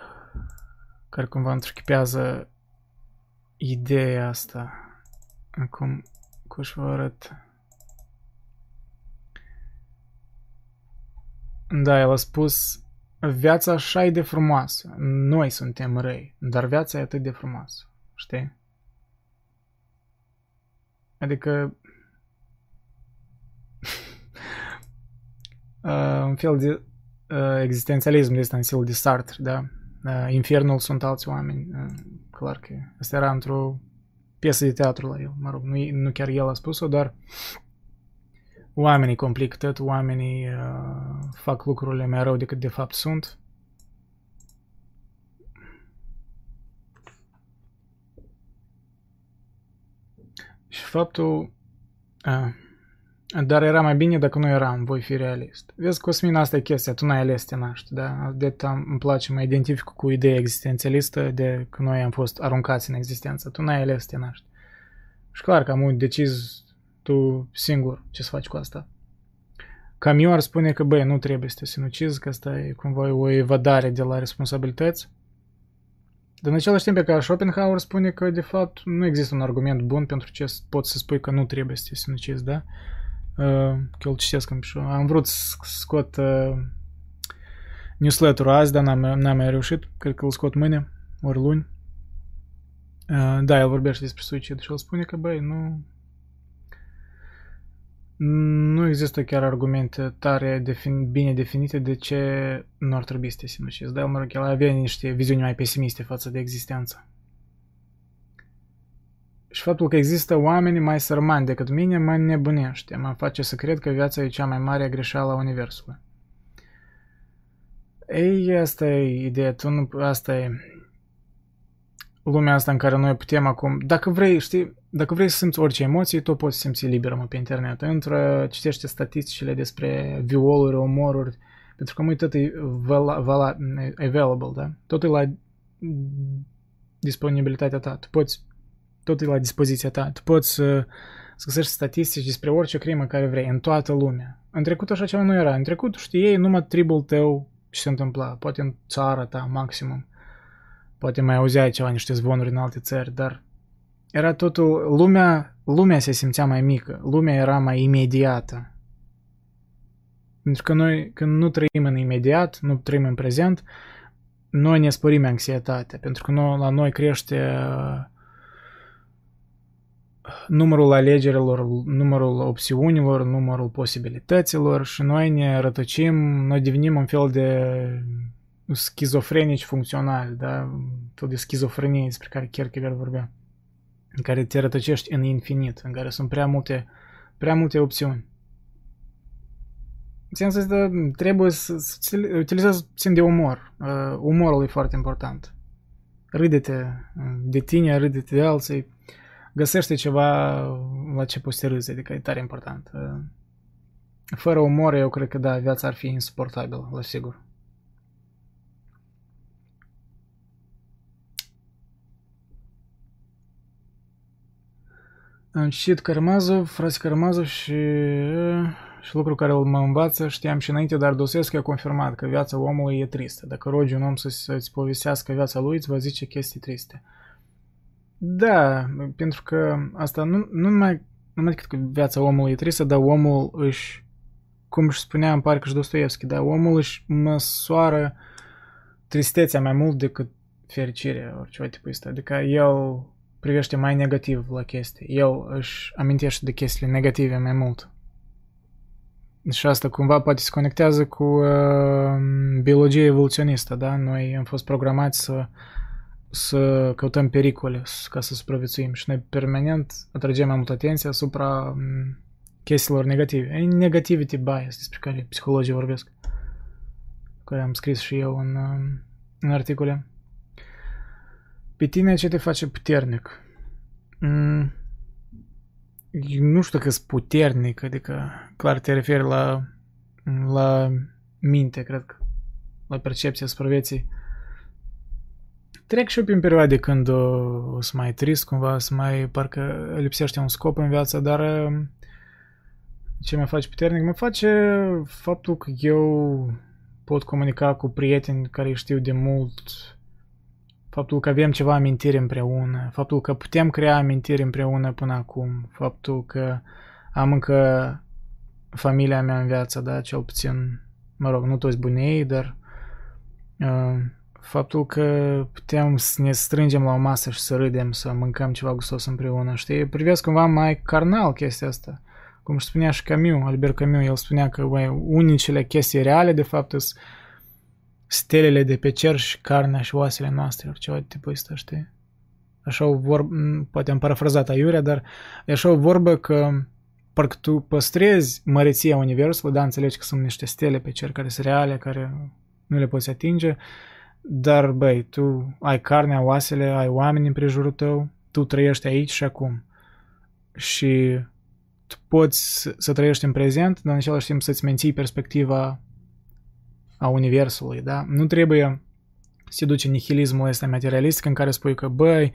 care cumva întruchipează ideea asta Acum, cum vă arăt? Da, el a spus, viața așa e de frumoasă. Noi suntem răi, dar viața e atât de frumoasă. Știi? Adică uh, un fel de uh, existențialism de ăsta în stil de Sartre, da? Uh, infernul sunt alți oameni. Uh, clar că asta era într-o piesă de teatru la el, mă rog, nu, nu chiar el a spus-o, dar oamenii complică tot, oamenii uh, fac lucrurile mai rău decât de fapt sunt. Și faptul... Uh, dar era mai bine dacă nu eram, voi fi realist. Vezi, Cosmin, asta e chestia, tu n-ai ales să te naști, da? De îmi place, mă identific cu ideea existențialistă de că noi am fost aruncați în existență. Tu n-ai ales să te naști. Și clar că am decizi tu singur ce să faci cu asta. Cam eu ar spune că, băi, nu trebuie să te sinucizi, că asta e cumva o evadare de la responsabilități. Dar în același timp, ca Schopenhauer spune că, de fapt, nu există un argument bun pentru ce poți să spui că nu trebuie să te sinucizi, da? Uh, că îl citesc în pișu. Am vrut să scot uh, newsletter-ul azi, dar n-am, n-am mai reușit. Cred că îl scot mâine, ori luni. Uh, da, el vorbește despre suicid și el spune că, băi, nu... Nu există chiar argumente tare defin, bine definite de ce nu ar trebui să te sinucizi. Dar, mă rog, el avea niște viziuni mai pesimiste față de existență. Și faptul că există oameni mai sărmani decât mine mă nebunește, mă face să cred că viața e cea mai mare greșeală a Universului. Ei, asta e ideea, tu nu, asta e lumea asta în care noi putem acum, dacă vrei, știi, dacă vrei să simți orice emoție, tu poți simți liber mă, pe internet. Intră, citește statisticile despre violuri, omoruri, pentru că mui tot e vala, vala, available, da? Tot e la disponibilitatea ta. Tu poți, tot e la dispoziția ta. Tu poți să, să găsești statistici despre orice crimă care vrei, în toată lumea. În trecut așa ceva nu era. În trecut știai numai tribul tău ce se întâmpla, poate în țara ta, maximum. Poate mai auzeai ceva, niște zvonuri în alte țări, dar era totul, lumea, lumea se simțea mai mică, lumea era mai imediată. Pentru că noi, când nu trăim în imediat, nu trăim în prezent, noi ne sporim anxietatea, pentru că noi, la noi crește uh, numărul alegerilor, numărul opțiunilor, numărul posibilităților și noi ne rătăcim, noi devenim un fel de schizofrenici funcționali, da? Tot de schizofrenie despre care Kierkegaard vorbea, în care te rătăcești în infinit, în care sunt prea multe, prea multe opțiuni. În sensul ăsta trebuie să, să utilizezi puțin de umor. Uh, umorul e foarte important. Râde-te de tine, râde-te de alții. Găsește ceva la ce poți să râzi, adică e tare important. Uh, fără umor, eu cred că da, viața ar fi insuportabilă, la sigur. Am citit Karamazov, frații Karamazov și, și lucru care mă învață știam și înainte, dar Dosescu a confirmat că viața omului e tristă. Dacă rogi un om să, să-ți povestească viața lui, îți va zice chestii triste. Da, pentru că asta nu, nu numai, nu numai decât că viața omului e tristă, dar omul își, cum își spunea în parcă și Dostoevski, da, omul își măsoară tristețea mai mult decât fericirea, orice tipul ăsta. Adică el privește mai negativ la chestii. El își amintește de chestiile negative mai mult. Și asta cumva poate se conectează cu uh, biologia evoluționistă, da? Noi am fost programați să, să căutăm pericole ca să supraviețuim și noi permanent atragem mai mult atenție asupra um, chestiilor negative. Negativity bias, despre care psihologii vorbesc, care am scris și eu în, uh, în articole. Pe tine ce te face puternic? Mm, nu știu că sunt puternic, adică clar te referi la, la minte, cred că, la percepția asupra vieții. Trec și eu prin perioade când o să mai trist cumva, să mai parcă lipsește un scop în viață, dar ce mă face puternic? Mă face faptul că eu pot comunica cu prieteni care știu de mult faptul că avem ceva amintiri împreună, faptul că putem crea amintiri împreună până acum, faptul că am încă familia mea în viață, da, cel puțin, mă rog, nu toți bunei, dar uh, faptul că putem să ne strângem la o masă și să râdem, să mâncăm ceva gustos împreună, știi? Privesc cumva mai carnal chestia asta. Cum își spunea și Camus, Albert Camus, el spunea că băi, unicele chestii reale, de fapt, sunt stelele de pe cer și carnea și oasele noastre, ceva de tipul ăsta, știi? Așa o vorbă, poate am parafrazat aiurea, dar e așa o vorbă că parcă tu păstrezi măreția Universului, da, înțelegi că sunt niște stele pe cer care sunt reale, care nu le poți atinge, dar, băi, tu ai carnea, oasele, ai oameni în prejurul tău, tu trăiești aici și acum. Și tu poți să trăiești în prezent, dar în același timp să-ți menții perspectiva a Universului, da? Nu trebuie să duce nihilismul ăsta materialist în care spui că, băi,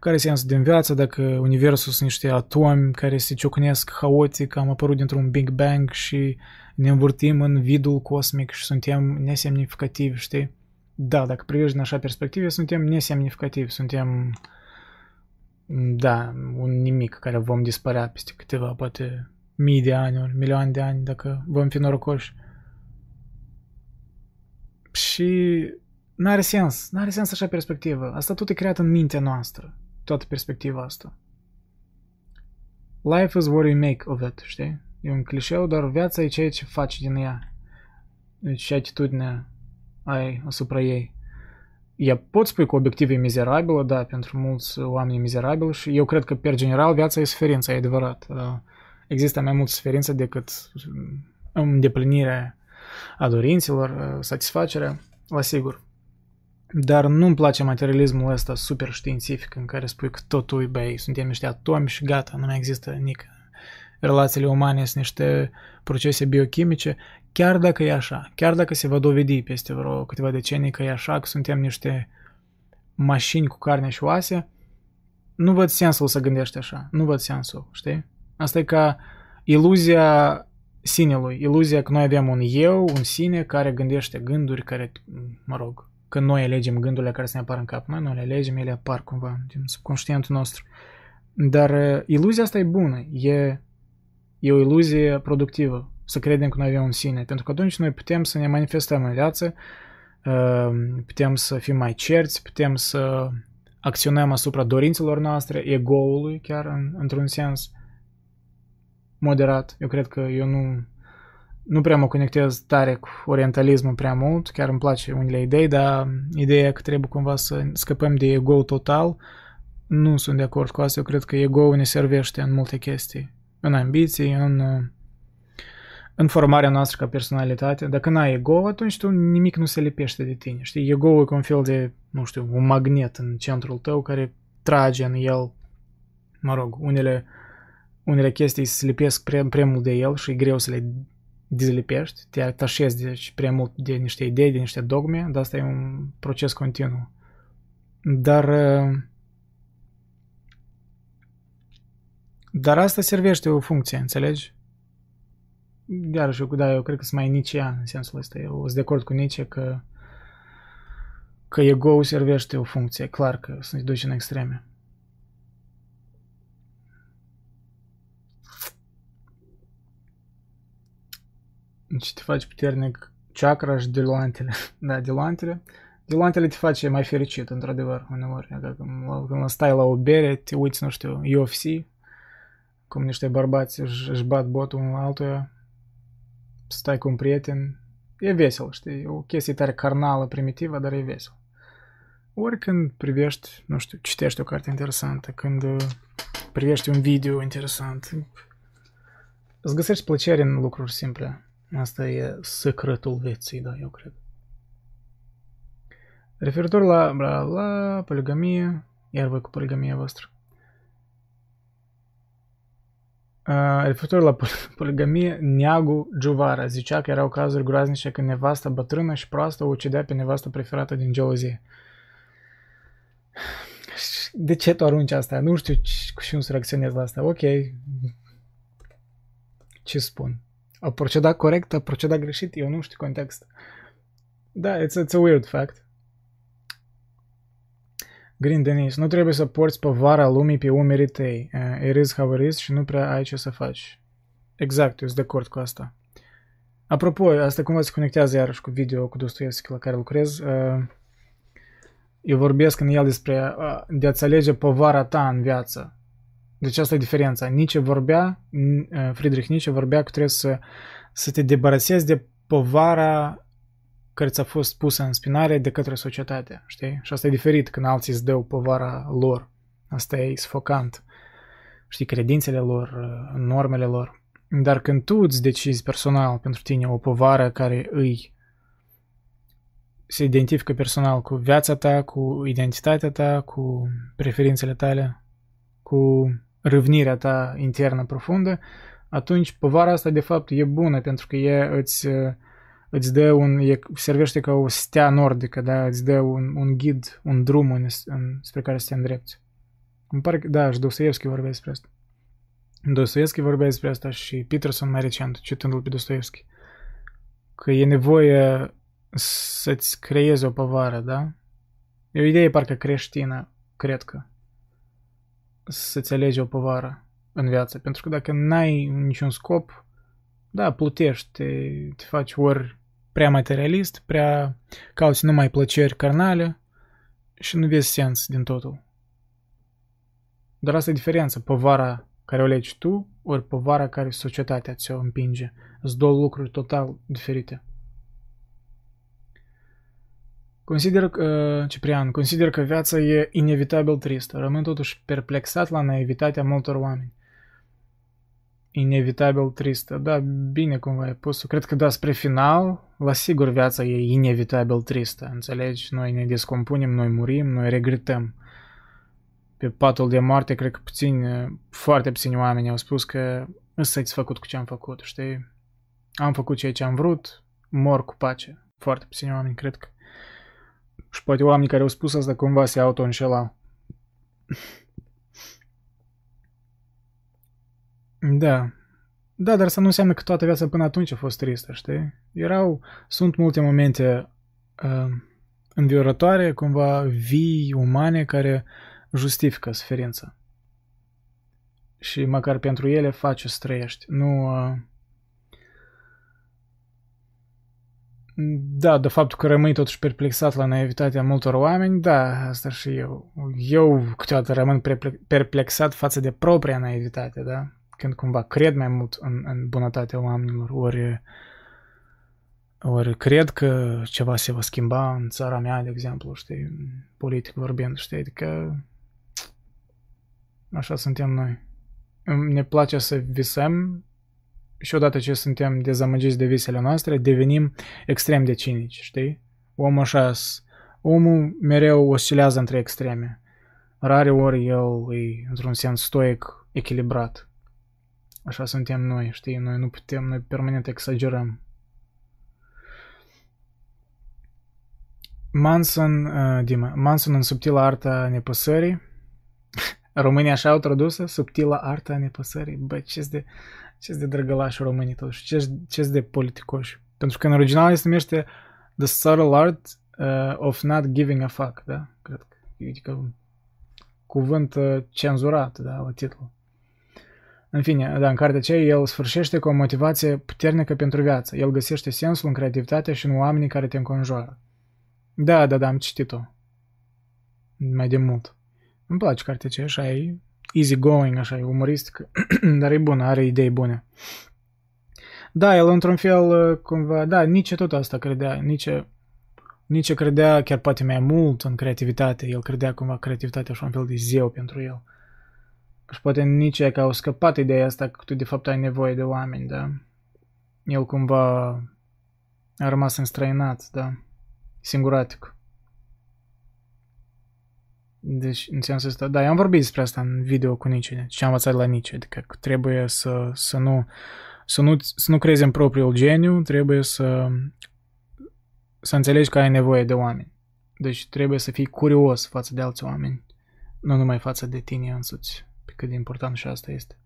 care e sensul din viață dacă Universul sunt niște atomi care se ciocnesc haotic, am apărut dintr-un Big Bang și ne învârtim în vidul cosmic și suntem nesemnificativi, știi? Da, dacă privești în așa perspective, suntem nesemnificativi, suntem, da, un nimic care vom dispărea peste câteva, poate mii de ani, ori milioane de ani, dacă vom fi norocoși. Și n-are sens, n-are sens așa perspectivă. Asta tot e creat în mintea noastră, toată perspectiva asta. Life is what you make of it, știi? E un clișeu, dar viața e ceea ce faci din ea. Deci și atitudinea ai asupra ei. Ea pot spui că obiectiv e mizerabilă, da, pentru mulți oameni e mizerabil și eu cred că, per general, viața e suferință, e adevărat. Există mai mult suferință decât îndeplinirea a dorințelor, satisfacerea, la sigur. Dar nu-mi place materialismul ăsta super științific în care spui că totul, băi, suntem niște atomi și gata, nu mai există nici relațiile umane sunt niște procese biochimice, chiar dacă e așa, chiar dacă se va dovedi peste vreo câteva decenii că e așa, că suntem niște mașini cu carne și oase, nu văd sensul să gândești așa, nu văd sensul, știi? Asta e ca iluzia sinelui, iluzia că noi avem un eu, un sine care gândește gânduri care, mă rog, că noi alegem gândurile care să ne apară în cap. Noi nu le alegem, ele apar cumva din subconștientul nostru. Dar uh, iluzia asta e bună, e, e o iluzie productivă, să credem că noi avem un sine, pentru că atunci noi putem să ne manifestăm în viață, uh, putem să fim mai cerți, putem să acționăm asupra dorințelor noastre, ego-ului chiar în, într-un sens moderat. Eu cred că eu nu, nu prea mă conectez tare cu orientalismul prea mult, chiar îmi place unele idei, dar ideea că trebuie cumva să scăpăm de ego total, nu sunt de acord cu asta. Eu cred că ego ne servește în multe chestii, în ambiții, în, în formarea noastră ca personalitate. Dacă n-ai ego, atunci tu nimic nu se lipește de tine. Știi, ego e ca un fel de, nu știu, un magnet în centrul tău care trage în el, mă rog, unele, unele chestii se lipesc prea, prea mult de el și e greu să le dezlipești, te atașezi deci, prea mult de niște idei, de niște dogme, dar asta e un proces continuu. Dar dar asta servește o funcție, înțelegi? Iarăși, da, eu cred că sunt mai Nietzschean în sensul ăsta. Eu sunt de acord cu Nietzsche că că ego servește o funcție, clar că se duce în extreme. Deci te faci puternic chakra și deluantele. Da, deluantele. Deluantele te face mai fericit, într-adevăr, uneori. Adică când stai la o bere, te uiți, nu știu, UFC, cum niște bărbați își, își bat botul unul altuia, stai cu un prieten, e vesel, știi, e o chestie tare carnală, primitivă, dar e vesel. Ori când privești, nu știu, citești o carte interesantă, când uh, privești un video interesant, îți găsești plăcere în lucruri simple. Asta e secretul vieții, da, eu cred. Referitor la, la, la poligamie, iar voi cu poligamia voastră. Uh, referitor la poligamie, Neagu Giuvara zicea că erau cazuri groaznice când nevasta bătrână și proastă o ucidea pe nevasta preferată din gelozie. De ce tu arunci asta? Nu știu și nu să reacționez la asta. Ok. Ce spun? a procedat corect, a procedat greșit, eu nu știu context. Da, it's, it's a weird fact. Green Denis, nu trebuie să porți povara lumii pe umerii tăi. Uh, it is how it is și nu prea ai ce să faci. Exact, eu sunt de acord cu asta. Apropo, asta cumva se conectează iarăși cu video cu Dostoevski la care lucrez. Uh, eu vorbesc în el despre uh, de a-ți alege povara ta în viață. Deci asta e diferența. Nietzsche vorbea, Friedrich Nietzsche vorbea că trebuie să, să te debarasezi de povara care ți-a fost pusă în spinare de către societate, știi? Și asta e diferit când alții îți dau povara lor. Asta e sfocant. Știi, credințele lor, normele lor. Dar când tu îți decizi personal pentru tine o povară care îi se identifică personal cu viața ta, cu identitatea ta, cu preferințele tale, cu râvnirea ta internă profundă, atunci povara asta de fapt e bună pentru că ea îți, îți dă un, e, servește ca o stea nordică, da? îți dă un, un ghid, un drum în, în, spre care să te îndrepți. Îmi pare că, da, și Dostoevski vorbea despre asta. Dostoevski vorbea despre asta și Peterson mai recent, citându-l pe Dostoevski. Că e nevoie să-ți creezi o povară, da? E o idee parcă creștină, cred că. Să-ți alegi o povară în viață. Pentru că dacă n-ai niciun scop, da, plutești, te, te faci ori prea materialist, prea cauți numai plăceri carnale și nu vezi sens din totul. Dar asta e diferența. Povara care o legi tu, ori povara care societatea ți-o împinge. Sunt două lucruri total diferite. Consider că, Ciprian, consider că viața e inevitabil tristă. Rămân totuși perplexat la naivitatea multor oameni. Inevitabil tristă. Da, bine cumva ai pus Cred că da, spre final, la sigur viața e inevitabil tristă. Înțelegi? Noi ne descompunem, noi murim, noi regretăm. Pe patul de moarte, cred că puțin, foarte puțini oameni au spus că îți făcut cu ce am făcut, știi? Am făcut ceea ce am vrut, mor cu pace. Foarte puțini oameni, cred că și poate oamenii care au spus asta cumva se auto-înșelau. Da. Da, dar să nu înseamnă că toată viața până atunci a fost tristă, știi? Erau, sunt multe momente uh, înviorătoare, cumva vii umane care justifică suferința. Și măcar pentru ele faci să trăiești. Nu, uh, Da, de faptul că rămâi totuși perplexat la naivitatea multor oameni, da, asta și eu. Eu câteodată rămân perplexat față de propria naivitate, da? Când cumva cred mai mult în, în bunătatea oamenilor, ori, ori cred că ceva se va schimba în țara mea, de exemplu, știi, politic vorbind, știi, adică așa suntem noi. Ne place să visăm și odată ce suntem dezamăgiți de visele noastre, devenim extrem de cinici, știi? Omul așa, omul mereu oscilează între extreme. Rare ori el e, într-un sens stoic, echilibrat. Așa suntem noi, știi? Noi nu putem, noi permanent exagerăm. Manson, uh, Dima, Manson în subtila arta nepăsării. România așa au tradusă? Subtila arta nepăsării. Bă, ce de ce de drăgălași românii totuși, ce ce de politicoși. Pentru că în original se numește The Subtle Art uh, of Not Giving a Fuck, da? Cred că, adică cuvânt uh, cenzurat, da, la titlu. În fine, da, în cartea aceea el sfârșește cu o motivație puternică pentru viață. El găsește sensul în creativitate și în oamenii care te înconjoară. Da, da, da, am citit-o. Mai de mult. Îmi place cartea aceea, așa e easy going, așa, e umoristic, dar e bună, are idei bune. Da, el într-un fel, cumva, da, nici tot asta credea, nici nici credea chiar poate mai mult în creativitate, el credea cumva creativitatea așa un fel de zeu pentru el. Și poate nici că au scăpat ideea asta că tu de fapt ai nevoie de oameni, da? El cumva a rămas înstrăinat, da? Singuratic. Deci, în sensul ăsta, da, eu am vorbit despre asta în video cu Nice, ce am învățat la Nice, adică trebuie să, să, nu, să, nu, să nu crezi în propriul geniu, trebuie să, să înțelegi că ai nevoie de oameni. Deci trebuie să fii curios față de alți oameni, nu numai față de tine însuți, pe cât de important și asta este.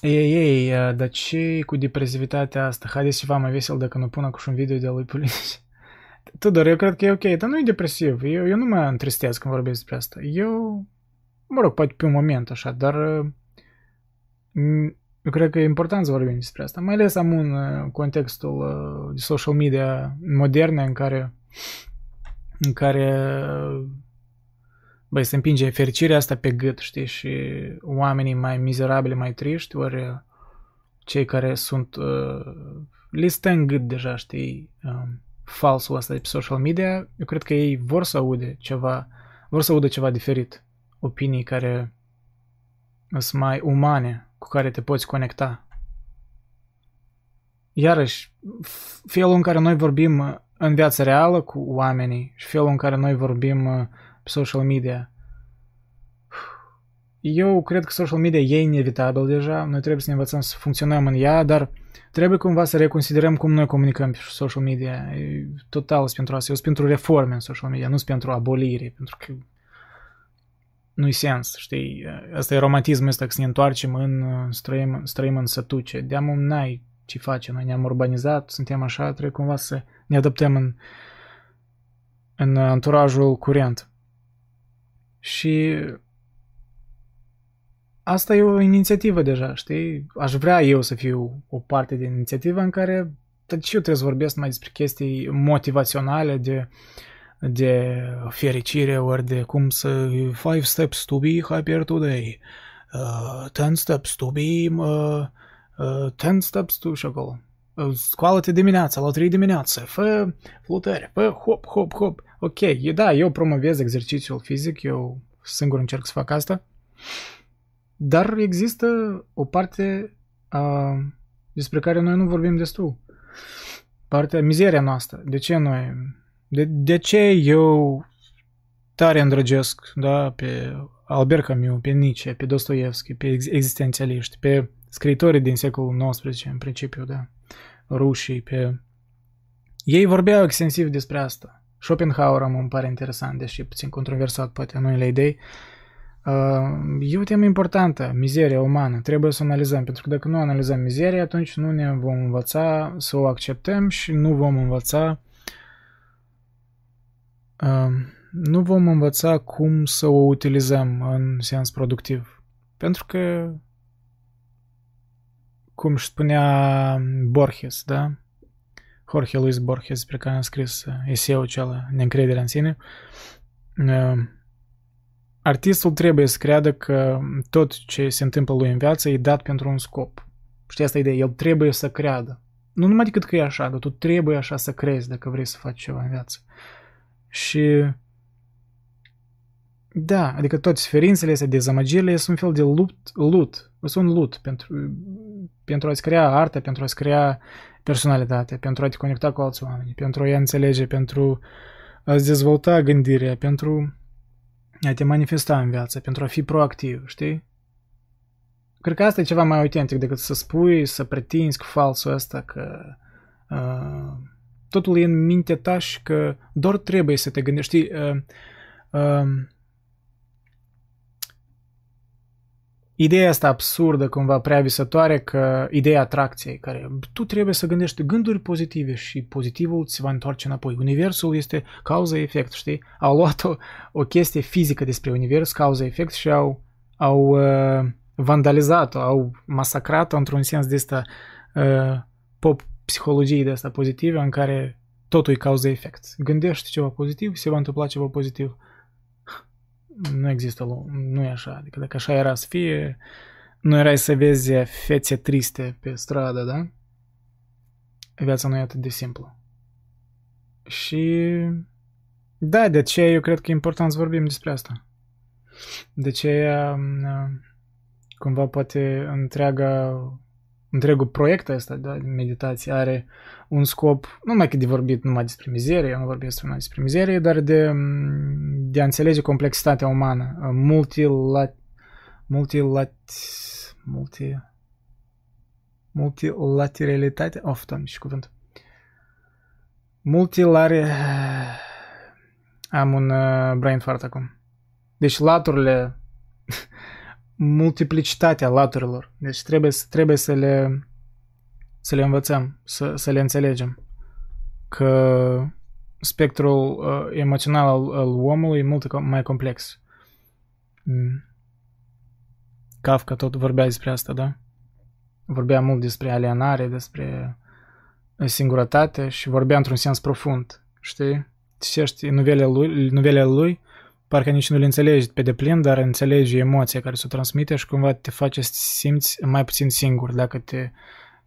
Ei, ei, dar ce cu depresivitatea asta? Haideți ceva mai vesel dacă nu pun acum un video de lui Pulisic. Tudor, eu cred că e ok, dar nu e depresiv. Eu, eu nu mă întristez când vorbesc despre asta. Eu, mă rog, poate pe un moment așa, dar eu cred că e important să vorbim despre asta. Mai ales am un contextul de social media moderne în care în care băi, se împinge fericirea asta pe gât, știi, și oamenii mai mizerabili, mai triști, ori cei care sunt, uh, li stă în gât deja, știi, um, falsul ăsta de pe social media, eu cred că ei vor să aude ceva, vor să audă ceva diferit. Opinii care sunt mai umane, cu care te poți conecta. Iarăși, felul în care noi vorbim în viața reală cu oamenii și felul în care noi vorbim pe social media. Eu cred că social media e inevitabil deja, noi trebuie să ne învățăm să funcționăm în ea, dar Trebuie cumva să reconsiderăm cum noi comunicăm pe social media. E total pentru asta. Eu sunt pentru reforme în social media, nu sunt pentru abolire, pentru că nu-i sens, știi? Asta e romantismul ăsta, că să ne întoarcem în, străim, străim în sătuce. De-amul n-ai ce face. Noi ne-am urbanizat, suntem așa, trebuie cumva să ne adaptăm în, în anturajul curent. Și asta e o inițiativă deja, știi? Aș vrea eu să fiu o parte din inițiativă în care și eu trebuie să vorbesc mai despre chestii motivaționale de, de fericire ori de cum să five steps to be happier today, uh, ten steps to be uh, uh, ten steps to și acolo. Uh, scoală-te dimineața, la 3 dimineața, fă flutări, fă hop, hop, hop. Ok, da, eu promovez exercițiul fizic, eu singur încerc să fac asta, dar există o parte uh, despre care noi nu vorbim destul. Partea, mizeria noastră. De ce noi? De, de ce eu tare îndrăgesc da, pe Albert Camus, pe Nietzsche, pe Dostoevski, pe existențialiști, pe scriitorii din secolul XIX, în principiu, da, rușii, pe... Ei vorbeau extensiv despre asta. Schopenhauer îmi pare interesant, deși puțin controversat poate în unele idei, E o temă importantă, mizeria umană. Trebuie să o analizăm, pentru că dacă nu analizăm mizeria, atunci nu ne vom învăța să o acceptăm și nu vom învăța nu vom învăța cum să o utilizăm în sens productiv. Pentru că, cum spunea Borges, da? Jorge Luis Borges, pe care a scris eseul acela, Neîncrederea în sine, artistul trebuie să creadă că tot ce se întâmplă lui în viață e dat pentru un scop. Știi asta ideea? El trebuie să creadă. Nu numai decât că e așa, dar tu trebuie așa să crezi dacă vrei să faci ceva în viață. Și da, adică toate suferințele astea, dezamăgirile sunt un fel de lut, lut, sunt un lut pentru, pentru a-ți crea artă, pentru a-ți crea personalitate, pentru a te conecta cu alți oameni, pentru a-i înțelege, pentru a-ți dezvolta gândirea, pentru a te manifesta în viață, pentru a fi proactiv, știi? Cred că asta e ceva mai autentic decât să spui, să pretinzi cu falsul ăsta că uh, totul e în mintea ta și că doar trebuie să te gândești. Știi, uh, uh, ideea asta absurdă, cumva prea visătoare, că ideea atracției, care tu trebuie să gândești gânduri pozitive și pozitivul ți va întoarce înapoi. Universul este cauza-efect, știi? Au luat o, o chestie fizică despre univers, cauza-efect și au, au uh, vandalizat-o, au masacrat-o într-un sens de asta uh, pop psihologie de asta pozitivă în care totul e cauza-efect. Gândești ceva pozitiv, se va întâmpla ceva pozitiv nu există, nu e așa. Adică dacă așa era să fie, nu erai să vezi fețe triste pe stradă, da? Viața nu e atât de simplă. Și da, de ce eu cred că e important să vorbim despre asta. De ce cumva poate întreaga întregul proiect ăsta de meditație are un scop, nu mai că de vorbit numai despre mizerie, eu nu vorbesc numai despre mizerie, dar de, de a înțelege complexitatea umană, multilat, multilat, multi, multilateralitate, of, doamne, și cuvânt. Multilare, am un uh, brain fart acum. Deci laturile multiplicitatea laturilor. Deci trebuie, trebuie să le să le învățăm, să, să le înțelegem că spectrul uh, emoțional al, al omului e mult mai complex. Mm. Kafka tot vorbea despre asta, da? Vorbea mult despre alienare, despre singurătate și vorbea într-un sens profund, știi? Citești nuvelele lui, nuvelele lui parcă nici nu le înțelegi pe deplin, dar înțelegi emoția care se transmite și cumva te face să te simți mai puțin singur dacă te,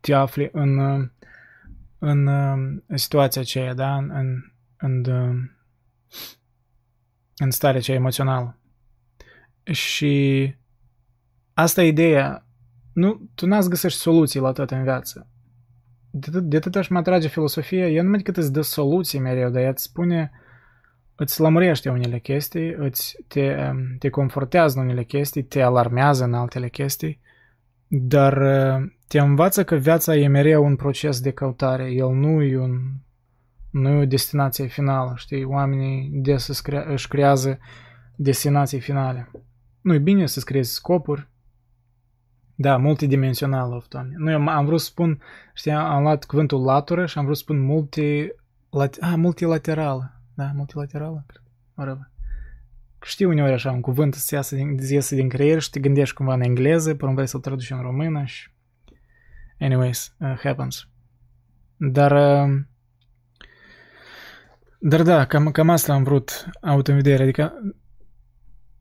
te afli în, în, în situația aceea, da? în, în, în, în starea aceea emoțională. Și asta e ideea. Nu, tu n-ați găsești soluții la tot în viață. De, de atât aș mă atrage filosofia, eu nu mai decât îți dă soluții mereu, dar ea îți spune îți lămurește unele chestii, îți te, te confortează în unele chestii, te alarmează în altele chestii, dar te învață că viața e mereu un proces de căutare, el nu e, un, nu e o destinație finală, știi? Oamenii des își creează destinații finale. Nu e bine să-ți creezi scopuri, Da, multidimensional of, doamne. Nu, eu am vrut să spun, știi, am luat cuvântul latură și am vrut să spun multi... Lat, ah, multilaterală. Da, multilaterală, cred. Whatever. Știi uneori așa un cuvânt să iasă din, iasă din creier și te gândești cumva în engleză, până vrei să-l traduci în română și... Anyways, uh, happens. Dar... Uh, dar da, cam, cam asta am vrut avut în vedere, adică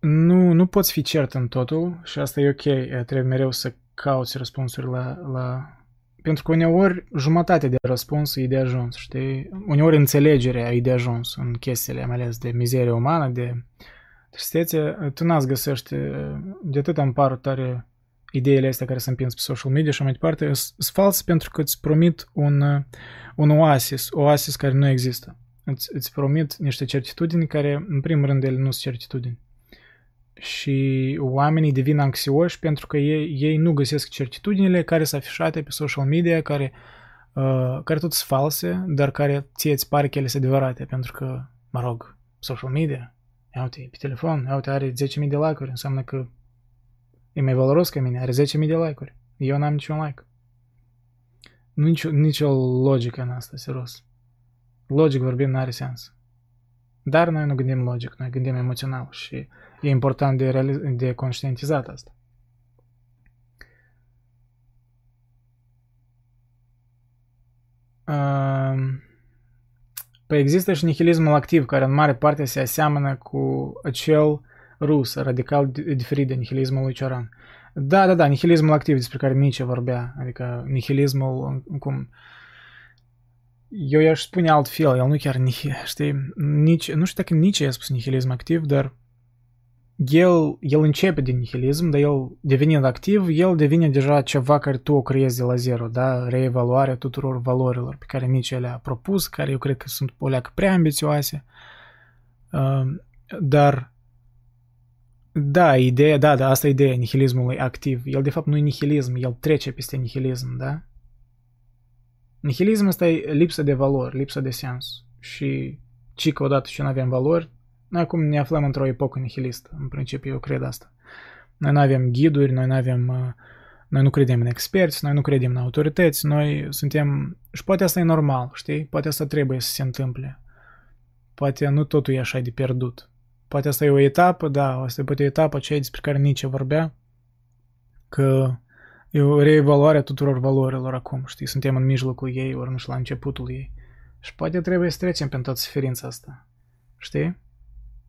nu, nu poți fi cert în totul și asta e ok, trebuie mereu să cauți răspunsuri la, la... Pentru că uneori jumătate de răspuns e de ajuns, știi? Uneori înțelegerea e de ajuns în chestiile, mai ales de mizerie umană, de tristețe. Tu n-ați găsești, de atât îmi par tare ideile astea care se împins pe social media și mai departe, sunt false pentru că îți promit un, un oasis, oasis care nu există. Îți, îți promit niște certitudini care, în primul rând, ele nu sunt certitudini și oamenii devin anxioși pentru că ei, ei nu găsesc certitudinile care sunt afișate pe social media, care, uh, care tot sunt false, dar care ție îți pare că ele sunt adevărate, pentru că, mă rog, social media, ia uite, pe telefon, ia uite, are 10.000 de like-uri, înseamnă că e mai valoros ca mine, are 10.000 de like-uri. Eu n-am niciun like. Nu nicio, nicio logică în asta, serios. Logic vorbim n-are sens. Dar noi nu gândim logic, noi gândim emoțional și e important de, realiz- de conștientizat asta. Păi există și nihilismul activ, care în mare parte se aseamănă cu acel rus, radical diferit de nihilismul lui Cioran. Da, da, da, nihilismul activ despre care Nietzsche vorbea, adică nihilismul cum eu i-aș spune altfel, el nu chiar, știi, nici, nu știu dacă nici a spus nihilism activ, dar el, el începe din nihilism, dar el devenind activ, el devine deja ceva care tu o creezi de la zero, da? Reevaluarea tuturor valorilor pe care nici le-a propus, care eu cred că sunt o leacă prea ambițioase. Uh, dar da, ideea, da, da, asta e ideea nihilismului activ. El de fapt nu e nihilism, el trece peste nihilism, da? Nihilism ăsta e lipsă de valori, lipsă de sens. Și ci că odată ce nu avem valori, noi acum ne aflăm într-o epocă nihilistă. În principiu, eu cred asta. Noi nu avem ghiduri, noi nu avem... Uh, noi nu credem în experți, noi nu credem în autorități, noi suntem... Și poate asta e normal, știi? Poate asta trebuie să se întâmple. Poate nu totul e așa de pierdut. Poate asta e o etapă, da, asta e poate o etapă aceea despre care nici vorbea, că E o reevaluare a tuturor valorilor acum, știi? Suntem în mijlocul ei, ori nu știu, la începutul ei. Și poate trebuie să trecem prin toată suferința asta. Știi?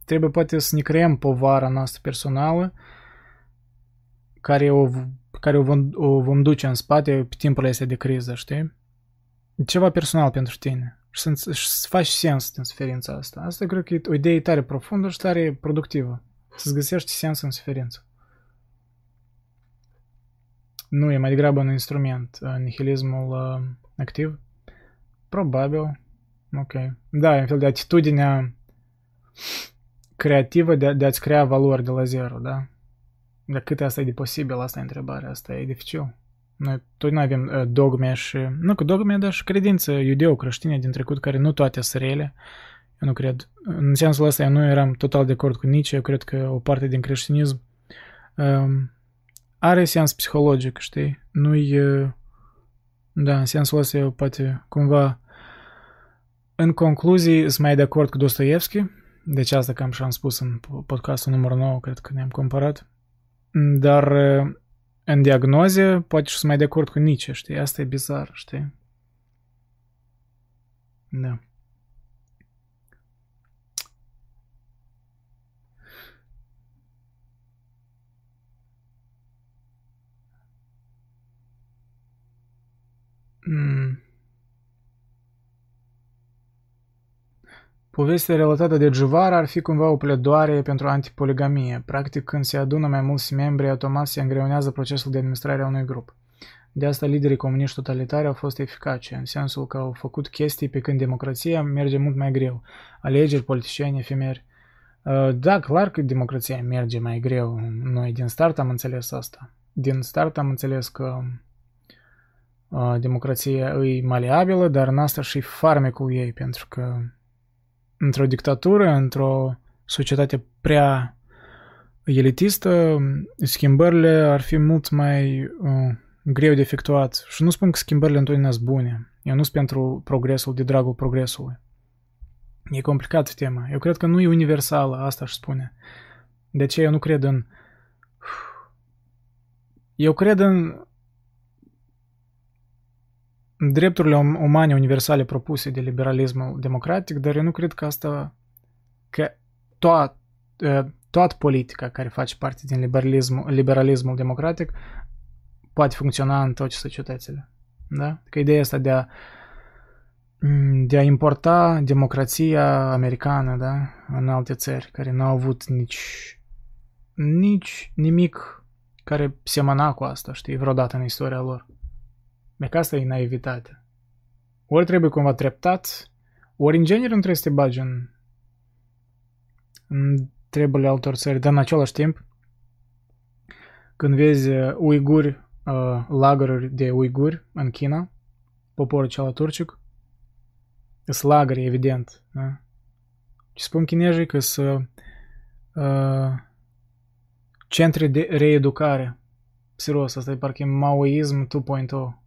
Trebuie poate să ne creăm povara noastră personală care o, care o, vom, o vom duce în spate pe timpul ăsta de criză, știi? Ceva personal pentru tine. Și să, și să faci sens din suferința asta. Asta cred că e o idee tare profundă și tare productivă. Să-ți găsești sens în suferință. Nu, e mai degrabă un instrument, uh, nihilismul uh, activ. Probabil. Ok. Da, e un fel de atitudinea creativă de, de a-ți crea valori de la zero, da? Dar cât asta e de posibil, asta e întrebarea, asta e dificil. Noi tot nu avem uh, dogme și, nu că dogme, dar și credință iudeo-creștine din trecut, care nu toate sunt rele. Eu nu cred. În sensul ăsta eu nu eram total de acord cu Nietzsche, eu cred că o parte din creștinism um, are sens psihologic, știi? Nu e... Da, în sensul ăsta eu poate cumva... În concluzii, sunt mai de acord cu Dostoevski, deci asta cam și am spus în podcastul numărul 9, cred că ne-am comparat. Dar în diagnoze, poate și sunt mai de acord cu Nietzsche, știi? Asta e bizar, știi? Da. Mm. Povestea relatată de Juvar ar fi cumva o pledoare pentru antipoligamie. Practic, când se adună mai mulți membri, automat se îngreunează procesul de administrare a unui grup. De asta liderii comuniști totalitari au fost eficace, în sensul că au făcut chestii pe când democrația merge mult mai greu. Alegeri, politicieni, efemeri. Uh, da, clar că democrația merge mai greu. Noi din start am înțeles asta. Din start am înțeles că democrația e maleabilă, dar în asta și farmecul ei, pentru că într-o dictatură, într-o societate prea elitistă, schimbările ar fi mult mai uh, greu de efectuat. Și nu spun că schimbările întotdeauna sunt bune. Eu nu sunt pentru progresul de dragul progresului. E complicat tema. Eu cred că nu e universală, asta aș spune. De ce eu nu cred în... Eu cred în drepturile umane universale propuse de liberalismul democratic, dar eu nu cred că asta, că toat, toată politica care face parte din liberalismul, liberalismul democratic poate funcționa în toate societățile. Da? Că ideea asta de a, de a importa democrația americană da? în alte țări care nu au avut nici, nici nimic care semăna cu asta, știi, vreodată în istoria lor. E că asta e naivitate. Ori trebuie cumva treptat, ori în genere nu trebuie să te bagi în, în treburile altor țări, dar în același timp, când vezi uh, uiguri, uh, lagăruri de uiguri în China, poporul cel turcic, sunt lagări, evident. Da? Și spun chinezii că sunt uh, centre de reeducare. Serios, asta e parcă e maoism 2.0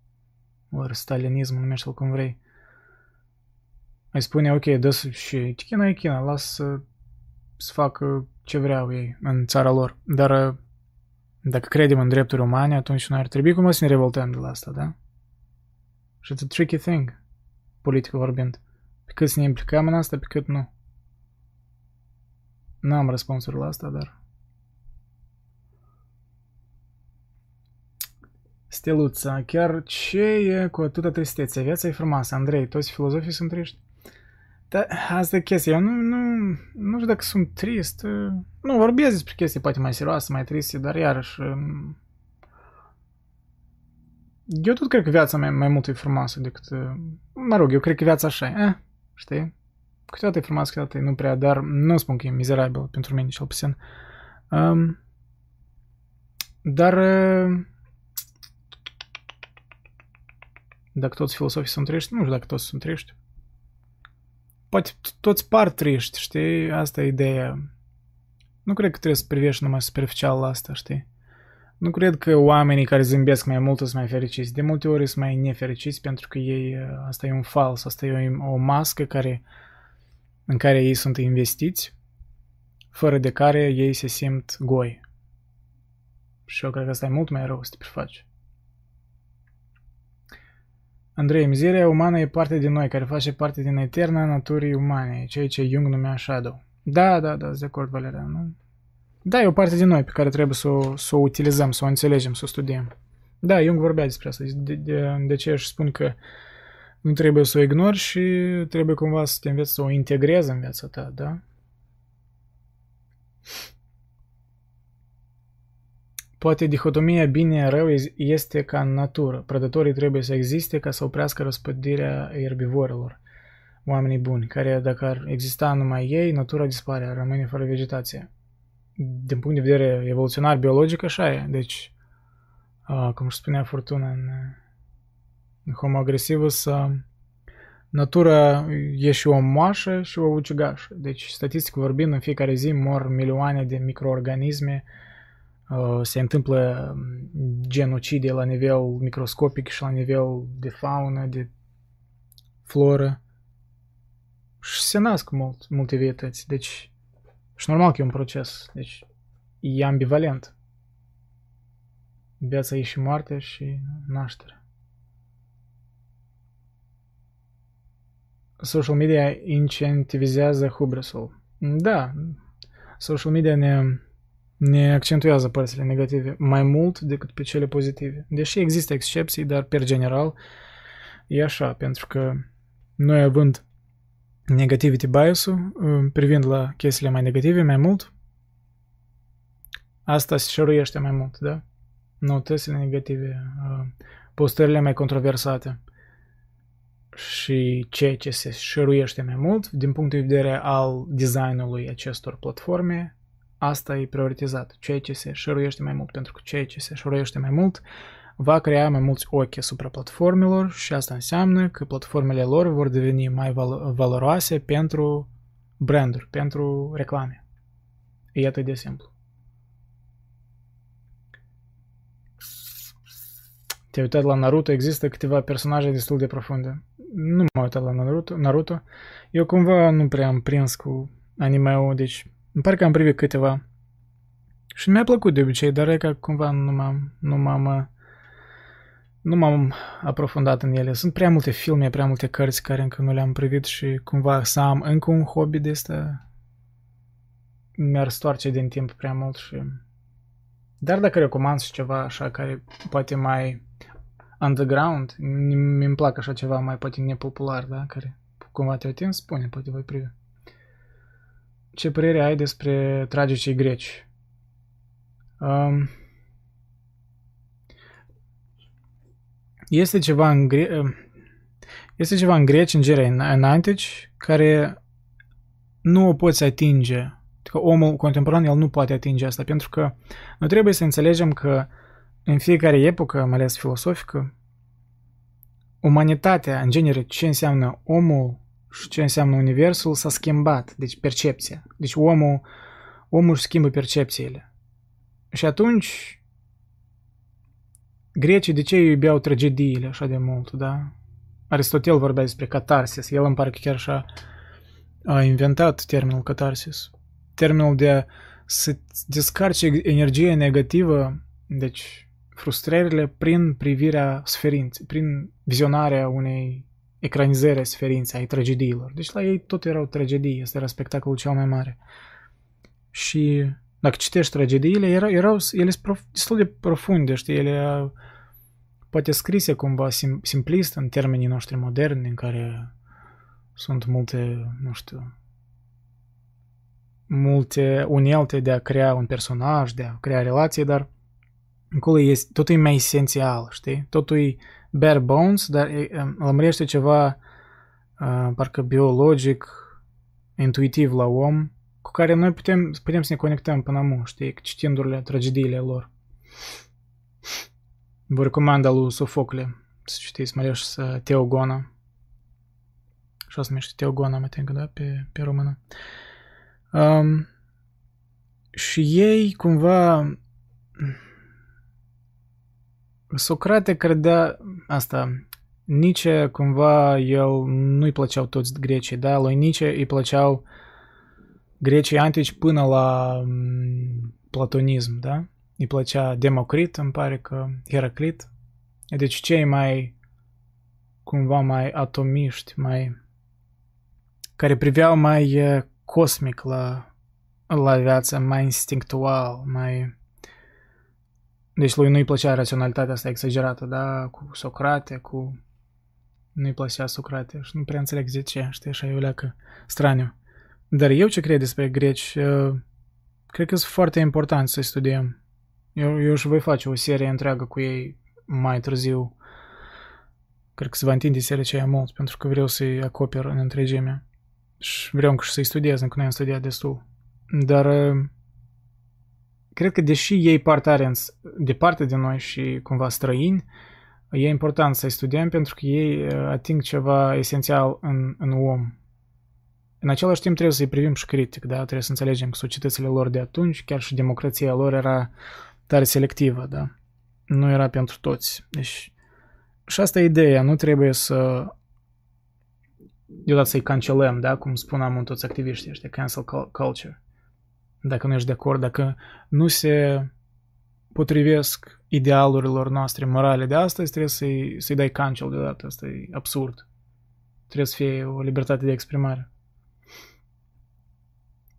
ori stalinism, numește-l cum vrei. Ai spune, ok, dă și China e China, las să, să facă ce vreau ei în țara lor. Dar dacă credem în drepturi umane, atunci noi ar trebui cumva să ne revoltăm de la asta, da? Și it's a tricky thing, politic vorbind. Pe cât să ne implicăm în asta, pe cât nu. N-am răspunsuri la asta, dar... Steluța, chiar ce e cu atâta tristețe? Viața e frumoasă, Andrei, toți filozofii sunt triști. Dar asta e chestia, eu nu, nu, nu știu dacă sunt trist. Nu, vorbesc despre chestii poate mai serioase, mai triste, dar iarăși... Um, eu tot cred că viața mai, mai mult e frumoasă decât... Mă rog, eu cred că viața așa e, eh, știi? Câteodată e frumoasă, câteodată e nu prea, dar nu spun că e mizerabil pentru mine cel puțin. Um, dar... Uh, dacă toți filosofii sunt triști, nu știu dacă toți sunt triști. Poate toți par triști, știi? Asta e ideea. Nu cred că trebuie să privești numai superficial la asta, știi? Nu cred că oamenii care zâmbesc mai mult sunt mai fericiți. De multe ori sunt mai nefericiți pentru că ei, asta e un fals, asta e o, o mască care, în care ei sunt investiți, fără de care ei se simt goi. Și eu cred că asta e mult mai rău să te prefaci. Andrei, mizeria umană e parte din noi, care face parte din eterna naturii umane, ceea ce Jung numea shadow. Da, da, da, de acord, Valeria, nu? Da, e o parte din noi pe care trebuie să o, să o utilizăm, să o înțelegem, să o studiem. Da, Jung vorbea despre asta, de, de, de ce aș spun că nu trebuie să o ignori și trebuie cumva să te înveți să o integrezi în viața ta, da? Poate dihotomia bine-rău este ca în natură. Prădătorii trebuie să existe ca să oprească răspândirea erbivorilor, oamenii buni, care dacă ar exista numai ei, natura dispare, ar rămâne fără vegetație. Din punct de vedere evoluționar biologic, așa e. Deci, cum își spunea Fortuna în, în Homo agresivus, natura e și o moașă și o ucigașă. Deci, statistic vorbind, în fiecare zi mor milioane de microorganisme Uh, se întâmplă um, genocide la nivel microscopic și la nivel de faună, de floră și se nasc mult, multe vietăți. Deci, și normal că e un proces. Deci, e ambivalent. Viața e și moarte și naștere. Social media incentivizează hubresul. Da, social media ne ne accentuează părțile negative mai mult decât pe cele pozitive. Deși există excepții, dar per general e așa, pentru că noi având negativity bias-ul, uh, privind la chestiile mai negative mai mult, asta se șăruiește mai mult, da? Notățile negative, uh, postările mai controversate și ceea ce se șăruiește mai mult din punct de vedere al designului acestor platforme asta e prioritizat, ceea ce se șeruiește mai mult, pentru că ceea ce se șeruiește mai mult va crea mai mulți ochi asupra platformelor și asta înseamnă că platformele lor vor deveni mai val- valoroase pentru branduri, pentru reclame. E atât de simplu. Te-ai uitat la Naruto, există câteva personaje destul de profunde. Nu m-am uitat la Naruto, Naruto. Eu cumva nu prea am prins cu anime-ul, deci îmi pare că am privit câteva. Și mi-a plăcut de obicei, dar e că cumva nu m-am, nu m-am, nu m-am aprofundat în ele. Sunt prea multe filme, prea multe cărți care încă nu le-am privit și cumva să am încă un hobby de asta mi-ar stoarce din timp prea mult și... Dar dacă recomand și ceva așa care poate mai underground, mi-mi plac așa ceva mai poate nepopular, da? Care cumva te atins, spune, poate voi privi. Ce părere ai despre tragicii greci? Um, este ceva în gre- um, este ceva în greci, în gere, în, în antici, care nu o poți atinge. Că omul contemporan, el nu poate atinge asta, pentru că noi trebuie să înțelegem că în fiecare epocă, mai ales filosofică, umanitatea, în genere, ce înseamnă omul și ce înseamnă universul, s-a schimbat. Deci percepția. Deci omul, omul își schimbă percepțiile. Și atunci, grecii de ce iubeau tragediile așa de mult, da? Aristotel vorbea despre catarsis. El îmi pare că chiar așa a inventat termenul catarsis. Termenul de să descarce energie negativă, deci frustrările prin privirea sferinței, prin vizionarea unei ecranizări a sferinței, ai tragediilor. Deci la ei tot erau tragedii, este era spectacolul cel mai mare. Și dacă citești tragediile, erau, erau ele sunt prof, destul de profunde, știi, ele poate scrise cumva sim, simplist în termenii noștri moderni, în care sunt multe, nu știu, multe unelte de a crea un personaj, de a crea relații, dar acolo este, totul e mai esențial, știi? Totul e bare bones, dar lămurește ceva uh, parcă biologic, intuitiv la om, cu care noi putem, putem să ne conectăm până amu, știi, citindu-le tragediile lor. Vă recomand al lui Sofocle, să citiți, mai ales Teogona. Așa se numește Teogona, mă think, da, pe, pe română. Um, și ei cumva Socrate credea asta. Nici cumva el nu-i plăceau toți grecii, da? Lui Nici îi plăceau grecii antici până la mm, platonism, da? Îi plăcea Democrit, îmi pare că Heraclit. Deci cei mai cumva mai atomiști, mai care priveau mai cosmic la, la viață, mai instinctual, mai... Deci lui nu-i plăcea raționalitatea asta exagerată, da, cu Socrate, cu... Nu-i plăcea Socrate și nu prea înțeleg de ce, știi, așa e o leacă straniu. Dar eu ce cred despre greci, uh, cred că sunt foarte important să studiem. Eu, eu și voi face o serie întreagă cu ei mai târziu. Cred că se va întinde seria aceea mult, pentru că vreau să-i acoper în întregime. Și vreau încă și să-i studiez, încă nu am studiat destul. Dar uh, cred că deși ei par tare departe de noi și cumva străini, e important să-i studiem pentru că ei uh, ating ceva esențial în, în om. În același timp trebuie să-i privim și critic, da? Trebuie să înțelegem că societățile lor de atunci, chiar și democrația lor era tare selectivă, da? Nu era pentru toți. Deci, și asta e ideea, nu trebuie să deodată să-i cancelăm, da? Cum spuneam în toți activiștii ăștia, cancel culture. Dacă nu ești de acord, dacă nu se potrivesc idealurilor noastre morale de astăzi, trebuie să-i, să-i dai cancel deodată. Asta e absurd. Trebuie să fie o libertate de exprimare.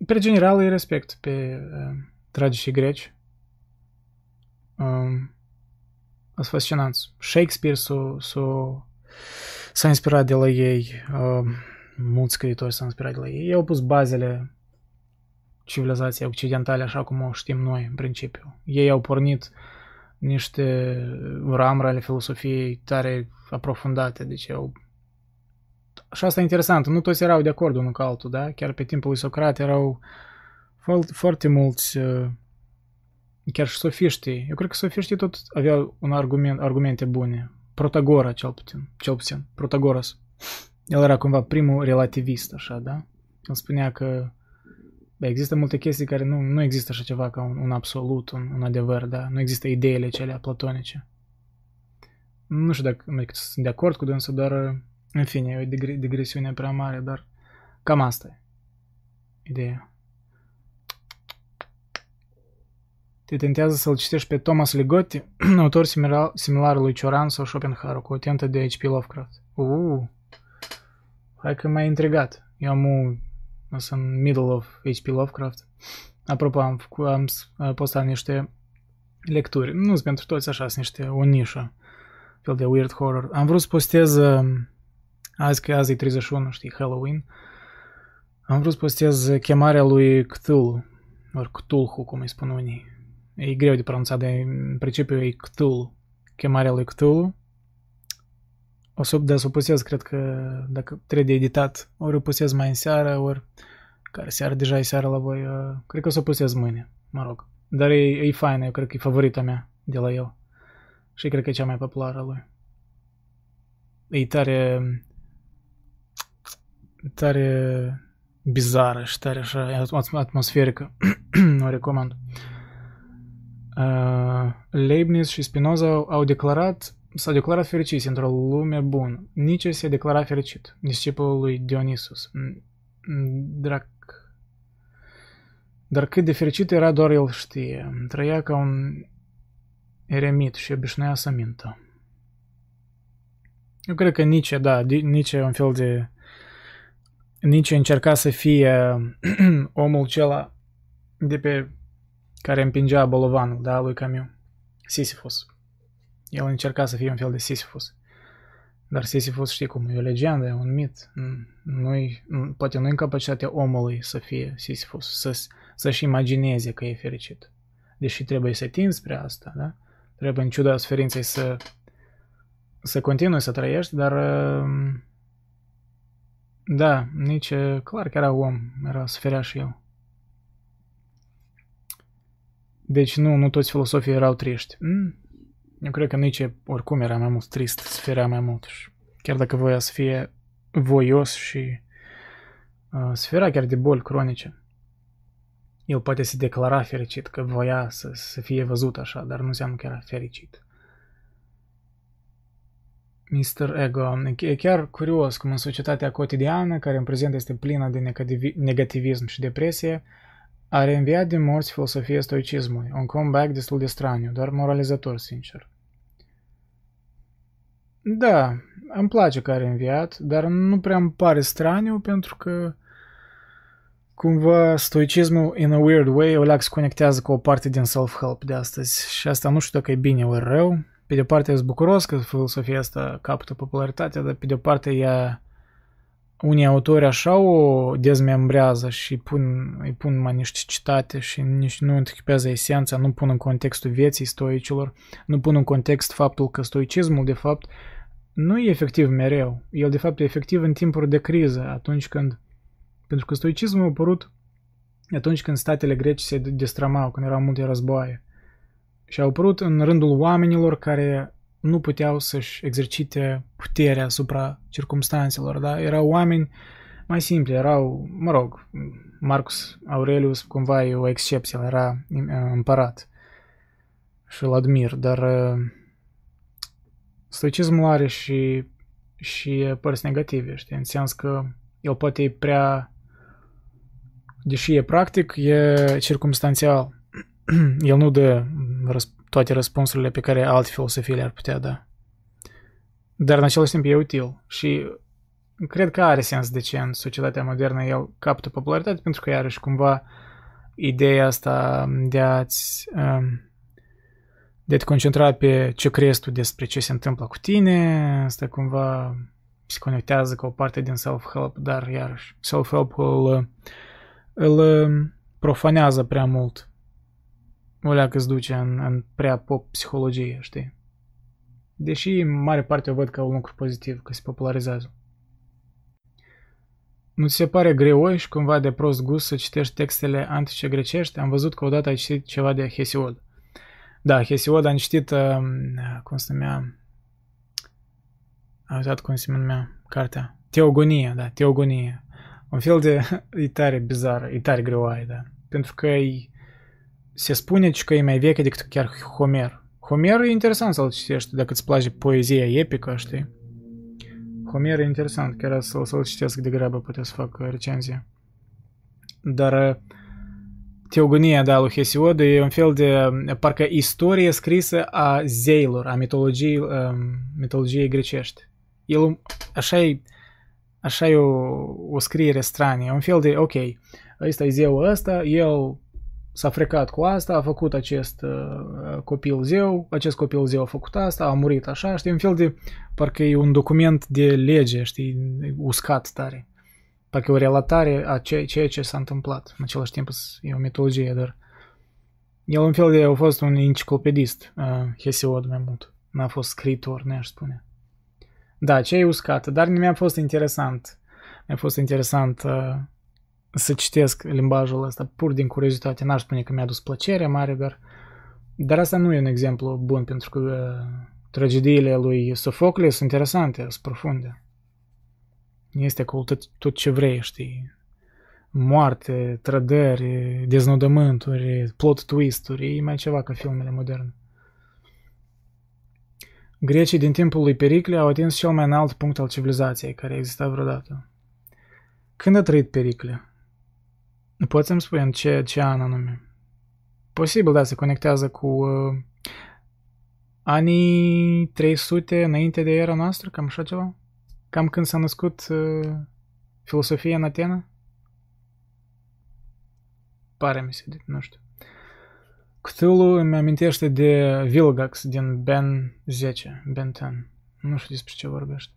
Pe general îi respect pe uh, tragicii greci. Um, sunt fascinanți. Shakespeare s-a, s-a, s-a inspirat de la ei. Um, mulți scriitori s-au inspirat de la ei. Ei au pus bazele civilizației occidentale așa cum o știm noi în principiu. Ei au pornit niște ramuri ale filosofiei tare aprofundate, deci au și asta e interesant, nu toți erau de acord unul cu altul, da? Chiar pe timpul lui Socrate erau foarte, foarte mulți, uh, chiar și sofiștii. Eu cred că sofiștii tot aveau un argument, argumente bune. Protagora, cel puțin, cel puțin, Protagoras. El era cumva primul relativist, așa, da? El spunea că bă, există multe chestii care nu, nu există așa ceva ca un, un absolut, un, un adevăr, da? Nu există ideile cele platonice. nu știu dacă nu sunt de acord cu dânsul, dar în fine, e o digre- digresiune prea mare, dar cam asta e ideea. Te tentează să-l citești pe Thomas Ligotti, autor similar, similar lui Cioran sau Schopenhauer, cu o tentă de H.P. Lovecraft. Uh, hai că m-ai intrigat. Eu am o, sunt middle of H.P. Lovecraft. Apropo, am, am, am postat niște lecturi. Nu sunt pentru toți așa, sunt niște o nișă. Fel de weird horror. Am vrut să postez azi că azi e 31, știi, Halloween. Am vrut să postez chemarea lui Cthulhu. Ori Cthulhu, cum îi spun unii. E greu de pronunțat, de în principiu e Cthulhu. Chemarea lui Cthulhu. O să, da, să o postez, cred că dacă trebuie de editat, ori o postez mai în seară, ori care seară, deja e seară la voi, uh, cred că o să o postez mâine, mă rog. Dar e, e faină, eu cred că e favorita mea de la el. Și cred că e cea mai populară lui. E tare... tare bizară și tare așa atmosferică. o recomand. Uh, Leibniz și Spinoza au declarat s-au declarat fericiți într-o lume bună. Nici se declara fericit. Discipolul lui Dionisus. Drac... Dar cât de fericit era doar el știe. Trăia ca un eremit și obișnuia să mintă. Eu cred că Nietzsche, da, Nietzsche e un fel de... Nietzsche încerca să fie omul cela de pe care împingea bolovanul, da, lui Camus. Sisyphus. El încerca să fie un fel de Sisyphus. Dar Sisyphus știi cum, e o legendă, e un mit. nu poate nu în capacitatea omului să fie Sisyphus, să, să-și imagineze că e fericit. Deși trebuie să tinzi spre asta, da? Trebuie în ciuda suferinței să, să continui să trăiești, dar da, nici clar că era om, era suferea și el. Deci nu, nu toți filosofii erau triști. Mm? Eu cred că nici oricum era mai mult trist, suferea mai mult. Și chiar dacă voia să fie voios și uh, suferea chiar de boli cronice. El poate se declara fericit că voia să, să fie văzut așa, dar nu înseamnă că era fericit. Mr. Ego. E chiar curios cum în societatea cotidiană, care în prezent este plină de negativism și depresie, a reînviat din morți filosofia stoicismului, un comeback destul de straniu, dar moralizator, sincer. Da, îmi place că a reînviat, dar nu prea îmi pare straniu pentru că cumva stoicismul, in a weird way, o leac se conectează cu o parte din self-help de astăzi și asta nu știu dacă e bine ori rău. Pe de o parte, sunt bucuros că filosofia asta capătă popularitatea, dar pe de o parte ea unii autori așa o dezmembrează și pun, îi pun mai niște citate și nici nu întrechipează esența, nu pun în contextul vieții stoicilor, nu pun în context faptul că stoicismul, de fapt, nu e efectiv mereu. El, de fapt, e efectiv în timpuri de criză, atunci când... Pentru că stoicismul a apărut atunci când statele greci se destramau, când erau multe războaie. Și au apărut în rândul oamenilor care nu puteau să-și exercite puterea asupra circumstanțelor, da? Erau oameni mai simpli, erau, mă rog, Marcus Aurelius cumva e o excepție, era împărat și îl admir, dar uh, stoicismul are și, și părți negative, știi, în sens că el poate e prea, deși e practic, e circumstanțial. el nu dă toate răspunsurile pe care alte filosofii le-ar putea da. Dar în același timp e util și cred că are sens de ce în societatea modernă el capătă popularitate pentru că iarăși cumva ideea asta de a-ți um, de a te concentra pe ce crezi tu despre ce se întâmplă cu tine, asta cumva se conectează cu o parte din self-help, dar iarăși self-help îl, îl profanează prea mult o leacă îți duce în, în prea pop psihologie, știi? Deși în mare parte o văd ca un lucru pozitiv, că se popularizează. Nu ți se pare greu și cumva de prost gust să citești textele antice grecești? Am văzut că odată ai citit ceva de Hesiod. Da, Hesiod am citit, uh, cum se numea, am uitat cum se numea cartea. Teogonie, da, Teogonie. Un fel de, e tare bizară, e tare greoaie, da. Pentru că e se spune că e mai veche decât chiar Homer. Homer e interesant să-l citești, dacă îți place poezia epică, știi? Homer e interesant, chiar să, să-l citesc de grabă, puteți să fac recenzie. Dar Teogonia, da, lui Hesiod e un fel de, parcă istorie scrisă a zeilor, a mitologiei, um, mitologiei grecești. El, așa e, așa e o, o scriere stranie, un fel de, ok, ăsta e zeul ăsta, el s-a frecat cu asta, a făcut acest uh, copil zeu, acest copil zeu a făcut asta, a murit așa, știi, un fel de, parcă e un document de lege, știi, uscat tare. Parcă e o relatare a ceea ce, ce s-a întâmplat. În același timp e o mitologie, dar el un fel de a fost un enciclopedist, uh, Hesiod mai mult. N-a fost scriitor, ne-aș spune. Da, ce e uscat, dar mi-a fost interesant. Mi-a fost interesant uh, să citesc limbajul ăsta pur din curiozitate. N-aș spune că mi-a dus plăcere mare, dar, dar asta nu e un exemplu bun, pentru că uh, tragediile lui Sofocle sunt interesante, sunt profunde. Este acolo tot, tot ce vrei, știi? Moarte, trădări, deznodământuri, plot twist-uri, e mai ceva ca filmele moderne. Grecii din timpul lui Pericle au atins cel mai înalt punct al civilizației care a existat vreodată. Când a trăit Pericle? Poți să-mi spui în ce, ce an anume? Posibil, da, se conectează cu uh, anii 300 înainte de era noastră, cam așa ceva? Cam când s-a născut uh, filosofia în Atena? Pare mi se, nu știu. Cthulhu îmi amintește de Vilgax din Ben 10, Ben 10. Nu știu despre ce vorbește.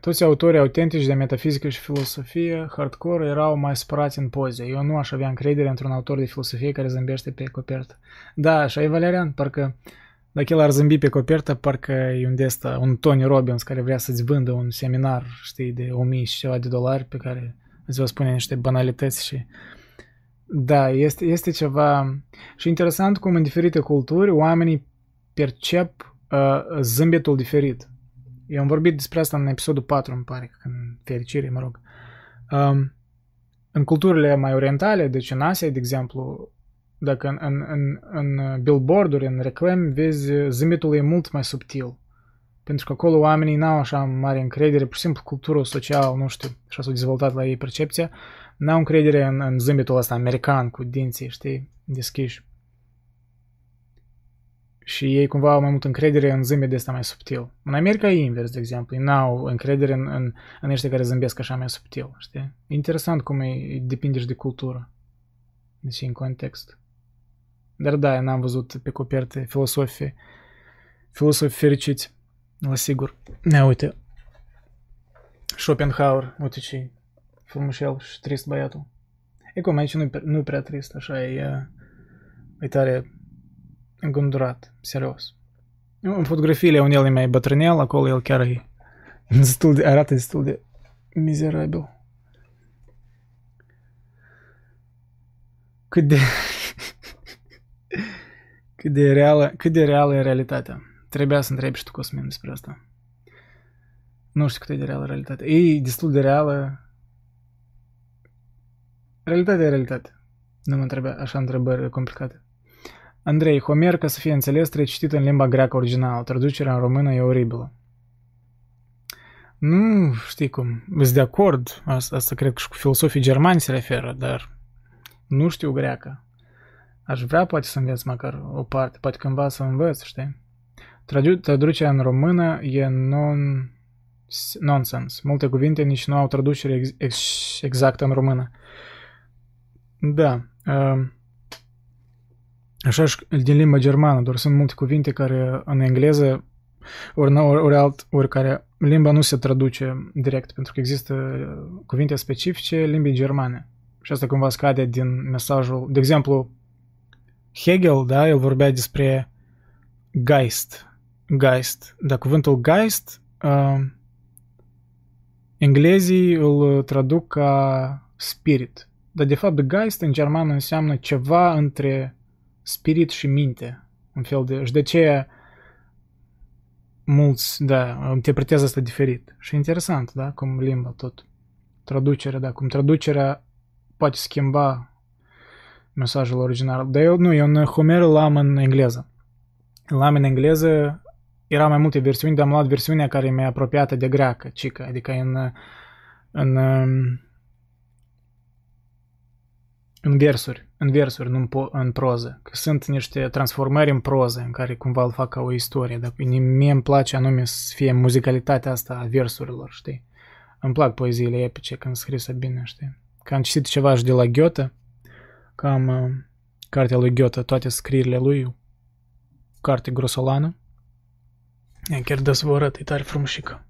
Toți autorii autentici de metafizică și filosofie hardcore erau mai supărați în poze. Eu nu aș avea încredere într-un autor de filosofie care zâmbește pe copertă. Da, așa e Valerian, parcă dacă el ar zâmbi pe copertă, parcă e un desta, un Tony Robbins care vrea să-ți vândă un seminar, știi, de 1000 și ceva de dolari pe care îți va spune niște banalități și... Da, este, este ceva... Și interesant cum în diferite culturi oamenii percep uh, zâmbetul diferit. Eu am vorbit despre asta în episodul 4, îmi pare, în fericire, mă rog. Um, în culturile mai orientale, deci în Asia, de exemplu, dacă în, în, în, în billboard-uri, în reclame, vezi zâmbetul e mult mai subtil. Pentru că acolo oamenii n-au așa mare încredere, pur și simplu cultură socială, nu știu, așa s-a dezvoltat la ei percepția, n-au încredere în, în zâmbetul ăsta american cu dinții, știi, deschiși. Și ei cumva au mai mult încredere în zâmbet de ăsta mai subtil. În America e invers, de exemplu. Ei n-au încredere în, în, în ăștia care zâmbesc așa mai subtil, știi? E interesant cum e, depinde și de cultură. Deci în context. Dar da, n-am văzut pe coperte filosofii, filosofii fericiți, la sigur. Ne, uite, Schopenhauer, uite ce frumușel și trist băiatul. E cum aici nu, nu prea trist, așa e, e tare îngândurat, serios. În fotografiile unde el e mai bătrânel, acolo el chiar e destul de, arată destul de mizerabil. Cât de cât de reală, cât de reală e realitatea. Trebuia să întrebi și tu, Cosmin, despre asta. Nu știu cât e de reală realitatea. E destul de reală. Realitatea e realitate. Nu mă întreba așa întrebări complicate. Andrei, Homer, ca să fie înțeles, trebuie citit în limba greacă originală. Traducerea în română e oribilă. Nu știi cum. Sunt de acord. Asta, asta cred că și cu filosofii germani se referă, dar nu știu greacă. Aș vrea poate să înveț măcar o parte, poate cândva să învăț, știi? Traducerea în română e non nonsense. Multe cuvinte nici nu au traducere ex, ex, exactă în română. Da. Uh, așa și din limba germană, doar sunt multe cuvinte care în engleză ori, ori, ori, alt, ori care limba nu se traduce direct, pentru că există cuvinte specifice limbii germane. Și asta cumva scade din mesajul, de exemplu, Hegel, da, el vorbea despre Geist. Geist. Da, cuvântul Geist, uh, englezii îl traduc ca spirit. Dar de fapt Geist în germană înseamnă ceva între spirit și minte. Un fel de... Și de ce mulți, da, interpretează asta diferit. Și interesant, da, cum limba tot. Traducerea, da, cum traducerea poate schimba mesajul original. Dar eu nu, eu în Homer l-am în engleză. L-am în engleză, era mai multe versiuni, dar am luat versiunea care e mai apropiată de greacă, cică, adică în, în, în versuri, în versuri, nu în, po- în proză. Că sunt niște transformări în proză în care cumva îl fac ca o istorie, dar mie îmi place anume să fie muzicalitatea asta a versurilor, știi? Îmi plac poeziile epice când scrisă bine, știi? Că am citit ceva și de la Goethe, că am uh, cartea lui Goethe, toate scrierile lui, carte grosolană. E chiar dezvorăt, e tare frumușică.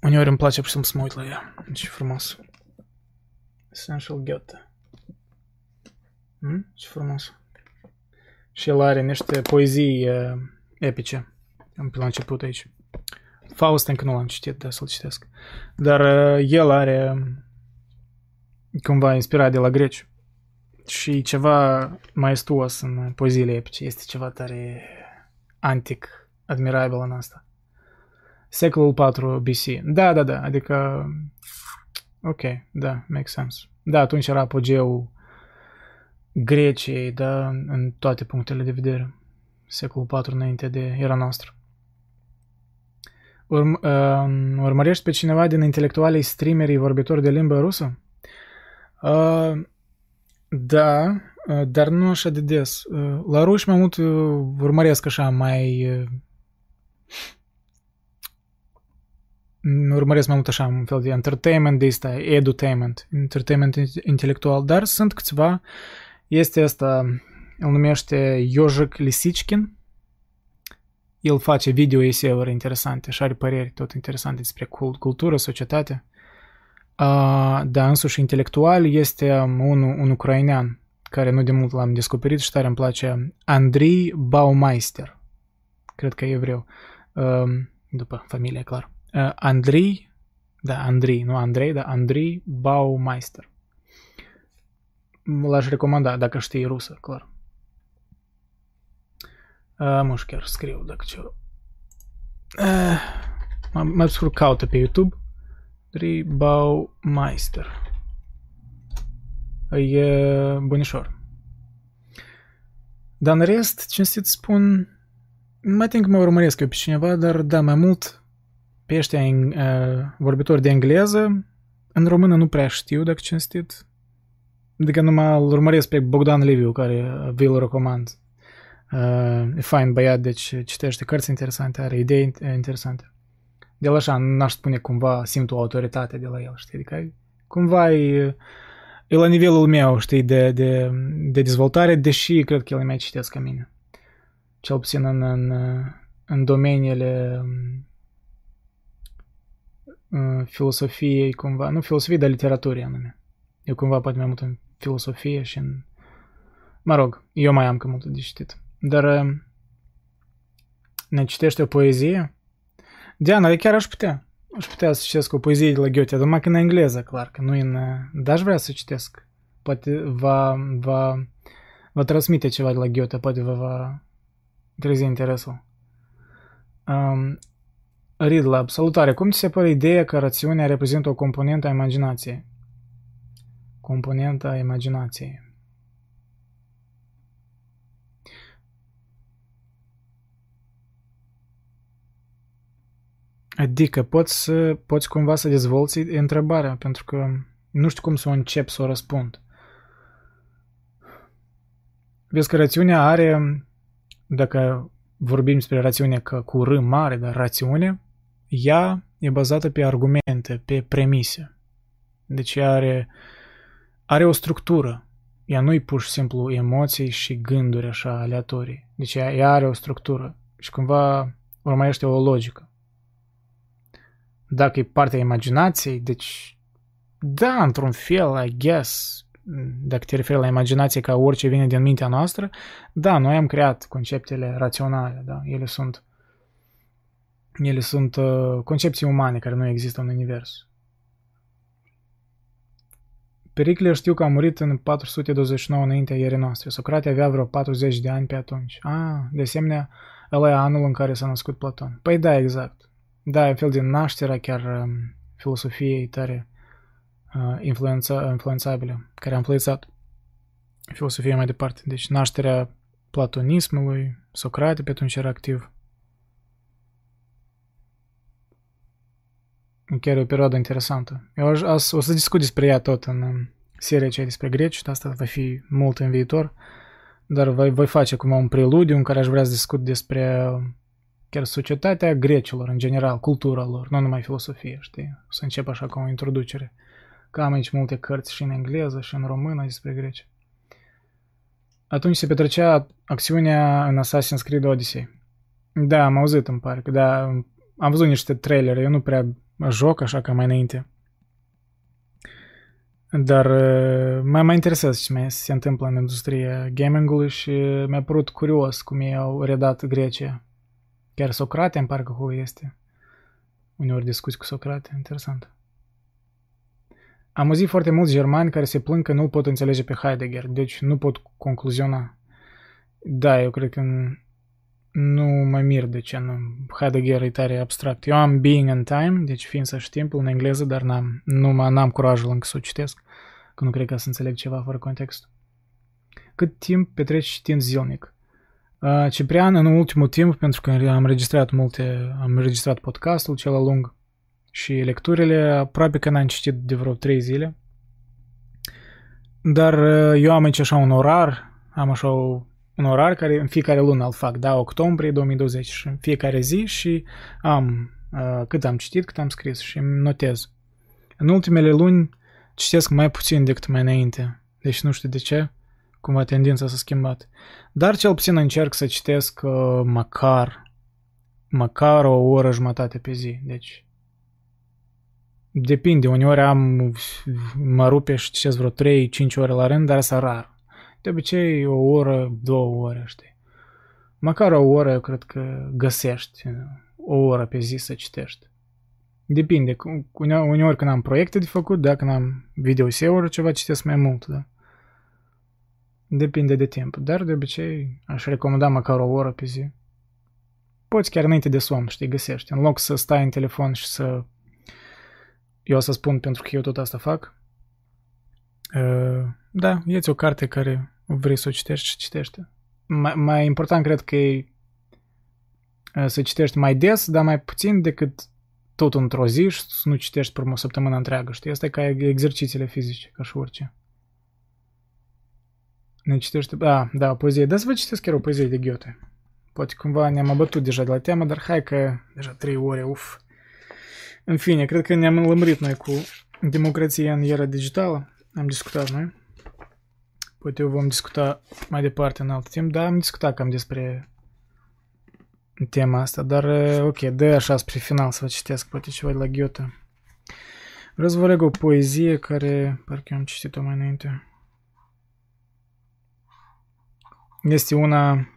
Uneori îmi place pur și simplu să mă uit la ea. Ce frumos. Essential Goethe. Hmm? Ce frumos. Și el are niște poezii uh, epice. Am pe la început aici. Faust încă nu l-am citit, dar să-l citesc. Dar uh, el are cumva inspirat de la greci. Și ceva maestuos în poeziile epice. Este ceva tare antic, admirabil în asta. Secolul 4 BC. Da, da, da, adică... Ok, da, make sense. Da, atunci era apogeul Greciei, da, în toate punctele de vedere. Secolul 4 înainte de era noastră. Urm, uh, urmărești pe cineva din intelectualii streamerii vorbitori de limbă rusă? Uh, da, uh, dar nu așa de des. Uh, la ruși mai mult uh, urmăresc așa mai... Uh, urmăresc mai mult așa un fel de entertainment de asta, edutainment, entertainment intelectual, dar sunt câțiva, este asta, îl numește Iojic Lisichkin, el face video eseuri interesante și are păreri tot interesante despre cultură, societate. Uh, da, însuși intelectual este un, un ucrainean care nu de mult l-am descoperit și tare îmi place Andrei Baumeister. Cred că e evreu. Uh, după familie, clar. Uh, Andrei, da, Andrei, nu Andrei, dar Andrei Baumeister. L-aș recomanda dacă știi rusă, clar. Uh, mă, chiar scriu dacă ce... Uh, mai scurt caută pe YouTube. Baumeister. E bunișor. Dar în rest, cinstit spun, mai tin că mă urmăresc eu pe cineva, dar da, mai mult pe ăștia uh, vorbitori de engleză, în română nu prea știu, dacă cinstit. Adică numai îl urmăresc pe Bogdan Liviu, care vi-l recomand. Uh, e fain băiat, deci citește cărți interesante, are idei interesante. De la așa, n-aș spune cumva, simt o autoritate de la el, știi? Adică cumva e, e la nivelul meu, știi, de, de, de dezvoltare, deși cred că el e mai citesc ca mine. Cel puțin în, în, în domeniile filosofiei, cumva, nu filosofie, dar literaturii anume. Eu cumva poate mai mult în filosofie și în... Mă rog, eu mai am că mult de citit. Dar ne citește o poezie? Diana, de chiar aș putea. Aș putea să citesc o poezie de la Goethe, numai că în engleză, clar, că nu în... Dar aș vrea să citesc. Poate va, va, va transmite ceva de la Goethe, poate vă va trezi interesul. Um, Ridlab, salutare! Cum ți se pare ideea că rațiunea reprezintă o componentă a imaginației? Componenta a imaginației. Adică poți, să, poți cumva să dezvolți întrebarea, pentru că nu știu cum să o încep să o răspund. Vezi că rațiunea are, dacă vorbim despre rațiune că cu R mare, dar rațiune, ea e bazată pe argumente, pe premise. Deci ea are, are o structură. Ea nu e pur și simplu emoții și gânduri așa aleatorii. Deci ea, ea are o structură și cumva urmărește o logică dacă e partea imaginației, deci da, într-un fel, I guess, dacă te referi la imaginație ca orice vine din mintea noastră, da, noi am creat conceptele raționale, da, ele sunt ele sunt uh, concepții umane care nu există în univers. Pericle știu că a murit în 429 înaintea ierei noastre. Socrate avea vreo 40 de ani pe atunci. Ah, de asemenea, ăla e anul în care s-a născut Platon. Păi da, exact. Da, un fel de nașterea chiar um, filosofiei tare uh, influența, influențabile, care a influențat filosofia mai departe. Deci nașterea platonismului, Socrate pe atunci era activ. Chiar e o perioadă interesantă. Eu aș, aș, o să discut despre ea tot în seria aceea despre greci, asta va fi mult în viitor, dar voi, voi face cumva un preludiu în care aș vrea să discut despre chiar societatea grecilor în general, cultura lor, nu numai filosofie, știi? Să încep așa ca o introducere. Că am aici multe cărți și în engleză și în română despre greci. Atunci se petrecea acțiunea în Assassin's Creed Odyssey. Da, am auzit, îmi pare, că da, am văzut niște trailere, eu nu prea joc așa ca mai înainte. Dar mai mă interesează ce mai se întâmplă în industria gamingului și mi-a părut curios cum ei au redat Grecia. Chiar Socrate îmi parcă acolo este. Uneori discuți cu Socrate, interesant. Am auzit foarte mulți germani care se plâng că nu pot înțelege pe Heidegger, deci nu pot concluziona. Da, eu cred că nu mă mir de ce nu. Heidegger e tare abstract. Eu am Being and Time, deci ființa timpul în engleză, dar n-am, nu n-am curajul încă să o citesc, că nu cred că să înțeleg ceva fără context. Cât timp petreci citind zilnic? Uh, Ciprian, în ultimul timp, pentru că am înregistrat multe, am înregistrat podcastul cel lung și lecturile, aproape că n-am citit de vreo 3 zile. Dar uh, eu am aici așa un orar, am așa un orar care în fiecare lună îl fac, da, octombrie 2020 și în fiecare zi și am uh, cât am citit, cât am scris și îmi notez. În ultimele luni citesc mai puțin decât mai înainte, deci nu știu de ce, cumva tendința s-a schimbat. Dar cel puțin încerc să citesc uh, măcar, măcar o oră jumătate pe zi, deci Depinde, uneori am, mă rupe și citesc vreo 3-5 ore la rând, dar asta rar. De obicei o oră, două ore, știi. Măcar o oră eu cred că găsești o oră pe zi să citești. Depinde, uneori când am proiecte de făcut, dacă când am videoseuri, ceva citesc mai mult, da. Depinde de timp, dar de obicei aș recomanda măcar o oră pe zi. Poți chiar înainte de somn, știi, găsești. În loc să stai în telefon și să... Eu o să spun pentru că eu tot asta fac. Uh, da, ieți o carte care vrei să o citești și citește. Mai, mai important cred că e să citești mai des, dar mai puțin decât tot într-o zi și să nu citești pe o săptămână întreagă, știi? Asta e ca exercițiile fizice, ca și orice. Ne citește... A, da, poezie. Da, să vă citesc chiar o poezie de Goethe. Poate cumva ne-am abătut deja de la temă, dar hai că deja trei ore, uf. În fine, cred că ne-am lămurit noi cu democrația în era digitală. Am discutat noi. Poate eu vom discuta mai departe în alt timp, dar am discutat cam despre tema asta, dar ok, dă așa spre final să vă citesc poate ceva de la Goethe. Vreau să vă leg o poezie care parcă am citit-o mai înainte. Este una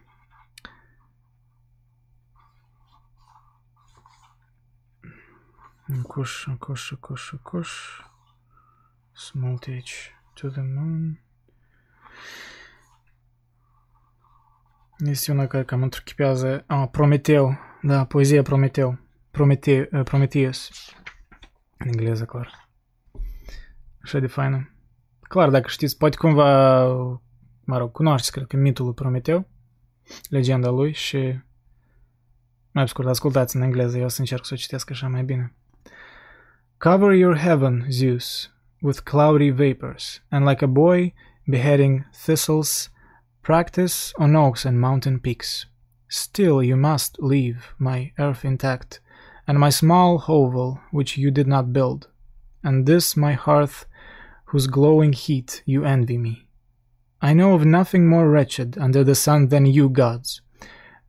Cuș, cuș, cuș, cuș. Small teach to the moon. Este una care cam întruchipează... Ah, Prometeu. Da, poezia Prometeu. Promete, uh, Prometheus. În engleză, clar. Așa de faină. Clar, dacă știți, poate cumva, mă rog, cunoașteți, cred că, mitul lui Prometeu, legenda lui și mai scurt, ascultați în engleză, eu o să încerc să o citesc așa mai bine. Cover your heaven, Zeus, with cloudy vapors, and like a boy beheading thistles, practice on oaks and mountain peaks. Still you must leave my earth intact, and my small hovel which you did not build, and this my hearth whose glowing heat you envy me. I know of nothing more wretched under the sun than you gods.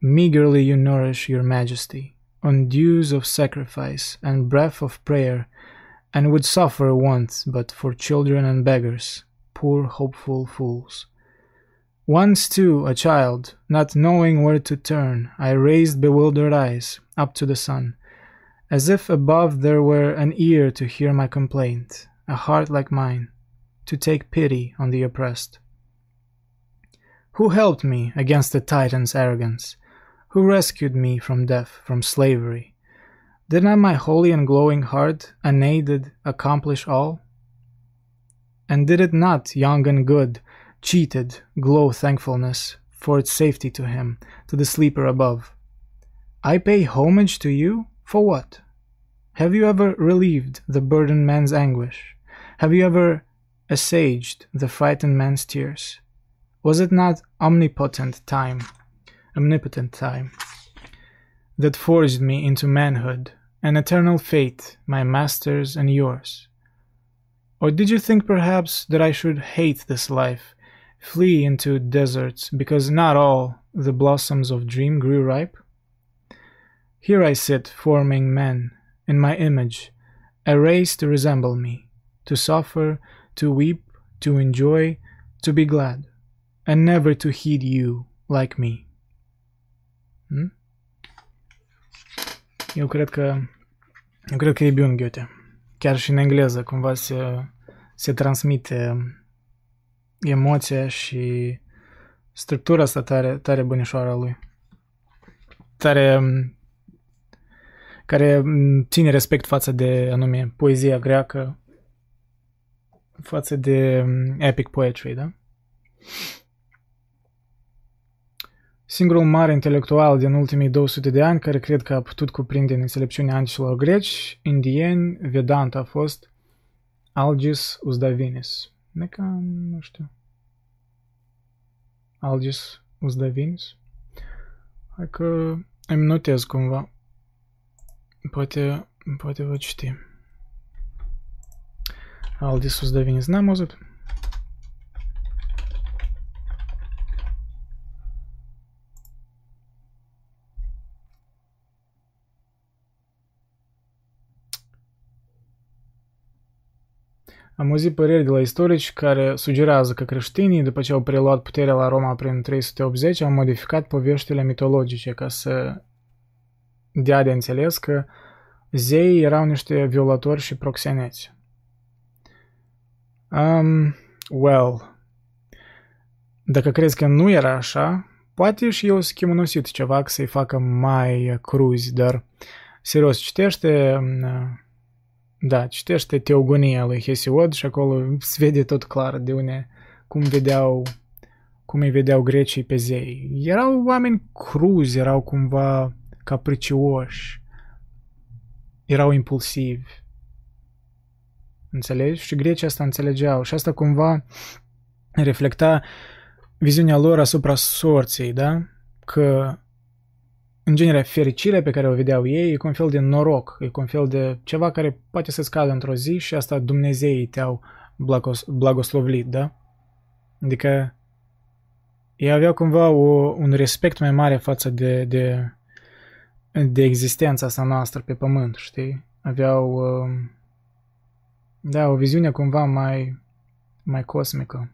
Meagerly you nourish your majesty, on dews of sacrifice and breath of prayer, and would suffer want but for children and beggars, poor hopeful fools. Once, too, a child, not knowing where to turn, I raised bewildered eyes up to the sun, as if above there were an ear to hear my complaint, a heart like mine, to take pity on the oppressed. Who helped me against the Titan's arrogance? Who rescued me from death, from slavery? Did not my holy and glowing heart, unaided, accomplish all? And did it not, young and good, cheated, glow thankfulness, for its safety to him, to the sleeper above. I pay homage to you? For what? Have you ever relieved the burdened man's anguish? Have you ever assuaged the frightened man's tears? Was it not omnipotent time, omnipotent time, that forged me into manhood, an eternal fate, my master's and yours? Or did you think perhaps that I should hate this life, flee into deserts, because not all the blossoms of dream grew ripe? Here I sit, forming men, in my image, a race to resemble me, to suffer, to weep, to enjoy, to be glad, and never to heed you like me. Hmm? Eu cred că eu cred că e bun Goethe. Chiar și în engleză cumva se, se transmite emoția și structura asta tare, tare bunișoară a lui. Tare care ține respect față de anume poezia greacă, față de epic poetry, da? Singurul mare intelectual din ultimii 200 de ani care cred că a putut cuprinde înțelepciunea anticilor greci, indieni, Vedanta a fost Algis Uzdavinis. Neca, nu știu. Algis Uzdavinis? Hai că îmi notez cumva. Poate, poate vă citi. Aldis Uzdavinis n-am auzit. Am auzit păreri de la istorici care sugerează că creștinii, după ce au preluat puterea la Roma prin 380, au modificat poveștile mitologice ca să dea de înțeles că zeii erau niște violatori și proxeneți. Um, well, dacă crezi că nu era așa, poate și eu schimonosit ceva să-i facă mai cruzi, dar serios, citește da, citește Teogonia lui Hesiod și acolo se vede tot clar de unde, cum vedeau, cum îi vedeau grecii pe zei. Erau oameni cruzi, erau cumva capricioși, erau impulsivi. Înțelegi? Și grecii asta înțelegeau și asta cumva reflecta viziunea lor asupra sorții, da? Că în genere, fericirea pe care o vedeau ei e un fel de noroc, e un fel de ceva care poate să-ți cadă într-o zi și asta Dumnezeii te-au blagos- blagoslovlit, da? Adică ei aveau cumva o, un respect mai mare față de, de, de existența asta noastră pe pământ, știi? Aveau, um, da, o viziune cumva mai, mai cosmică.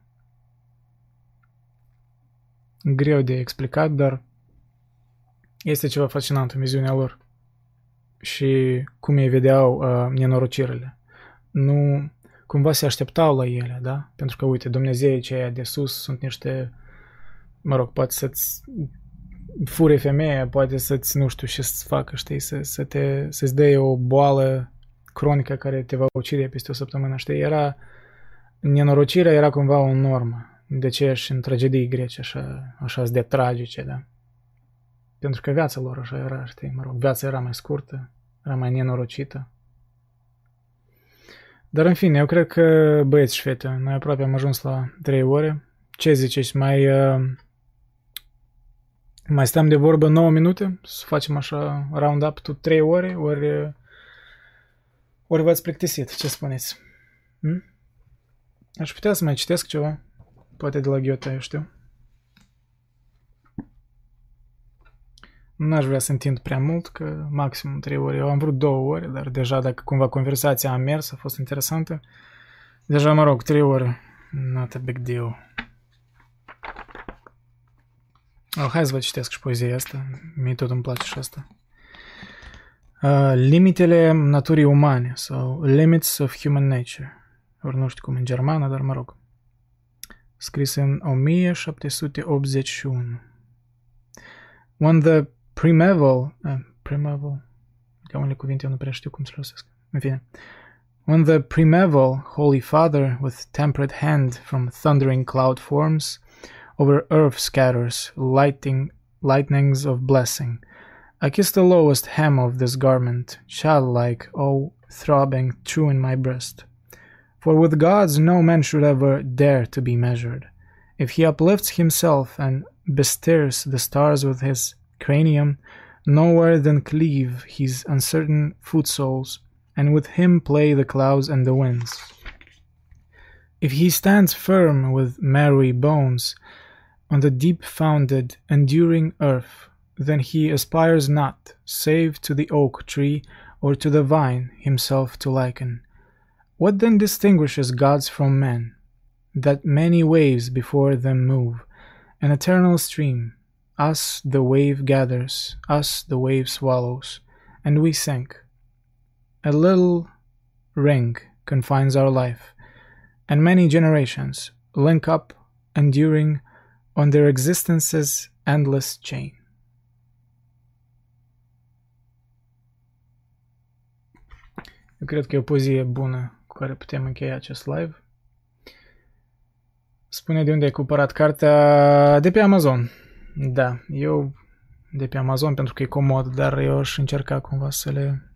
Greu de explicat, dar este ceva fascinant în viziunea lor și cum ei vedeau uh, nenorocirile. Nu cumva se așteptau la ele, da? Pentru că, uite, Dumnezeii cei de sus sunt niște, mă rog, poate să-ți fure femeia, poate să-ți, nu știu, ce să facă, știi, să, să te, să-ți dea o boală cronică care te va ucide peste o săptămână, știi? Era, nenorocirea era cumva o normă. De ce și în tragedii grece așa, așa de tragice, da? Pentru că viața lor așa era, știi, mă rog, viața era mai scurtă, era mai nenorocită. Dar în fine, eu cred că băieți și fete, noi aproape am ajuns la 3 ore. Ce ziceți, mai, uh, mai stăm de vorbă 9 minute? Să facem așa round up to 3 ore? Ori, ori v-ați plictisit? Ce spuneți? Hm? Aș putea să mai citesc ceva. Poate de la Ghiota, eu știu. N-aș vrea să întind prea mult, că maximum 3 ore. Eu am vrut 2 ore, dar deja dacă cumva conversația a mers, a fost interesantă. Deja, mă rog, 3 ore. Not a big deal. Oh, hai să vă citesc și poezia asta. Mie tot îmi place și asta. Uh, limitele naturii umane sau Limits of Human Nature. Ori nu știu cum în germană, dar mă rog. Scris în 1781. When the primeval, uh, primeval, unele cuvinte eu nu prea știu cum să folosesc. În fine. When the primeval Holy Father with temperate hand from thundering cloud forms, over earth scatters lighting lightnings of blessing. I kiss the lowest hem of this garment, childlike, oh, throbbing true in my breast. For with gods no man should ever dare to be measured. If he uplifts himself and bestirs the stars with his cranium, nowhere then cleave his uncertain footsoles, and with him play the clouds and the winds. If he stands firm with marrowy bones on the deep founded, enduring earth, then he aspires not, save to the oak tree or to the vine himself to liken. What then distinguishes gods from men? That many waves before them move, an eternal stream. Us the wave gathers, us the wave swallows, and we sink. A little ring confines our life, and many generations link up, enduring on their existence's endless chain. Eu cred că e o pozie bună cu care putem încheia acest live. Spune de unde ai cumpărat cartea de pe Amazon. Da, eu de pe Amazon pentru că e comod, dar eu aș încerca cumva să le...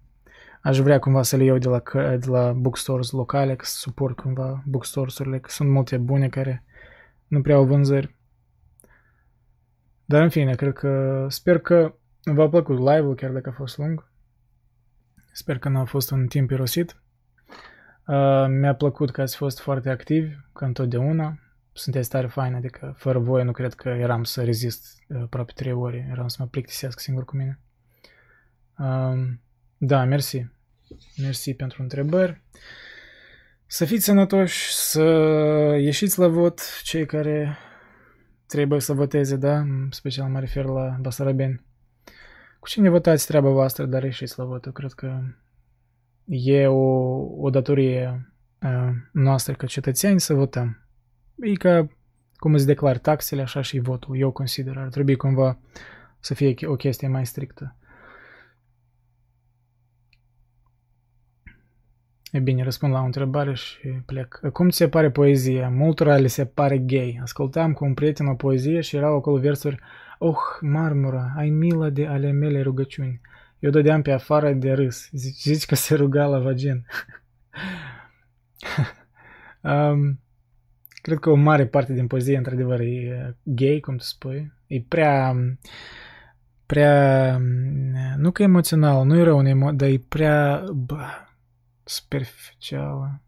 Aș vrea cumva să le iau de la, de la bookstores locale, că să suport cumva bookstores-urile, că sunt multe bune care nu prea au vânzări. Dar în fine, cred că sper că v-a plăcut live-ul, chiar dacă a fost lung. Sper că nu a fost un timp irosit. Uh, mi-a plăcut că ați fost foarte activi, ca întotdeauna. Sunteți tare fain, adică fără voi nu cred că eram să rezist uh, aproape 3 ore, eram să mă plictisesc singur cu mine. Uh, da, mersi. Mersi pentru întrebări. Să fiți sănătoși, să ieșiți la vot cei care trebuie să voteze, da? Special mă refer la Basarabeni. Cu cine votați treaba voastră, dar ieșiți la vot. Eu cred că e o, o datorie uh, noastră ca cetățeni să votăm. E ca cum îți declar taxele, așa și votul. Eu consider, ar trebui cumva să fie o chestie mai strictă. E bine, răspund la o întrebare și plec. Cum ți se pare poezia? Multora le se pare gay. Ascultam cu un prieten o poezie și erau acolo versuri Oh, marmura, ai milă de ale mele rugăciuni. Eu dădeam pe afară de râs. Zici, zici că se ruga la vagin. um, cred că o mare parte din poezie, într-adevăr, e gay, cum tu spui. E prea... prea... nu că emoțional, nu e rău, emo- dar e prea... Bă, superficială.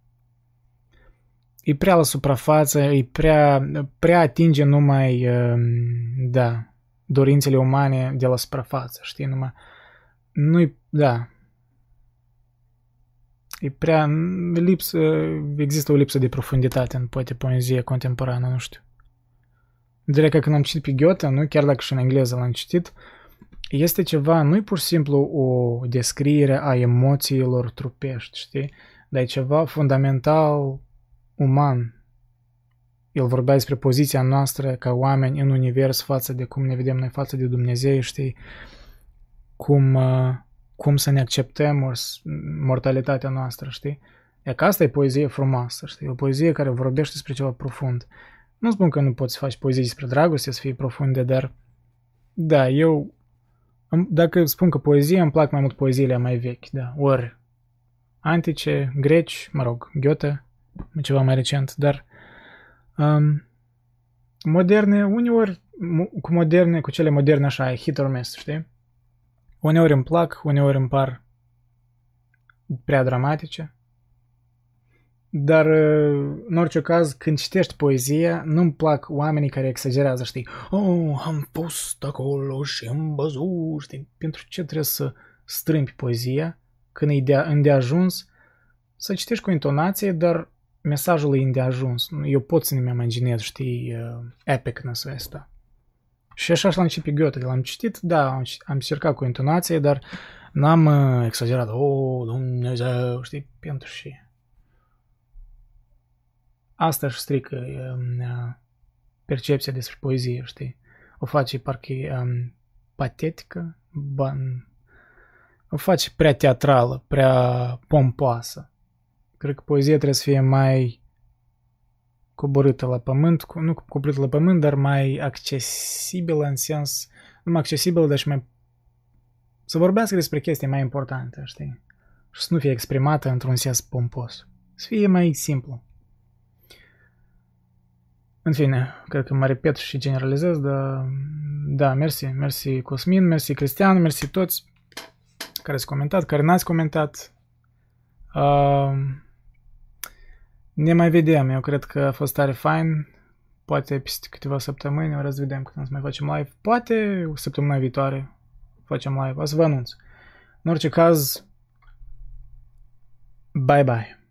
E prea la suprafață, e prea, prea atinge numai, da, dorințele umane de la suprafață, știi, numai nu-i, da, e prea, lipsă, există o lipsă de profunditate în poate poezie contemporană, nu știu. Direct că când am citit pe Goethe, nu, chiar dacă și în engleză l-am citit, este ceva, nu e pur și simplu o descriere a emoțiilor trupești, știi? Dar e ceva fundamental uman. El vorbea despre poziția noastră ca oameni în univers față de cum ne vedem noi față de Dumnezeu, știi? Cum, uh, cum să ne acceptăm mortalitatea noastră, știi? E că asta e poezie frumoasă, știi? O poezie care vorbește despre ceva profund. Nu spun că nu poți face poezie despre dragoste să fie profunde, dar da, eu dacă spun că poezie, îmi plac mai mult poeziile mai vechi, da, ori antice, greci, mă rog, Goethe, ceva mai recent, dar um, moderne, uneori cu moderne, cu cele moderne așa, e hit or miss, știi? Uneori îmi plac, uneori îmi par prea dramatice, dar, în orice caz, când citești poezia, nu-mi plac oamenii care exagerează, știi? Oh, am fost acolo și am văzut, știi? Pentru ce trebuie să strâmbi poezia când e de, îndeajuns să citești cu intonație, dar mesajul e îndeajuns. Eu pot să-mi imaginez, știi, epicness-ul ăsta. Și așa și la început Goethe, l-am citit, da, am, am încercat cu intonație, dar n-am exagerat, oh, Dumnezeu, știi, pentru și asta își strică um, percepția despre poezie, știi? O face parcă um, patetică, ban, o face prea teatrală, prea pompoasă. Cred că poezia trebuie să fie mai coborâtă la pământ, nu coborâtă la pământ, dar mai accesibilă în sens, nu mai accesibilă, dar și mai să vorbească despre chestii mai importante, știi? Și să nu fie exprimată într-un sens pompos. Să fie mai simplu. În fine, cred că mă repet și generalizez, dar da, mersi, mersi Cosmin, mersi Cristian, mersi toți care ați comentat, care n-ați comentat. Uh, ne mai vedem, eu cred că a fost tare fain. Poate peste câteva săptămâni, o să vedem când să mai facem live. Poate săptămâna viitoare facem live, o să vă anunț. În orice caz, bye bye.